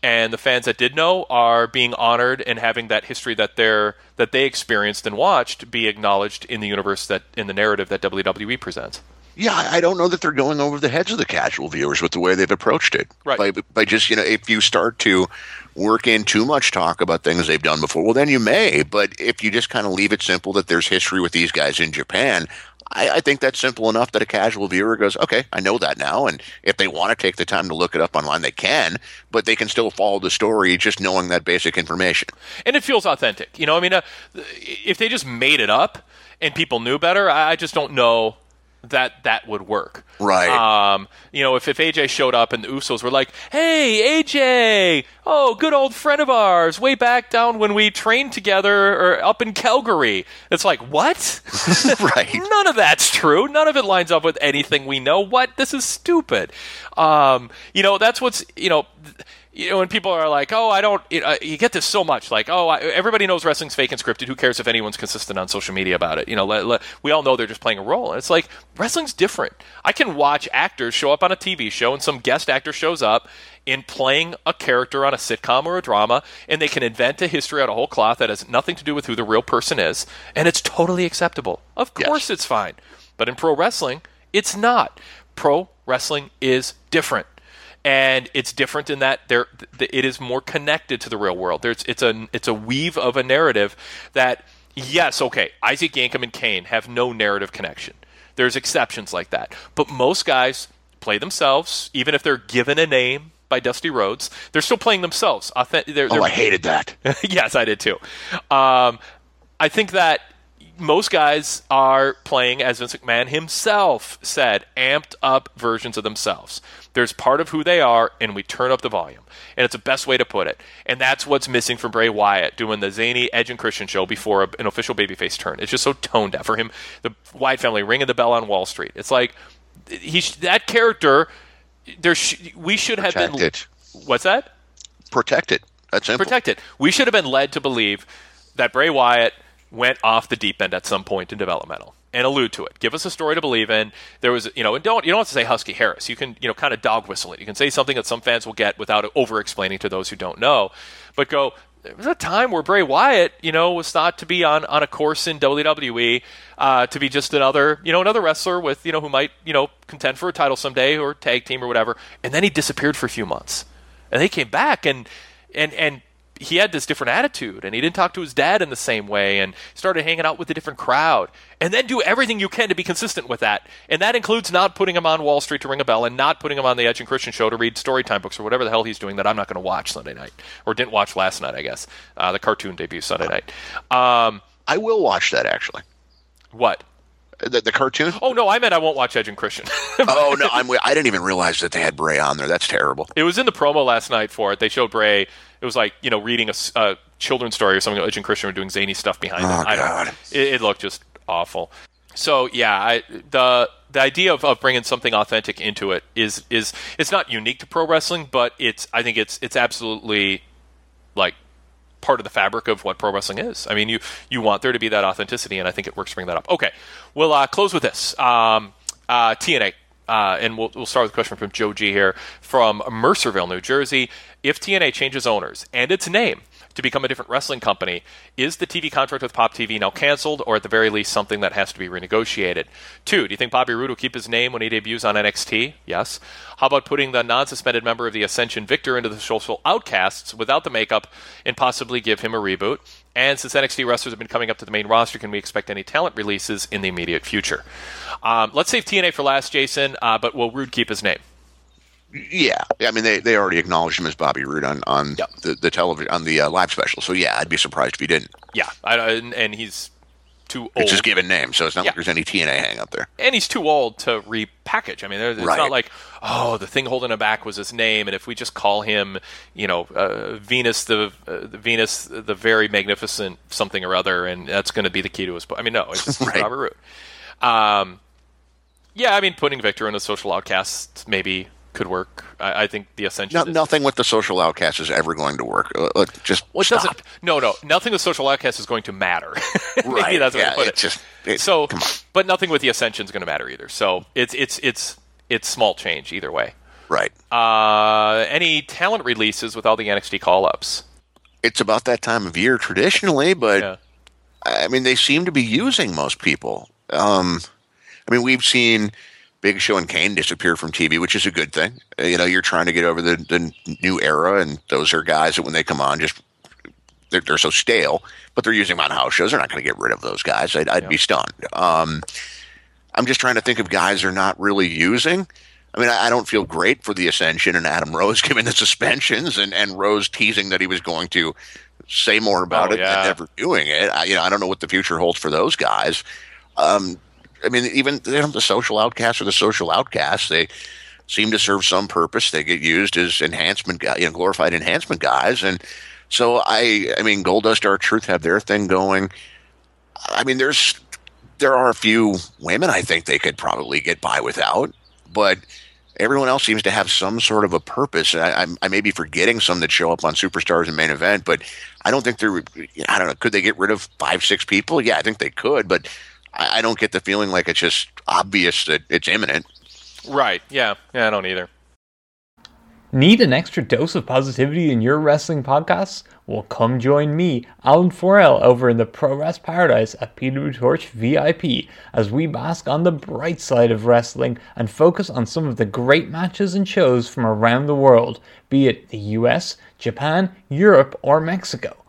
and the fans that did know are being honored and having that history that they're that they experienced and watched be acknowledged in the universe that in the narrative that WWE presents. Yeah, I I don't know that they're going over the heads of the casual viewers with the way they've approached it. Right. By, by just, you know, if you start to work in too much talk about things they've done before, well, then you may. But if you just kind of leave it simple that there's history with these guys in Japan, I, I think that's simple enough that a casual viewer goes, okay, I know that now. And if they want to take the time to look it up online, they can, but they can still follow the story just knowing that basic information. and it feels authentic. You know, I mean, uh, if they just made it up and people knew better, I I just don't know that that would work. Right. Um, you know, if, if AJ showed up and the Usos were like, "Hey, AJ, oh, good old friend of ours, way back down when we trained together or up in Calgary," it's like, what? right. None of that's true. None of it lines up with anything we know. What? This is stupid. Um, you know, that's what's you know. th- you know, when people are like, "Oh, I don't," you, uh, know, you get this so much. Like, "Oh, I, everybody knows wrestling's fake and scripted. Who cares if anyone's consistent on social media about it?" You know, let, let- we all know they're just playing a role. And it's like wrestling's different. I can watch actors show up on a TV show, and some guest actor shows up in playing a character on a sitcom or a drama, and they can invent a history out of whole cloth that has nothing to do with who the real person is, and it's totally acceptable. Of course, it's fine. But in pro wrestling, it's not. Pro wrestling is different and it's different in that there it is more connected to the real world. There's it's a it's a weave of a narrative that yes, okay, Isaac Yankem and Kane have no narrative connection. There's exceptions like that, but most guys play themselves, even if they're given a name by Dusty Rhodes. They're still playing themselves. Authentic, they're, Oh, they're- I hated that. yes, I did too. Um, I think that most guys are playing, as Vince McMahon himself said, amped up versions of themselves. There's part of who they are, and we turn up the volume. And it's the best way to put it. And that's what's missing from Bray Wyatt doing the zany Edge and Christian show before a, an official babyface turn. It's just so tone deaf for him. The Wyatt family ringing the bell on Wall Street. It's like he sh- that character. There, sh- we should have been. What's that? Protect it. That's simple. Protect it. We should have been led to believe that Bray Wyatt went off the deep end at some point in developmental and allude to it. Give us a story to believe in. There was, you know, and don't you don't have to say Husky Harris. You can, you know, kind of dog whistle it. You can say something that some fans will get without over explaining to those who don't know. But go. There was a time where Bray Wyatt, you know, was thought to be on, on a course in WWE uh, to be just another, you know, another wrestler with, you know, who might, you know, contend for a title someday or tag team or whatever. And then he disappeared for a few months and they came back and and and he had this different attitude and he didn't talk to his dad in the same way and started hanging out with a different crowd. And then do everything you can to be consistent with that. And that includes not putting him on wall street to ring a bell and not putting him on the edge and christian show to read storytime books or whatever the hell he's doing that i'm not going to watch sunday night or didn't watch last night i guess. Uh, the cartoon debut sunday night. Um, I will watch that actually. what The, the cartoon? oh no i meant i won't watch edge and christian oh no, I'm. I didn't even realize that they had Bray on there. That's terrible. It was in the promo last night for it. They showed Bray. It was like you know reading a children's story or something. Edge and Christian were doing zany stuff behind Oh, it. I don't God. It, it looked just awful. So yeah, I, the the idea of, of bringing something authentic into it is is it's not unique to pro wrestling, but it's I think it's it's absolutely like part of the fabric of what pro wrestling is. I mean, you you want there to be that authenticity, and I think it works to bring that up. Okay, we'll uh, close with this. Um, uh, TNA. Uh, and we'll, we'll start with a question from Joe G here from Mercerville, New Jersey. If TNA changes owners and its name to become a different wrestling company, is the TV contract with Pop TV now canceled, or at the very least something that has to be renegotiated? Two, do you think Bobby Roode will keep his name when he debuts on NXT? Yes. How about putting the non-suspended member of the Ascension Viktor into the social outcasts without the makeup and possibly give him a reboot? And since NXT wrestlers have been coming up to the main roster, can we expect any talent releases in the immediate future? Um, let's save TNA for last, Jason, uh, but will Roode keep his name? Yeah, I mean they, they already acknowledged him as Bobby Roode on on the, the television on the uh, live special. So yeah, I'd be surprised if he didn't. Yeah, I, and, and he's too old. It's just given name, so it's not Yeah. like there's any TNA hang up there. and he's too old to repackage. I mean, it's Right. not like, oh, the thing holding him back was his name, and if we just call him, you know, uh, Venus the, uh, the Venus the very magnificent something or other, and that's going to be the key to his. I mean, no, it's just Right. Robert Roode. Um, yeah, I mean, putting Viktor in a social outcast maybe could work. I, I think the Ascension. No, is- nothing with the social outcast is ever going to work. Uh, look, just Well, doesn't. No, no, nothing with social outcast is going to matter. Maybe Right, that's yeah, put it it. just- it- so, but nothing with the ascension is going to matter either. So it's it's it's it's small change either way. Right. Uh, any talent releases with all the NXT call ups? It's about that time of year traditionally, but Yeah. I mean they seem to be using most people. Um, I mean we've seen Big Show and Kane disappeared from TV, which is a good thing. Uh, You know, you're trying to get over the, the new era, and those are guys that when they come on, just they're, they're so stale. But they're using them on house shows. They're not going to get rid of those guys. I'd, I'd be stunned. Um, I'm just trying to think of guys they're not really using. I mean, I, I don't feel great for the Ascension and Adam Rose giving the suspensions, and, and Rose teasing that he was going to say more about Oh, it yeah. than never doing it. I, you know, I don't know what the future holds for those guys. Um, I mean, even you know, the social outcasts or the social outcasts, they seem to serve some purpose. They get used as enhancement, you know, glorified enhancement guys, and so I, I mean, Goldust, R-Truth have their thing going. I mean, there's there are a few women I think they could probably get by without, but everyone else seems to have some sort of a purpose. I, I'm- I may be forgetting some that show up on Superstars and Main Event, but I don't think they're. I don't know. Could they get rid of five, six people? Yeah, I think they could, but I, I don't get the feeling like it's just obvious that it's imminent. Right. Yeah. Yeah. I don't either. Need an extra dose of positivity in your wrestling podcasts? Well, come join me, Alan Forel, over in the Pro Wrest Paradise at PW Torch VIP as we bask on the bright side of wrestling and focus on some of the great matches and shows from around the world, be it the US, Japan, Europe, or Mexico.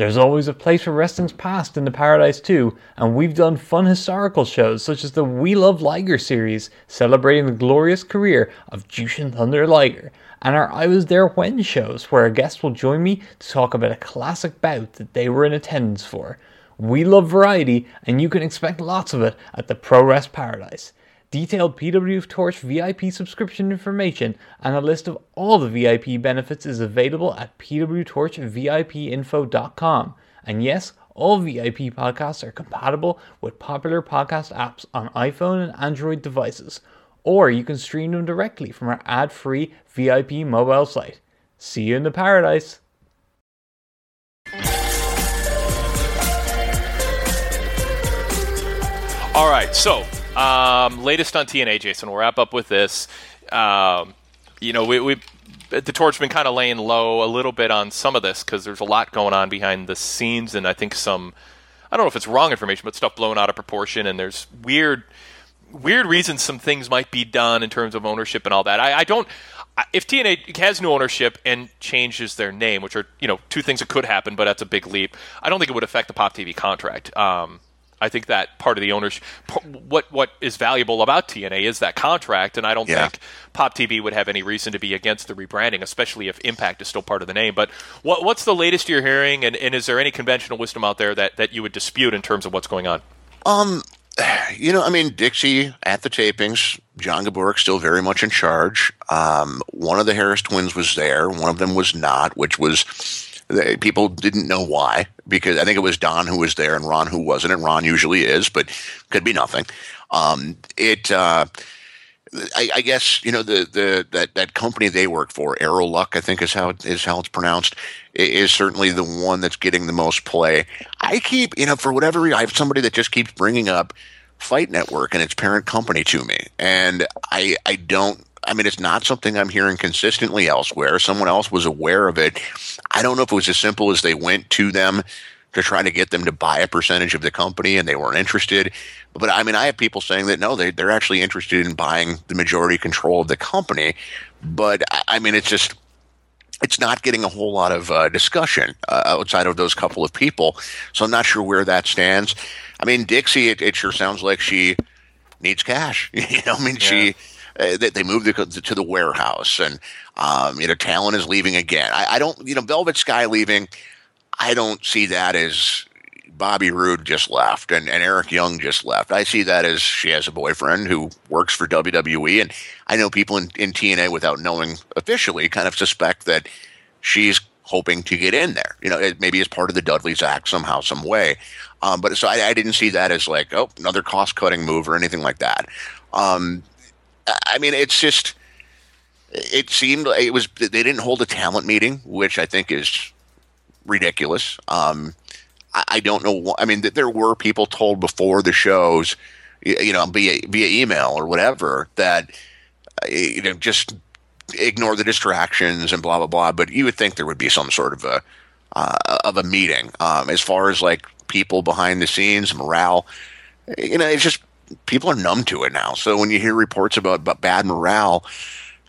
There's always a place for wrestling's past in the Paradise too, and we've done fun historical shows such as the We Love Liger series, celebrating the glorious career of Jushin Thunder Liger, and our I Was There When shows, where a guest will join me to talk about a classic bout that they were in attendance for. We love variety, and you can expect lots of it at the Pro Wrest Paradise. Detailed PW Torch VIP subscription information and a list of all the VIP benefits is available at pwtorchvipinfo.com. And yes, all VIP podcasts are compatible with popular podcast apps on iPhone and Android devices, or you can stream them directly from our ad free VIP mobile site. See you in the paradise! All right, so um, latest on TNA, Jason. We'll wrap up with this. Um, you know, we, we the torch been kind of laying low a little bit on some of this because there's a lot going on behind the scenes, and I think some I don't know if it's wrong information, but stuff blown out of proportion, and there's weird weird reasons some things might be done in terms of ownership and all that. I, I don't. If TNA has new ownership and changes their name, which are you know two things that could happen, but that's a big leap. I don't think it would affect the Pop TV contract. Um, I think that part of the ownership, p- what what is valuable about TNA is that contract, and I don't Yeah. think Pop TV would have any reason to be against the rebranding, especially if Impact is still part of the name. But what what's the latest you're hearing, and, and is there any conventional wisdom out there that, that you would dispute in terms of what's going on? Um, you know, I mean, Dixie at the tapings, John Gaburick still very much in charge. Um, one of the Harris twins was there, one of them was not, which was they, people didn't know why because I think it was Don who was there and Ron who wasn't, and Ron usually is, but could be nothing. Um, it. Uh, I, I guess you know the, the that, that company they work for, Aroluxe, I think is how it, is how it's pronounced, is certainly the one that's getting the most play. I keep you know for whatever reason, I have somebody that just keeps bringing up Fight Network and its parent company to me, and I I don't. I mean, it's not something I'm hearing consistently elsewhere. Someone else was aware of it. I don't know if it was as simple as they went to them to try to get them to buy a percentage of the company and they weren't interested. But I mean, I have people saying that no, they, they're actually interested in buying the majority control of the company. But I- mean, it's just, it's not getting a whole lot of uh, discussion uh, outside of those couple of people. So I'm not sure where that stands. I mean, Dixie, it, it sure sounds like she needs cash. you know, I mean, she. Uh, they, they moved to the warehouse, and um, you know, Talon is leaving again. I, I don't, you know, Velvet Sky leaving. I don't see that as Bobby Roode just left and, and Eric Young just left. I see that as she has a boyfriend who works for WWE. And I know people in, in TNA, without knowing officially, kind of suspect that she's hoping to get in there. You know, it, maybe as part of the Dudley's Act somehow, some way. Um, but so I, I didn't see that as like, oh, another cost cutting move or anything like that. Um, I- mean, it's just it seemed it was they didn't hold a talent meeting, which I think is ridiculous. Um, I, I don't know. I mean, th- there were people told before the shows, you know, via via email or whatever, that uh, you know just ignore the distractions and blah blah blah. But you would think there would be some sort of a uh, of a meeting um, as far as like people behind the scenes, morale. You know, it's just people are numb to it now. So when you hear reports about, about bad morale,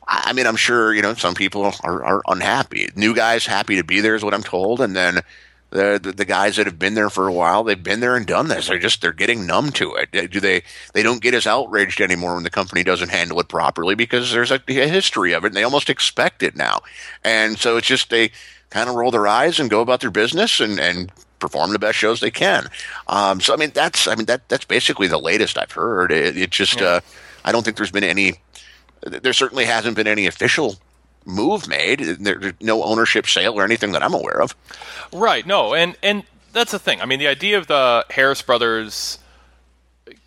I mean, I'm sure you know some people are, are unhappy. New guys happy to be there is what I'm told, and then the, the the guys that have been there for a while, they've been there and done this. They're just they're getting numb to it. Uh, do they they don't get as outraged anymore when the company doesn't handle it properly because there's a, a history of it, and they almost expect it now. And so it's just they kind of roll their eyes and go about their business and and perform the best shows they can. Um, so I mean that's I mean that that's basically the latest I've heard. It, it just uh, I don't think there's been any. There certainly hasn't been any official move made. There, there's no ownership sale or anything that I'm aware of. Right. No, and and that's the thing. I mean, the idea of the Harris Brothers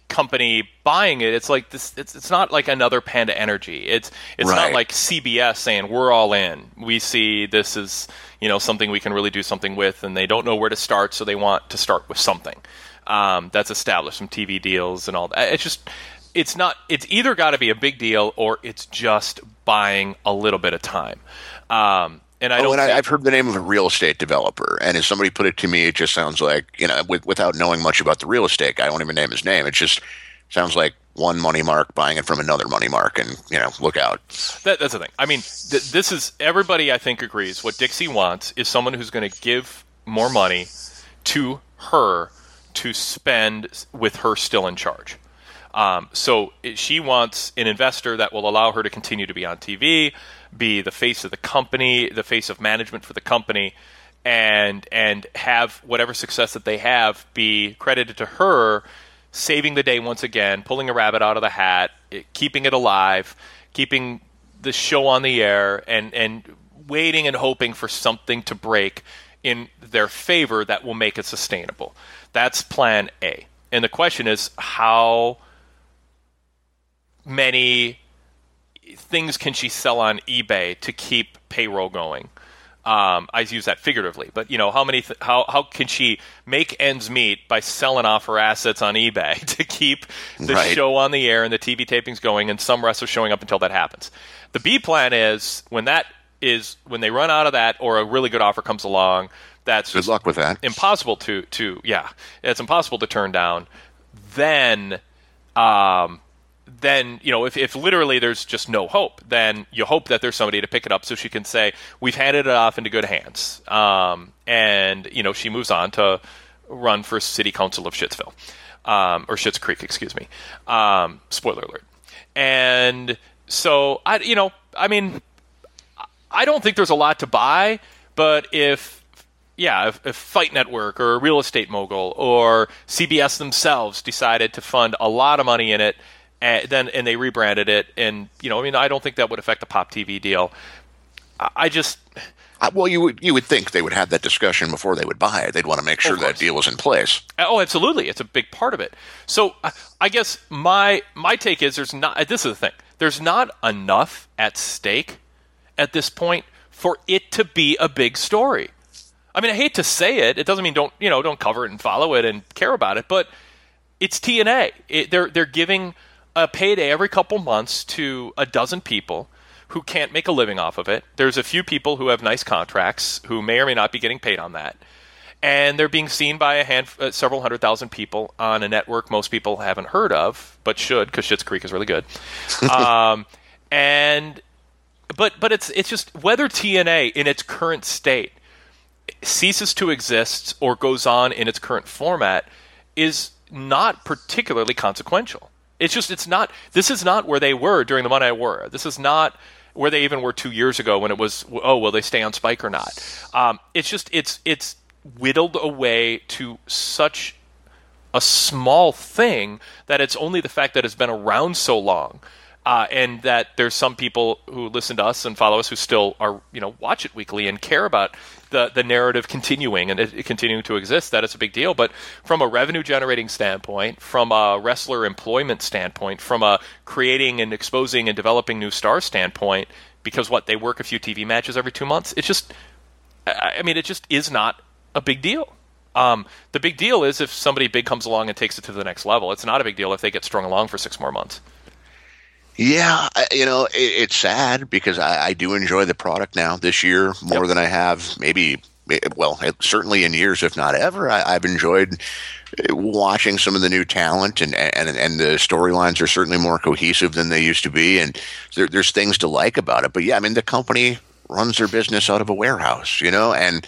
company buying it, it's like this. It's it's not like another Panda Energy. It's it's not like CBS saying we're all in. We see this is you know something we can really do something with, and they don't know where to start, so they want to start with something um, that's established, some TV deals and all that. It's just it's not. It's either got to be a big deal or it's just buying a little bit of time. Um, and I oh, don't. and I, I've heard the name of a real estate developer, and as somebody put it to me, it just sounds like you know, with, without knowing much about the real estate guy, I won't even name his name. It just sounds like one money mark buying it from another money mark, and you know, look out. That, that's the thing. I mean, th- this is everybody. I think agrees. What Dixie wants is someone who's going to give more money to her to spend with her still in charge. Um, so she wants an investor that will allow her to continue to be on TV, be the face of the company, the face of management for the company, and and have whatever success that they have be credited to her, saving the day once again, pulling a rabbit out of the hat, it, keeping it alive, keeping the show on the air, and and waiting and hoping for something to break in their favor that will make it sustainable. That's plan A. And the question is how many things can she sell on eBay to keep payroll going? Um, I use that figuratively, but you know how many th- how how can she make ends meet by selling off her assets on eBay to keep the Right. show on the air and the TV tapings going and some wrestlers showing up until that happens. The B plan is when that is when they run out of that or a really good offer comes along. That's Good luck with that. impossible to to yeah it's impossible to turn down then um then you know if, if literally there's just no hope then you hope that there's somebody to pick it up so she can say we've handed it off into good hands. Um and you know she moves on to run for city council of Shittsville um or Schitt's Creek excuse me. Um spoiler alert. And so I you know I mean I don't think there's a lot to buy, but if yeah, if, if Fight Network or a real estate mogul or CBS themselves decided to fund a lot of money in it, and then and they rebranded it, and you know, I mean, I don't think that would affect the Pop TV deal. I, I just Uh, well, you would you would think they would have that discussion before they would buy it. They'd want to make sure that deal was in place. Oh, absolutely. It's a big part of it. So I- I guess my my take is there's not this is the thing. There's not enough at stake at this point for it to be a big story. I mean, I hate to say it. It doesn't mean don't, you know, don't cover it and follow it and care about it, but it's TNA. It, they're they're giving a payday every couple months to a dozen people who can't make a living off of it. There's a few people who have nice contracts who may or may not be getting paid on that and they're being seen by a hand, uh, several hundred thousand people on a network most people haven't heard of, but should because Schitt's Creek is really good. um, and but but it's it's just whether TNA in its current state ceases to exist or goes on in its current format is not particularly consequential. It's just it's not. This is not where they were during the Monday Night War. This is not where they even were two years ago when it was oh will they stay on Spike or not. Um, it's just it's it's whittled away to such a small thing that it's only the fact that it's been around so long. Uh, and that there's some people who listen to us and follow us who still are, you know, watch it weekly and care about the the narrative continuing and it, it continuing to exist. That it's a big deal. But from a revenue generating standpoint, from a wrestler employment standpoint, from a creating and exposing and developing new stars standpoint, because what they work a few TV matches every two months, it's just, I I mean, it just is not a big deal. Um, the big deal is if somebody big comes along and takes it to the next level. It's not a big deal if they get strung along for six more months. Yeah, I, you know, it, it's sad because I, I do enjoy the product now this year more than I have maybe eh, well, eh, certainly in years, if not ever, I, I've enjoyed eh, watching some of the new talent, and and and the storylines are certainly more cohesive than they used to be, and there, there's things to like about it. But yeah, I mean, the company runs their business out of a warehouse, you know, and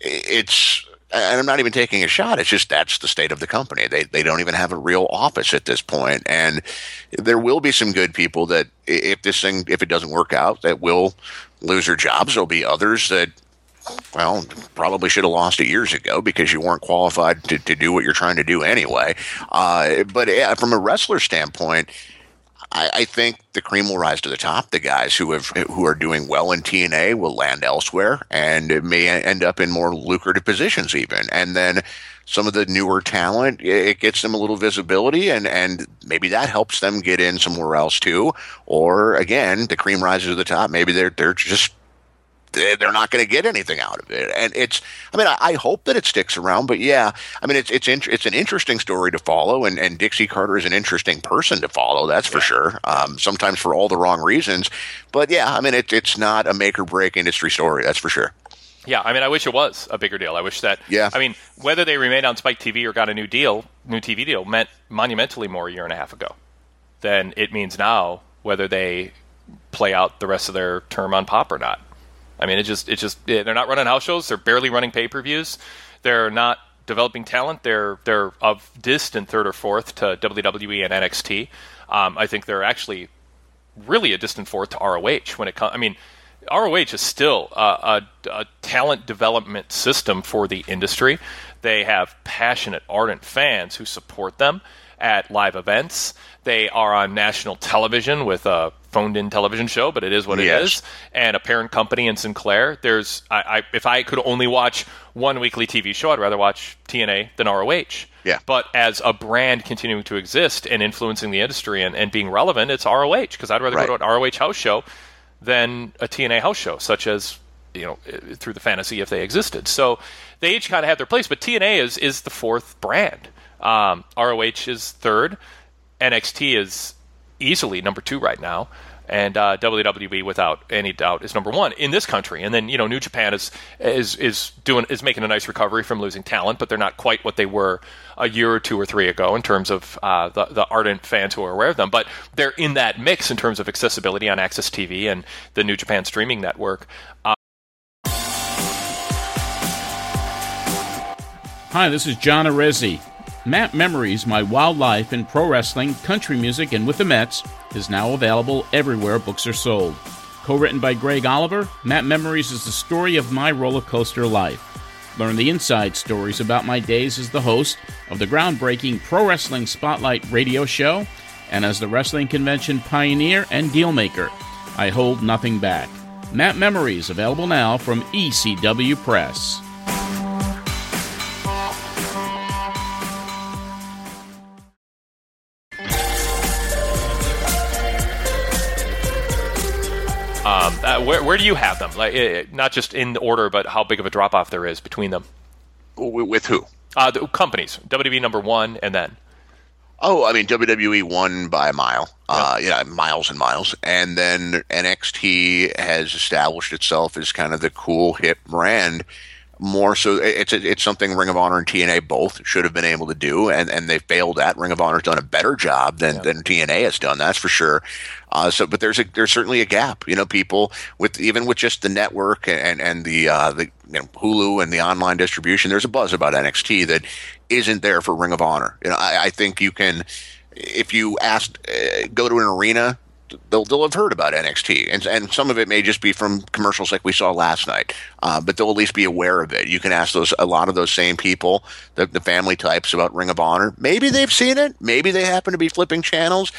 it's and I'm not even taking a shot. It's just that's the state of the company. They they don't even have a real office at this point, and there will be some good people that if this thing if it doesn't work out, that will lose their jobs. There'll be others that well probably should have lost it years ago because you weren't qualified to, to do what you're trying to do anyway. Uh, but yeah, from a wrestler standpoint. I, I, think the cream will rise to the top. The guys who have who are doing well in TNA will land elsewhere, and it may end up in more lucrative positions even. And then some of the newer talent, it gets them a little visibility, and and maybe that helps them get in somewhere else too. Or again, the cream rises to the top. Maybe they're they're just they're not going to get anything out of it. And it's, I mean, I, I, hope that it sticks around, but yeah, I mean, it's it's it's an interesting story to follow, and, and Dixie Carter is an interesting person to follow. That's for sure. Um, sometimes for all the wrong reasons, but yeah, I mean, it's it's not a make or break industry story. That's for sure. Yeah, I mean, I wish it was a bigger deal. I wish that. Yeah. I mean, whether they remained on Spike TV or got a new deal, new TV deal, meant monumentally more a year and a half ago than it means now. Whether they play out the rest of their term on Pop or not. I mean, it just it just they're not running house shows. They're barely running pay per views. They're not developing talent. They're they're of distant third or fourth to WWE and NXT. Um, I think they're actually really a distant fourth to ROH when it comes. I mean, ROH is still a, a, a, talent development system for the industry. They have passionate, ardent fans who support them at live events. They are on national television with a phoned in television show, but it is what it yes. is. And a parent company in Sinclair. There's, I, I, if I could only watch one weekly TV show, I'd rather watch TNA than ROH. Yeah. But as a brand continuing to exist and influencing the industry and, and being relevant, it's ROH because I'd rather right. go to an ROH house show than a TNA house show, such as you know through the fantasy if they existed. So they each kind of have their place, but TNA is is the fourth brand. Um, ROH is third. NXT is easily number two right now, and uh, WWE without any doubt is number one in this country. And then you know New Japan is is is doing is making a nice recovery from losing talent, but they're not quite what they were a year or two or three ago in terms of uh, the the ardent fans who are aware of them. But they're in that mix in terms of accessibility on AXS TV and the New Japan streaming network. Uh, Hi, this is John Arezzi. Mat Memories, My Wildlife in Pro Wrestling, Country Music, and with the Mets is now available everywhere books are sold. Co written by Greg Oliver, Mat Memories is the story of my roller coaster life. Learn the inside stories about my days as the host of the groundbreaking Pro Wrestling Spotlight radio show and as the wrestling convention pioneer and dealmaker. I hold nothing back. Mat Memories available now from ECW Press. Where, where do you have them? Like, it, not just in order, but how big of a drop off there is between them. With who? Uh, the companies. WWE number one, and then. Oh, I mean WWE won by a mile, uh, yeah, miles and miles, and then NXT has established itself as kind of the cool hip brand. More so, it's it's something Ring of Honor and TNA both should have been able to do, and, and they failed at. Ring of Honor's done a better job than, yeah. than TNA has done, that's for sure. Uh, so, but there's a there's certainly a gap. You know, people with even with just the network and and the uh, the you know, Hulu and the online distribution, there's a buzz about NXT that isn't there for Ring of Honor. You know, I, I think you can if you asked uh, go to an arena they'll they'll have heard about NXT, and and some of it may just be from commercials like we saw last night. Uh, but they'll at least be aware of it. You can ask those a lot of those same people, the, the family types, about Ring of Honor. Maybe they've seen it. Maybe they happen to be flipping channels.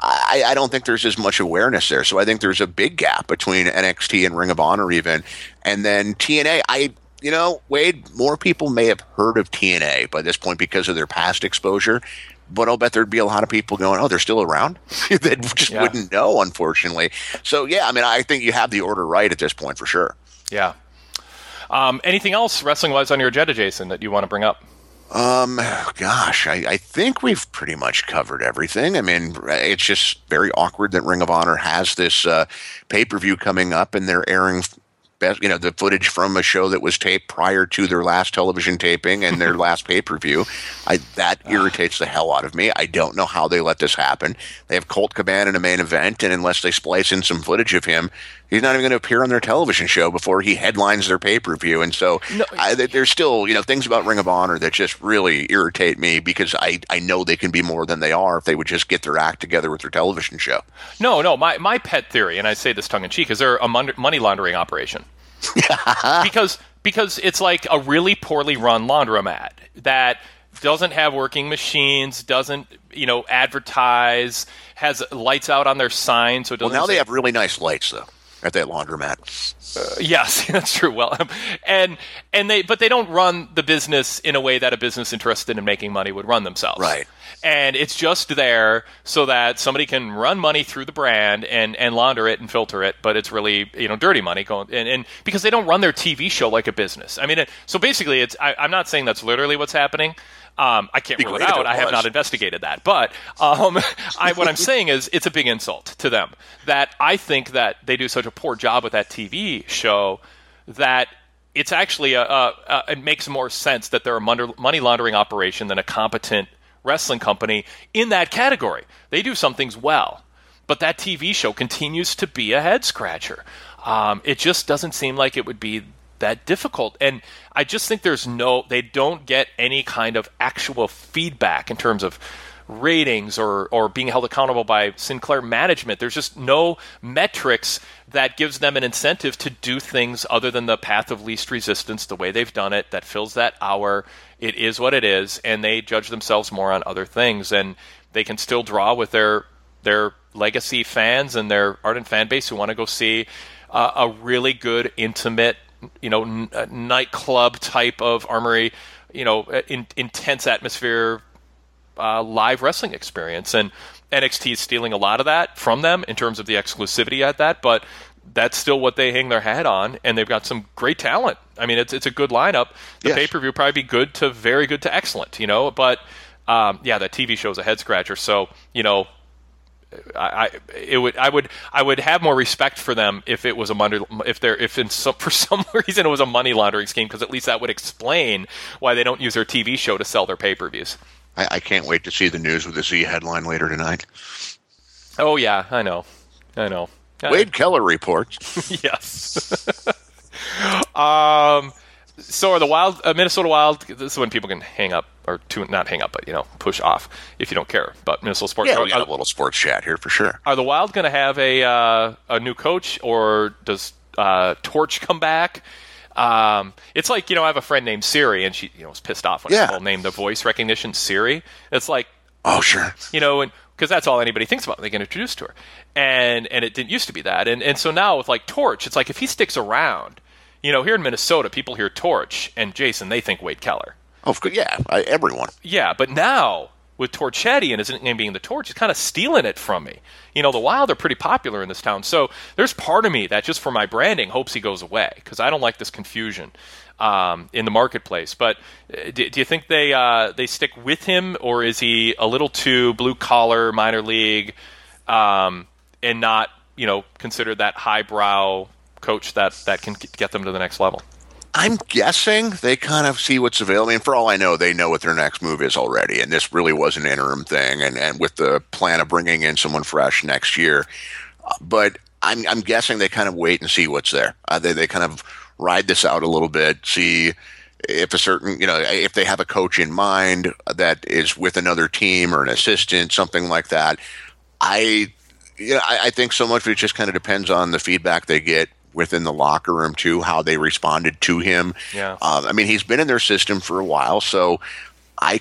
I, I don't think there's as much awareness there. So I think there's a big gap between NXT and Ring of Honor, even, and then TNA. I you know, Wade, more people may have heard of TNA by this point because of their past exposure but I'll bet there'd be a lot of people going, "Oh, they're still around," that just yeah. wouldn't know, unfortunately. So yeah, I mean, I think you have the order right at this point for sure. Yeah. Um, anything else wrestling wise on your agenda, Jason, that you want to bring up? Um, gosh, I, I think we've pretty much covered everything. I mean, it's just very awkward that Ring of Honor has this uh, pay per view coming up, and they're airing best, you know, the footage from a show that was taped prior to their last television taping and their last pay per view. I that irritates the hell out of me. I don't know how they let this happen. They have Colt Cabana in a main event, and unless they splice in some footage of him, he's not even going to appear on their television show before he headlines their pay per view. And so I, there's still, you know, things about Ring of Honor that just really irritate me because I I know they can be more than they are if they would just get their act together with their television show. No, no. My my pet theory, and I say this tongue in cheek, is they're a mon- money laundering operation. because because it's like a really poorly run laundromat that doesn't have working machines, doesn't you know advertise, has lights out on their sign, so it Well, now they have really nice lights though at that laundromat. Uh, yes, that's true. Well, um, and and they but they don't run the business in a way that a business interested in making money would run themselves. Right. And it's just there so that somebody can run money through the brand and, and launder it and filter it, but it's really you know dirty money going and, and because they don't run their TV show like a business. I mean, it, so basically, it's I, I'm not saying that's literally what's happening. Um, I can't rule it out. it I have not investigated that, but um, I, what I'm saying is it's a big insult to them that I think that they do such a poor job with that TV show that it's actually a, a, a it makes more sense that they're a money laundering operation than a competent wrestling company in that category. They do some things well, but that TV show continues to be a head scratcher. Um, it just doesn't seem like it would be that difficult. And I just think there's no, they don't get any kind of actual feedback in terms of ratings or, or being held accountable by Sinclair management. There's just no metrics that gives them an incentive to do things other than the path of least resistance, the way they've done it, that fills that hour. It is what it is, and they judge themselves more on other things. And they can still draw with their their legacy fans and their ardent fan base who want to go see uh, a really good, intimate, you know, n- uh, nightclub type of armory, you know, uh, in, intense atmosphere, uh, live wrestling experience. And NXT is stealing a lot of that from them in terms of the exclusivity at that, but that's still what they hang their hat on, and they've got some great talent. I mean, it's it's a good lineup. The pay per view probably be good to very good to excellent, you know. But um, yeah, that TV show is a head scratcher. So you know, I, I it would I would I would have more respect for them if it was a money if there if in some, for some reason it was a money laundering scheme because at least that would explain why they don't use their TV show to sell their pay per views. I, I can't wait to see the news with the Z headline later tonight. Oh yeah, I know, I know. Wade Keller reports. yes. um. So are the Wild uh, Minnesota Wild? This is when people can hang up or to, not hang up, but you know, push off if you don't care. But Minnesota sports. Yeah, are, we got a little sports chat here for sure. are the Wild going to have a uh, a new coach, or does uh, Torch come back? Um, it's like you know, I have a friend named Siri, and she you know was pissed off when Yeah. people named the voice recognition Siri. It's like, oh sure, you know, and because that's all anybody thinks about when they get introduced to her, and and it didn't used to be that, and and so now with like Torch, it's like if he sticks around, you know, here in Minnesota, people hear Torch and Jason, they think Wade Keller. Oh, of course, yeah, I, everyone. Yeah, but now with Torchetti and his name being the Torch, he's kind of stealing it from me. You know, the Wild are pretty popular in this town, so there's part of me that just for my branding hopes he goes away because I don't like this confusion um, in the marketplace. But uh, do, do you think they uh, they stick with him, or is he a little too blue collar, minor league, um, and not you know considered that highbrow coach that that can get them to the next level? I'm guessing they kind of see what's available. And for all I know, they know what their next move is already. And this really was an interim thing. And, and with the plan of bringing in someone fresh next year. But I'm, I'm guessing they kind of wait and see what's there. Uh, they, they kind of ride this out a little bit, see if a certain, you know, if they have a coach in mind that is with another team or an assistant, something like that. I, you know, I, I think so much of it just kind of depends on the feedback they get within the locker room too, how they responded to him. Yeah. Um, I mean, he's been in their system for a while, so I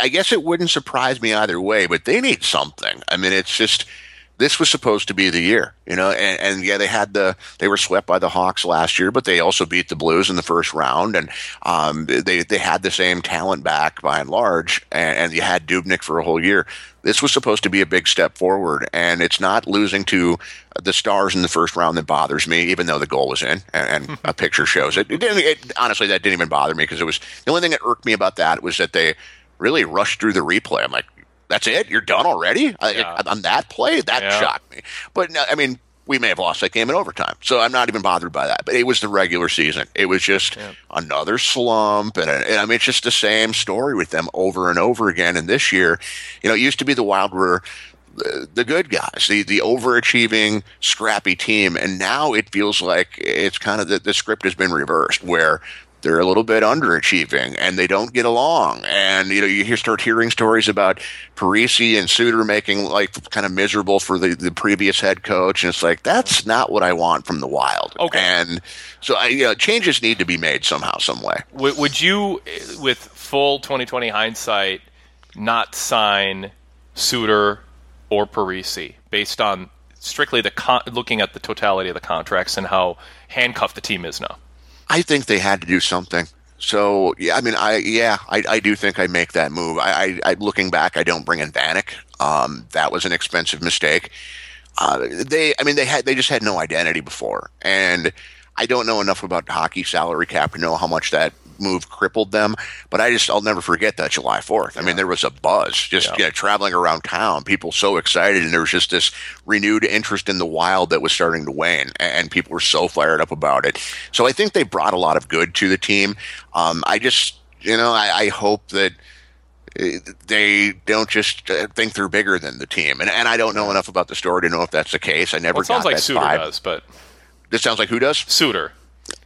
I guess it wouldn't surprise me either way. But they need something. I mean, it's just this was supposed to be the year, you know. And, and yeah, they had the they were swept by the Hawks last year, but they also beat the Blues in the first round, and um, they they had the same talent back by and large. And, and you had Dubnyk for a whole year. This was supposed to be a big step forward, and it's not losing to the Stars in the first round that bothers me, even though the goal was in and, and mm-hmm. a picture shows it. It, didn't, it. Honestly, that didn't even bother me because it was the only thing that irked me about that was that they really rushed through the replay. I'm like, that's it? You're done already? I- on that play? That Yeah. shocked me. But no, I mean, we may have lost that game in overtime. So I'm not even bothered by that. But it was the regular season. It was just another slump. And, and I mean, it's just the same story with them over and over again. And this year, you know, it used to be the Wild were the, the good guys, the, the overachieving, scrappy team. And now it feels like it's kind of the, the script has been reversed where they're a little bit underachieving and they don't get along. And you know, you hear, start hearing stories about Parise and Suter making like kind of miserable for the, the previous head coach, and it's like that's not what I want from the Wild. Okay, and so I, you know, changes need to be made somehow, some way. Would, would you, with full 2020 hindsight, not sign Suter or Parise based on strictly the con- looking at the totality of the contracts and how handcuffed the team is now? I think they had to do something. So yeah, I mean, I yeah, I, I do think I make that move. I, I, I looking back, I don't bring in Vanek. Um, that was an expensive mistake. Uh, they, I mean, they had they just had no identity before, and I don't know enough about hockey salary cap to know how much that move crippled them. But I just I'll never forget that July Fourth. I mean, there was a buzz just Yeah. you know, traveling around town, people so excited, and there was just this renewed interest in the wild that was starting to wane, and, people were so fired up about it. So I think they brought a lot of good to the team. Um, I just you know I, I hope that. uh, They don't just uh, think they're bigger than the team, and and I don't know enough about the story to know if that's the case. I never. Well, it sounds like Suter vibe. does, but This sounds like who does? Suter.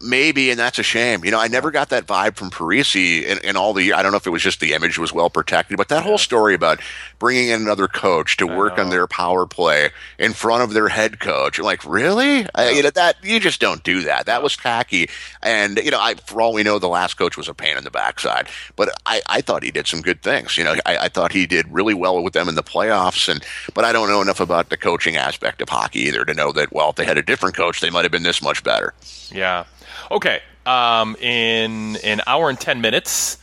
Maybe, and that's a shame. You know, I never got that vibe from Parise in, in all the. I don't know if it was just the image was well protected, but that whole story about bringing in another coach to work on their power play in front of their head coach. I'm like, really? I, you know that you just don't do that. That was tacky. And you know, I for all we know, the last coach was a pain in the backside. But I, I thought he did some good things. You know, I, I thought he did really well with them in the playoffs. And but I don't know enough about the coaching aspect of hockey either to know that well, if they had a different coach, they might have been this much better. Yeah. Okay. Um, in an hour and ten minutes,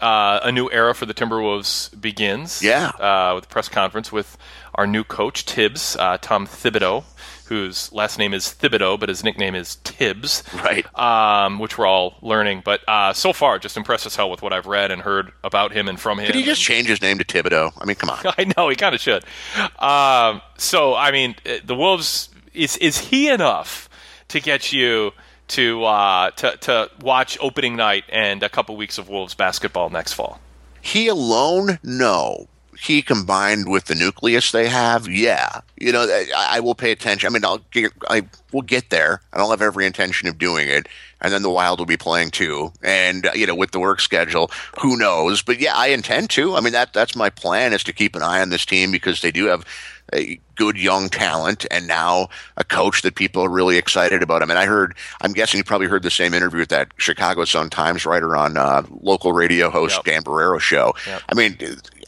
uh, a new era for the Timberwolves begins. Yeah. Uh, with a press conference with our new coach Thibs, uh, Tom Thibodeau, whose last name is Thibodeau, but his nickname is Thibs. Right. Um, which we're all learning, but uh, so far, just impressed as hell with what I've read and heard about him and from him. Could he just change his name to Thibodeau? I mean, come on. I know he kind of should. Um, so I mean, the Wolves is is he enough to get you to uh, to to watch opening night and a couple weeks of Wolves basketball next fall? He alone, no. He combined with the nucleus they have, yeah. You know, I, I will pay attention. I mean, I'll get, I will get there. I don't have every intention of doing it, and then the Wild will be playing too. And uh, you know, with the work schedule, who knows? But yeah, I intend to. I mean, that that's my plan is to keep an eye on this team because they do have a good young talent and now a coach that people are really excited about. I mean, I heard, I'm guessing you probably heard the same interview with that Chicago Sun Times writer on uh, local radio host Dan Barreiro show. I mean,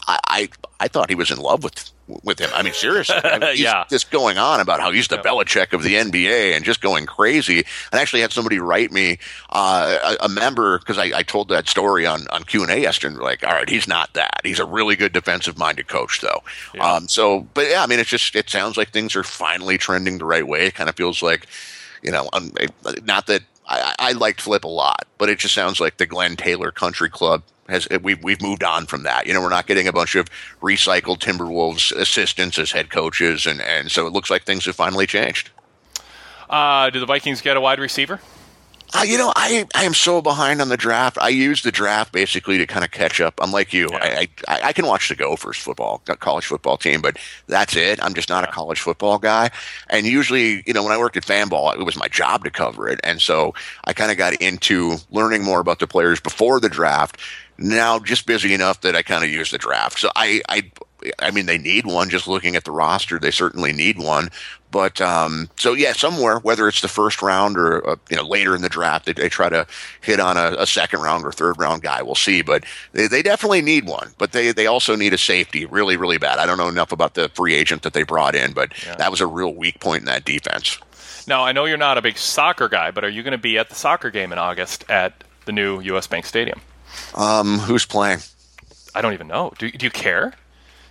I, I I thought he was in love with with him. I mean, seriously, I mean, Yeah. just going on about how he's the Belichick of the NBA and just going crazy. I actually had somebody write me uh, a, a member because I, I told that story on on Q and A yesterday. and Like, all right, he's not that. He's a really good defensive minded coach, though. Um, so, but yeah, I mean, it's just it sounds like things are finally trending the right way. It kind of feels like, you know, um, not that. I, I liked Flip a lot, but it just sounds like the Glen Taylor Country Club has we've we've moved on from that. You know, we're not getting a bunch of recycled Timberwolves assistants as head coaches, and and so it looks like things have finally changed. Uh, do the Vikings get a wide receiver? Uh, you know, I, I am so behind on the draft. I use the draft basically to kind of catch up. Unlike you, I, I I can watch the Gophers football, uh, college football team, but that's it. I'm just not a college football guy. And usually, you know, when I worked at Fanball, it was my job to cover it, and so I kind of got into learning more about the players before the draft. Now, just busy enough that I kind of use the draft. So I I I mean, they need one. Just looking at the roster, they certainly need one. But um, so yeah, somewhere, whether it's the first round or uh, you know later in the draft, they, they try to hit on a, a second round or third round guy. We'll see, but they, they definitely need one. But they they also need a safety really really bad. I don't know enough about the free agent that they brought in, but that was a real weak point in that defense. Now I know you're not a big soccer guy, but are you going to be at the soccer game in August at the new U.S. Bank Stadium? Um, who's playing? I don't even know. Do, do you care?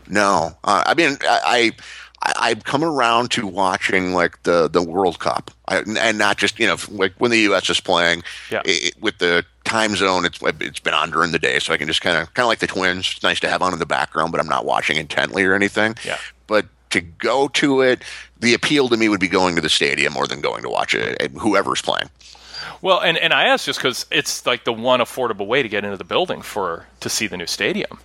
No, uh, I mean I. I I've come around to watching like the, the World Cup, I, and not just you know like when the U.S. is playing. Yeah. It, with the time zone, it's it's been on during the day, so I can just kind of kind of like the Twins. It's nice to have on in the background, but I'm not watching intently or anything. Yeah. But to go to it. The appeal to me would be going to the stadium more than going to watch it, whoever's playing. Well, and, and I asked just because it's like the one affordable way to get into the building for to see the new stadium.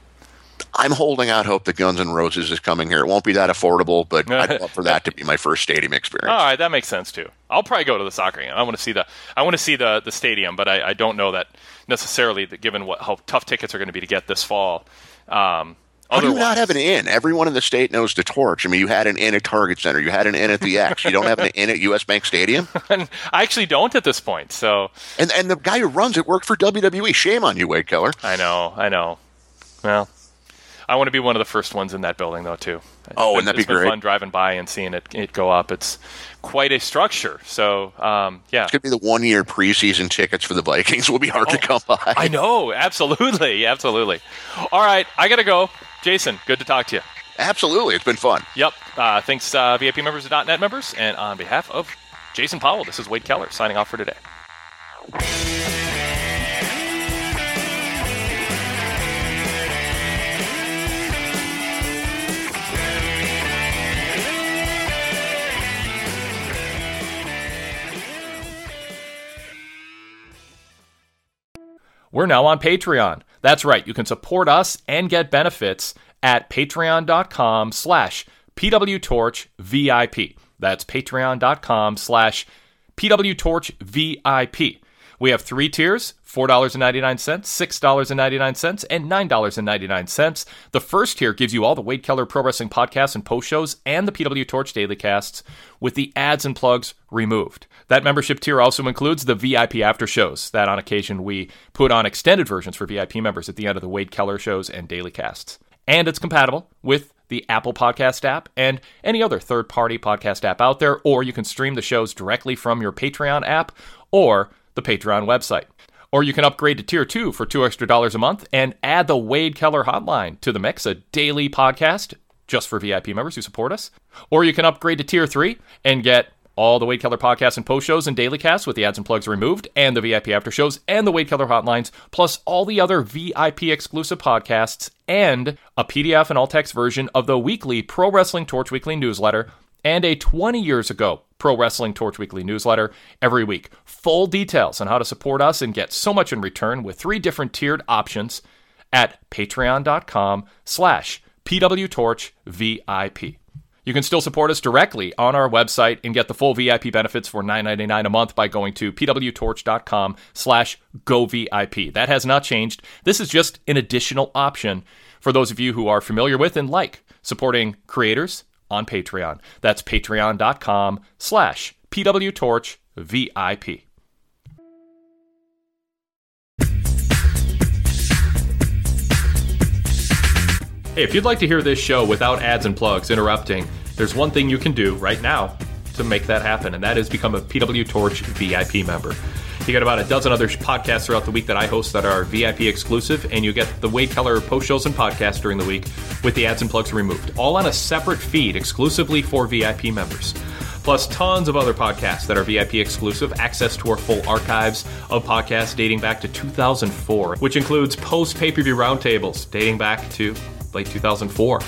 I'm holding out hope that Guns N' Roses is coming here. It won't be that affordable, but I'd love for that to be my first stadium experience. All right, that makes sense too. I'll probably go to the soccer game. I want to see the I want to see the the stadium, but I, I don't know that necessarily that given what how tough tickets are going to be to get this fall. Um, how do you not have an in? Everyone in the state knows the torch. I mean, you had an in at Target Center, you had an in at the X. You don't have an in at US Bank Stadium. I actually don't at this point. So, and and the guy who runs it worked for WWE. Shame on you, Wade Keller. I know, I know. Well, I want to be one of the first ones in that building, though, too. Oh, wouldn't that be great? fun driving by and seeing it, it go up. It's quite a structure. So, um, yeah. It's going to be the one year preseason tickets for the Vikings will be hard to come by. Oh, I know. Absolutely. Absolutely. All right. I got to go. Jason, good to talk to you. Absolutely. It's been fun. Yep. Uh, thanks, uh, VIP members and .NET members. And on behalf of Jason Powell, this is Wade Keller signing off for today. We're now on Patreon. That's right, you can support us and get benefits at patreon.com slash pwtorchvip. That's patreon.com slash pwtorchvip. We have three tiers, $4.99, $6.99, and $9.99. The first tier gives you all the Wade Keller Pro Wrestling podcasts and post shows and the PW Torch daily casts with the ads and plugs removed. That membership tier also includes the VIP after shows that on occasion we put on extended versions for VIP members at the end of the Wade Keller shows and daily casts. And it's compatible with the Apple Podcast app and any other third party podcast app out there, or you can stream the shows directly from your Patreon app or the Patreon website. Or you can upgrade to tier two for two extra dollars a month and add the Wade Keller hotline to the mix, a daily podcast just for VIP members who support us. Or you can upgrade to tier three and get all the Wade Keller podcasts and post shows and daily casts with the ads and plugs removed, and the VIP after shows and the Wade Keller hotlines, plus all the other VIP exclusive podcasts and a PDF and all text version of the weekly Pro Wrestling Torch Weekly newsletter and a 20 years ago Pro Wrestling Torch Weekly newsletter every week. Full details on how to support us and get so much in return with three different tiered options at patreon.com slash pwtorchvip. You can still support us directly on our website and get the full VIP benefits for $9.99 a month by going to pwtorch.com slash govip. That has not changed. This is just an additional option for those of you who are familiar with and like supporting creators on Patreon. That's patreon.com slash pwtorchvip. Hey, if you'd like to hear this show without ads and plugs interrupting, there's one thing you can do right now to make that happen, and that is become a PW Torch VIP member. You get about a dozen other podcasts throughout the week that I host that are VIP exclusive, and you get the Wade Keller post shows and podcasts during the week with the ads and plugs removed, all on a separate feed exclusively for VIP members. Plus, tons of other podcasts that are VIP exclusive, access to our full archives of podcasts dating back to 2004, which includes post pay per view roundtables dating back to late 2004.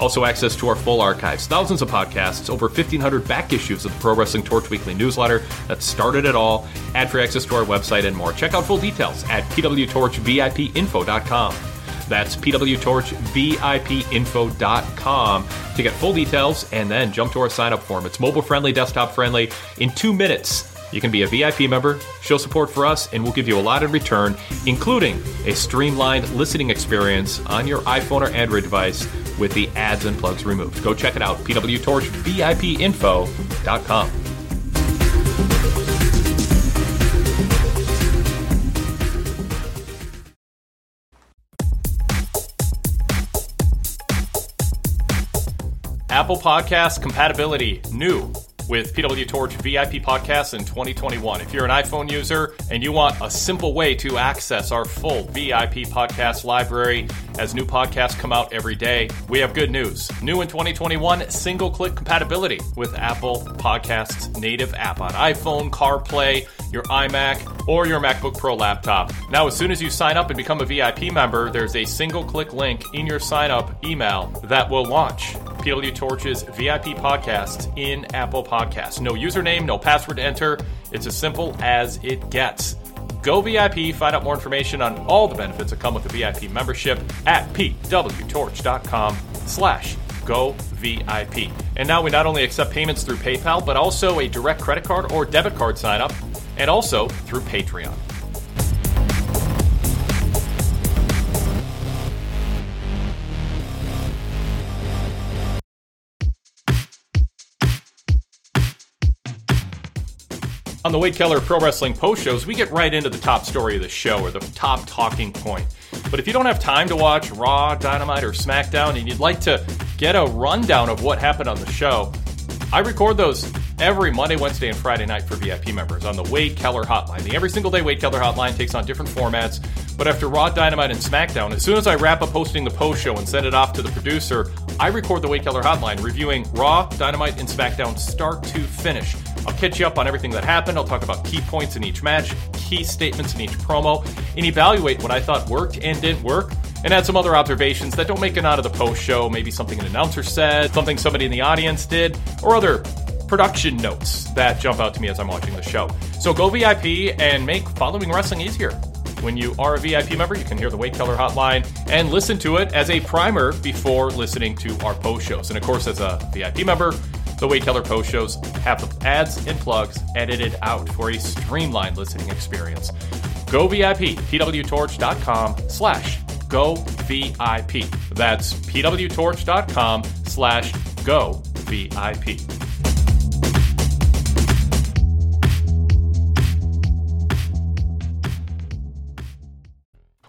Also, access to our full archives, thousands of podcasts, over 1,500 back issues of the Pro Wrestling Torch Weekly newsletter that started it all, ad free access to our website, and more. Check out full details at pwtorchvipinfo.com. That's pwtorchvipinfo.com to get full details and then jump to our sign up form. It's mobile friendly, desktop friendly. In two minutes, you can be a VIP member, show support for us, and we'll give you a lot in return, including a streamlined listening experience on your iPhone or Android device with the ads and plugs removed. Go check it out, pwtorchvipinfo.com. Apple Podcast compatibility new with PW Torch VIP podcasts in 2021. If you're an iPhone user and you want a simple way to access our full VIP podcast library as new podcasts come out every day, we have good news. New in 2021, single click compatibility with Apple Podcasts native app on iPhone, CarPlay, your iMac, or your MacBook Pro laptop. Now, as soon as you sign up and become a VIP member, there's a single click link in your sign up email that will launch PW Torch's VIP podcast in Apple Podcasts. No username, no password to enter. It's as simple as it gets. Go VIP, find out more information on all the benefits that come with a VIP membership at pwtorch.com slash go VIP. And now we not only accept payments through PayPal, but also a direct credit card or debit card sign up, and also through Patreon. On the Wade Keller Pro Wrestling post shows, we get right into the top story of the show or the top talking point. But if you don't have time to watch Raw, Dynamite, or SmackDown and you'd like to get a rundown of what happened on the show, I record those every Monday, Wednesday, and Friday night for VIP members on the Wade Keller Hotline. The every single day Wade Keller Hotline takes on different formats, but after Raw, Dynamite, and SmackDown, as soon as I wrap up hosting the post show and send it off to the producer, I record the Wade Keller Hotline, reviewing Raw, Dynamite, and SmackDown start to finish. I'll catch you up on everything that happened. I'll talk about key points in each match, key statements in each promo, and evaluate what I thought worked and didn't work, and add some other observations that don't make it out of the post show. Maybe something an announcer said, something somebody in the audience did, or other production notes that jump out to me as I'm watching the show. So go VIP and make following wrestling easier. When you are a VIP member, you can hear the Wade Keller hotline and listen to it as a primer before listening to our post shows. And of course, as a VIP member, the Wade Keller post shows have the ads and plugs edited out for a streamlined listening experience. Go VIP, pwtorch.com slash go VIP. That's pwtorch.com slash go VIP.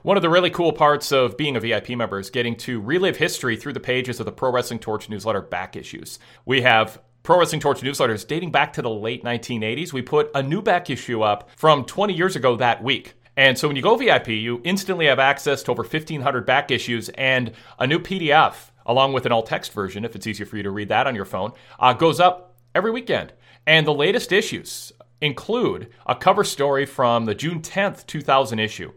One of the really cool parts of being a VIP member is getting to relive history through the pages of the Pro Wrestling Torch newsletter back issues. We have Pro Wrestling Torch newsletters dating back to the late 1980s. We put a new back issue up from 20 years ago that week. And so when you go VIP, you instantly have access to over 1,500 back issues and a new PDF, along with an all text version, if it's easier for you to read that on your phone, uh, goes up every weekend. And the latest issues include a cover story from the June 10th, 2000 issue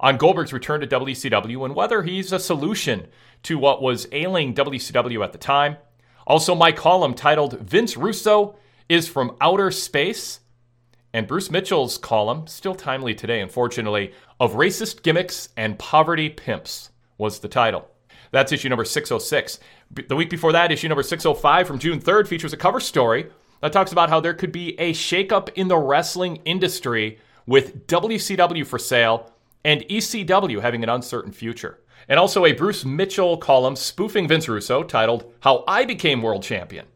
on Goldberg's return to WCW and whether he's a solution to what was ailing WCW at the time. Also, my column titled Vince Russo is from Outer Space. And Bruce Mitchell's column, still timely today, unfortunately, of Racist Gimmicks and Poverty Pimps was the title. That's issue number 606. The week before that, issue number 605 from June 3rd features a cover story that talks about how there could be a shakeup in the wrestling industry with WCW for sale and ECW having an uncertain future. And also a Bruce Mitchell column spoofing Vince Russo titled How I Became World Champion.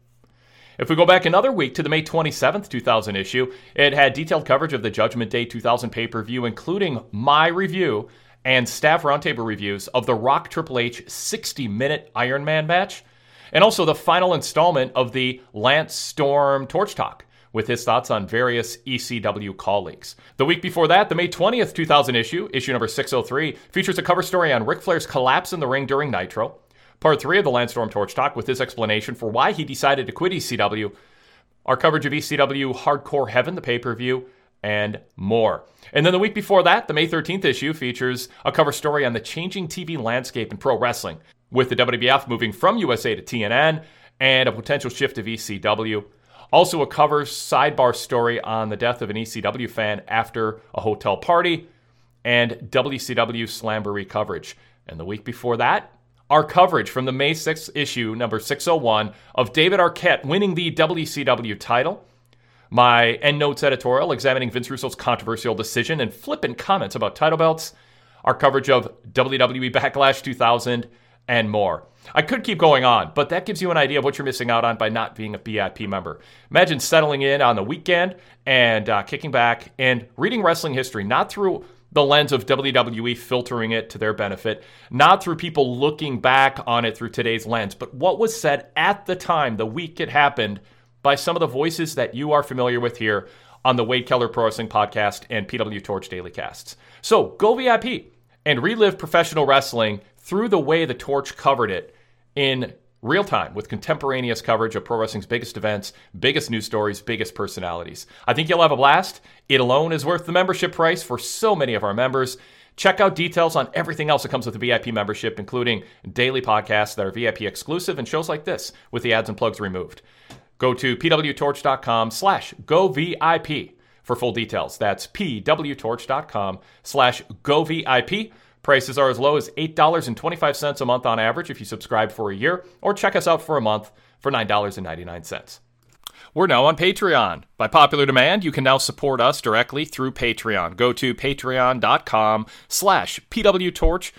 If we go back another week to the May 27th, 2000 issue, it had detailed coverage of the Judgment Day 2000 pay per view, including my review and staff roundtable reviews of the Rock Triple H 60 minute Iron Man match, and also the final installment of the Lance Storm Torch Talk with his thoughts on various ECW colleagues. The week before that, the May 20th, 2000 issue, issue number 603, features a cover story on Ric Flair's collapse in the ring during Nitro. Part 3 of the Lance Storm Torch Talk with his explanation for why he decided to quit ECW. Our coverage of ECW Hardcore Heaven, the pay per view, and more. And then the week before that, the May 13th issue features a cover story on the changing TV landscape in pro wrestling, with the WWF moving from USA to TNN and a potential shift of ECW. Also, a cover sidebar story on the death of an ECW fan after a hotel party, and WCW Slamboree coverage. And the week before that, our coverage from the May 6th issue, number 601, of David Arquette winning the WCW title. My endnotes editorial examining Vince Russo's controversial decision and flippant comments about title belts. Our coverage of WWE Backlash 2000 and more. I could keep going on, but that gives you an idea of what you're missing out on by not being a VIP member. Imagine settling in on the weekend and uh, kicking back and reading wrestling history, not through the lens of WWE filtering it to their benefit, not through people looking back on it through today's lens, but what was said at the time, the week it happened, by some of the voices that you are familiar with here on the Wade Keller Pro Wrestling Podcast and PW Torch Daily Casts. So go VIP and relive professional wrestling through the way the Torch covered it in real time with contemporaneous coverage of pro wrestling's biggest events, biggest news stories, biggest personalities. I think you'll have a blast. It alone is worth the membership price for so many of our members. Check out details on everything else that comes with the VIP membership, including daily podcasts that are VIP exclusive and shows like this with the ads and plugs removed. Go to pwtorch.com slash go VIP for full details. That's pwtorch.com slash go VIP. Prices are as low as $8.25 a month on average if you subscribe for a year, or check us out for a month for $9.99. We're now on Patreon. By popular demand, you can now support us directly through Patreon. Go to patreon.com slash pwtorchvip.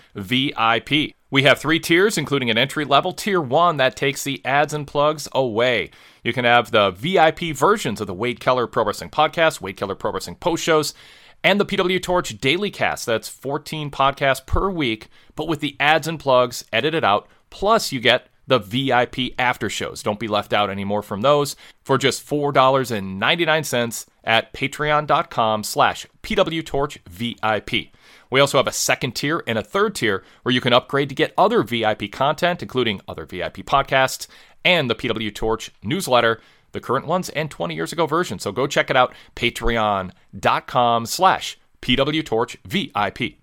We have three tiers, including an entry level. Tier 1 that takes the ads and plugs away. You can have the VIP versions of the Wade Keller Pro Wrestling Podcast, Wade Keller Pro Wrestling Post Shows, and the PW Torch Daily Cast. That's 14 podcasts per week, but with the ads and plugs edited out. Plus, you get the VIP after shows. Don't be left out anymore from those for just $4.99 at patreon.com slash pwtorchvip. We also have a second tier and a third tier where you can upgrade to get other VIP content, including other VIP podcasts and the PW Torch newsletter, the current ones and 20 years ago version. So go check it out, patreon.com slash pwtorchvip.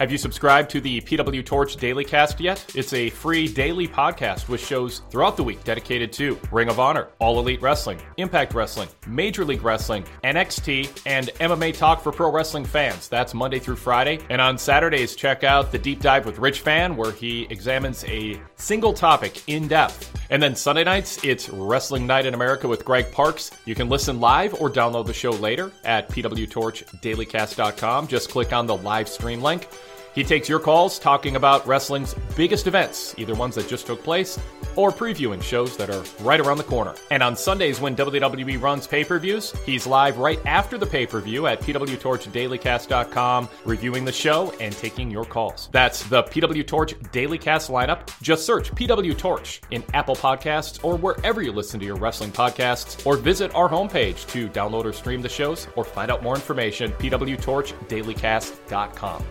Have you subscribed to the PW Torch Daily Cast yet? It's a free daily podcast with shows throughout the week dedicated to Ring of Honor, All Elite Wrestling, Impact Wrestling, Major League Wrestling, NXT, and MMA Talk for pro wrestling fans. That's Monday through Friday. And on Saturdays, check out the Deep Dive with Rich Fann, where he examines a single topic in depth. And then Sunday nights, it's Wrestling Night in America with Greg Parks. You can listen live or download the show later at pwtorchdailycast.com. Just click on the live stream link. He takes your calls talking about wrestling's biggest events, either ones that just took place or previewing shows that are right around the corner. And on Sundays, when WWE runs pay per views, he's live right after the pay per view at pwtorchdailycast.com, reviewing the show and taking your calls. That's the PW Torch Daily Cast lineup. Just search PW Torch in Apple Podcasts or wherever you listen to your wrestling podcasts, or visit our homepage to download or stream the shows or find out more information, pwtorchdailycast.com.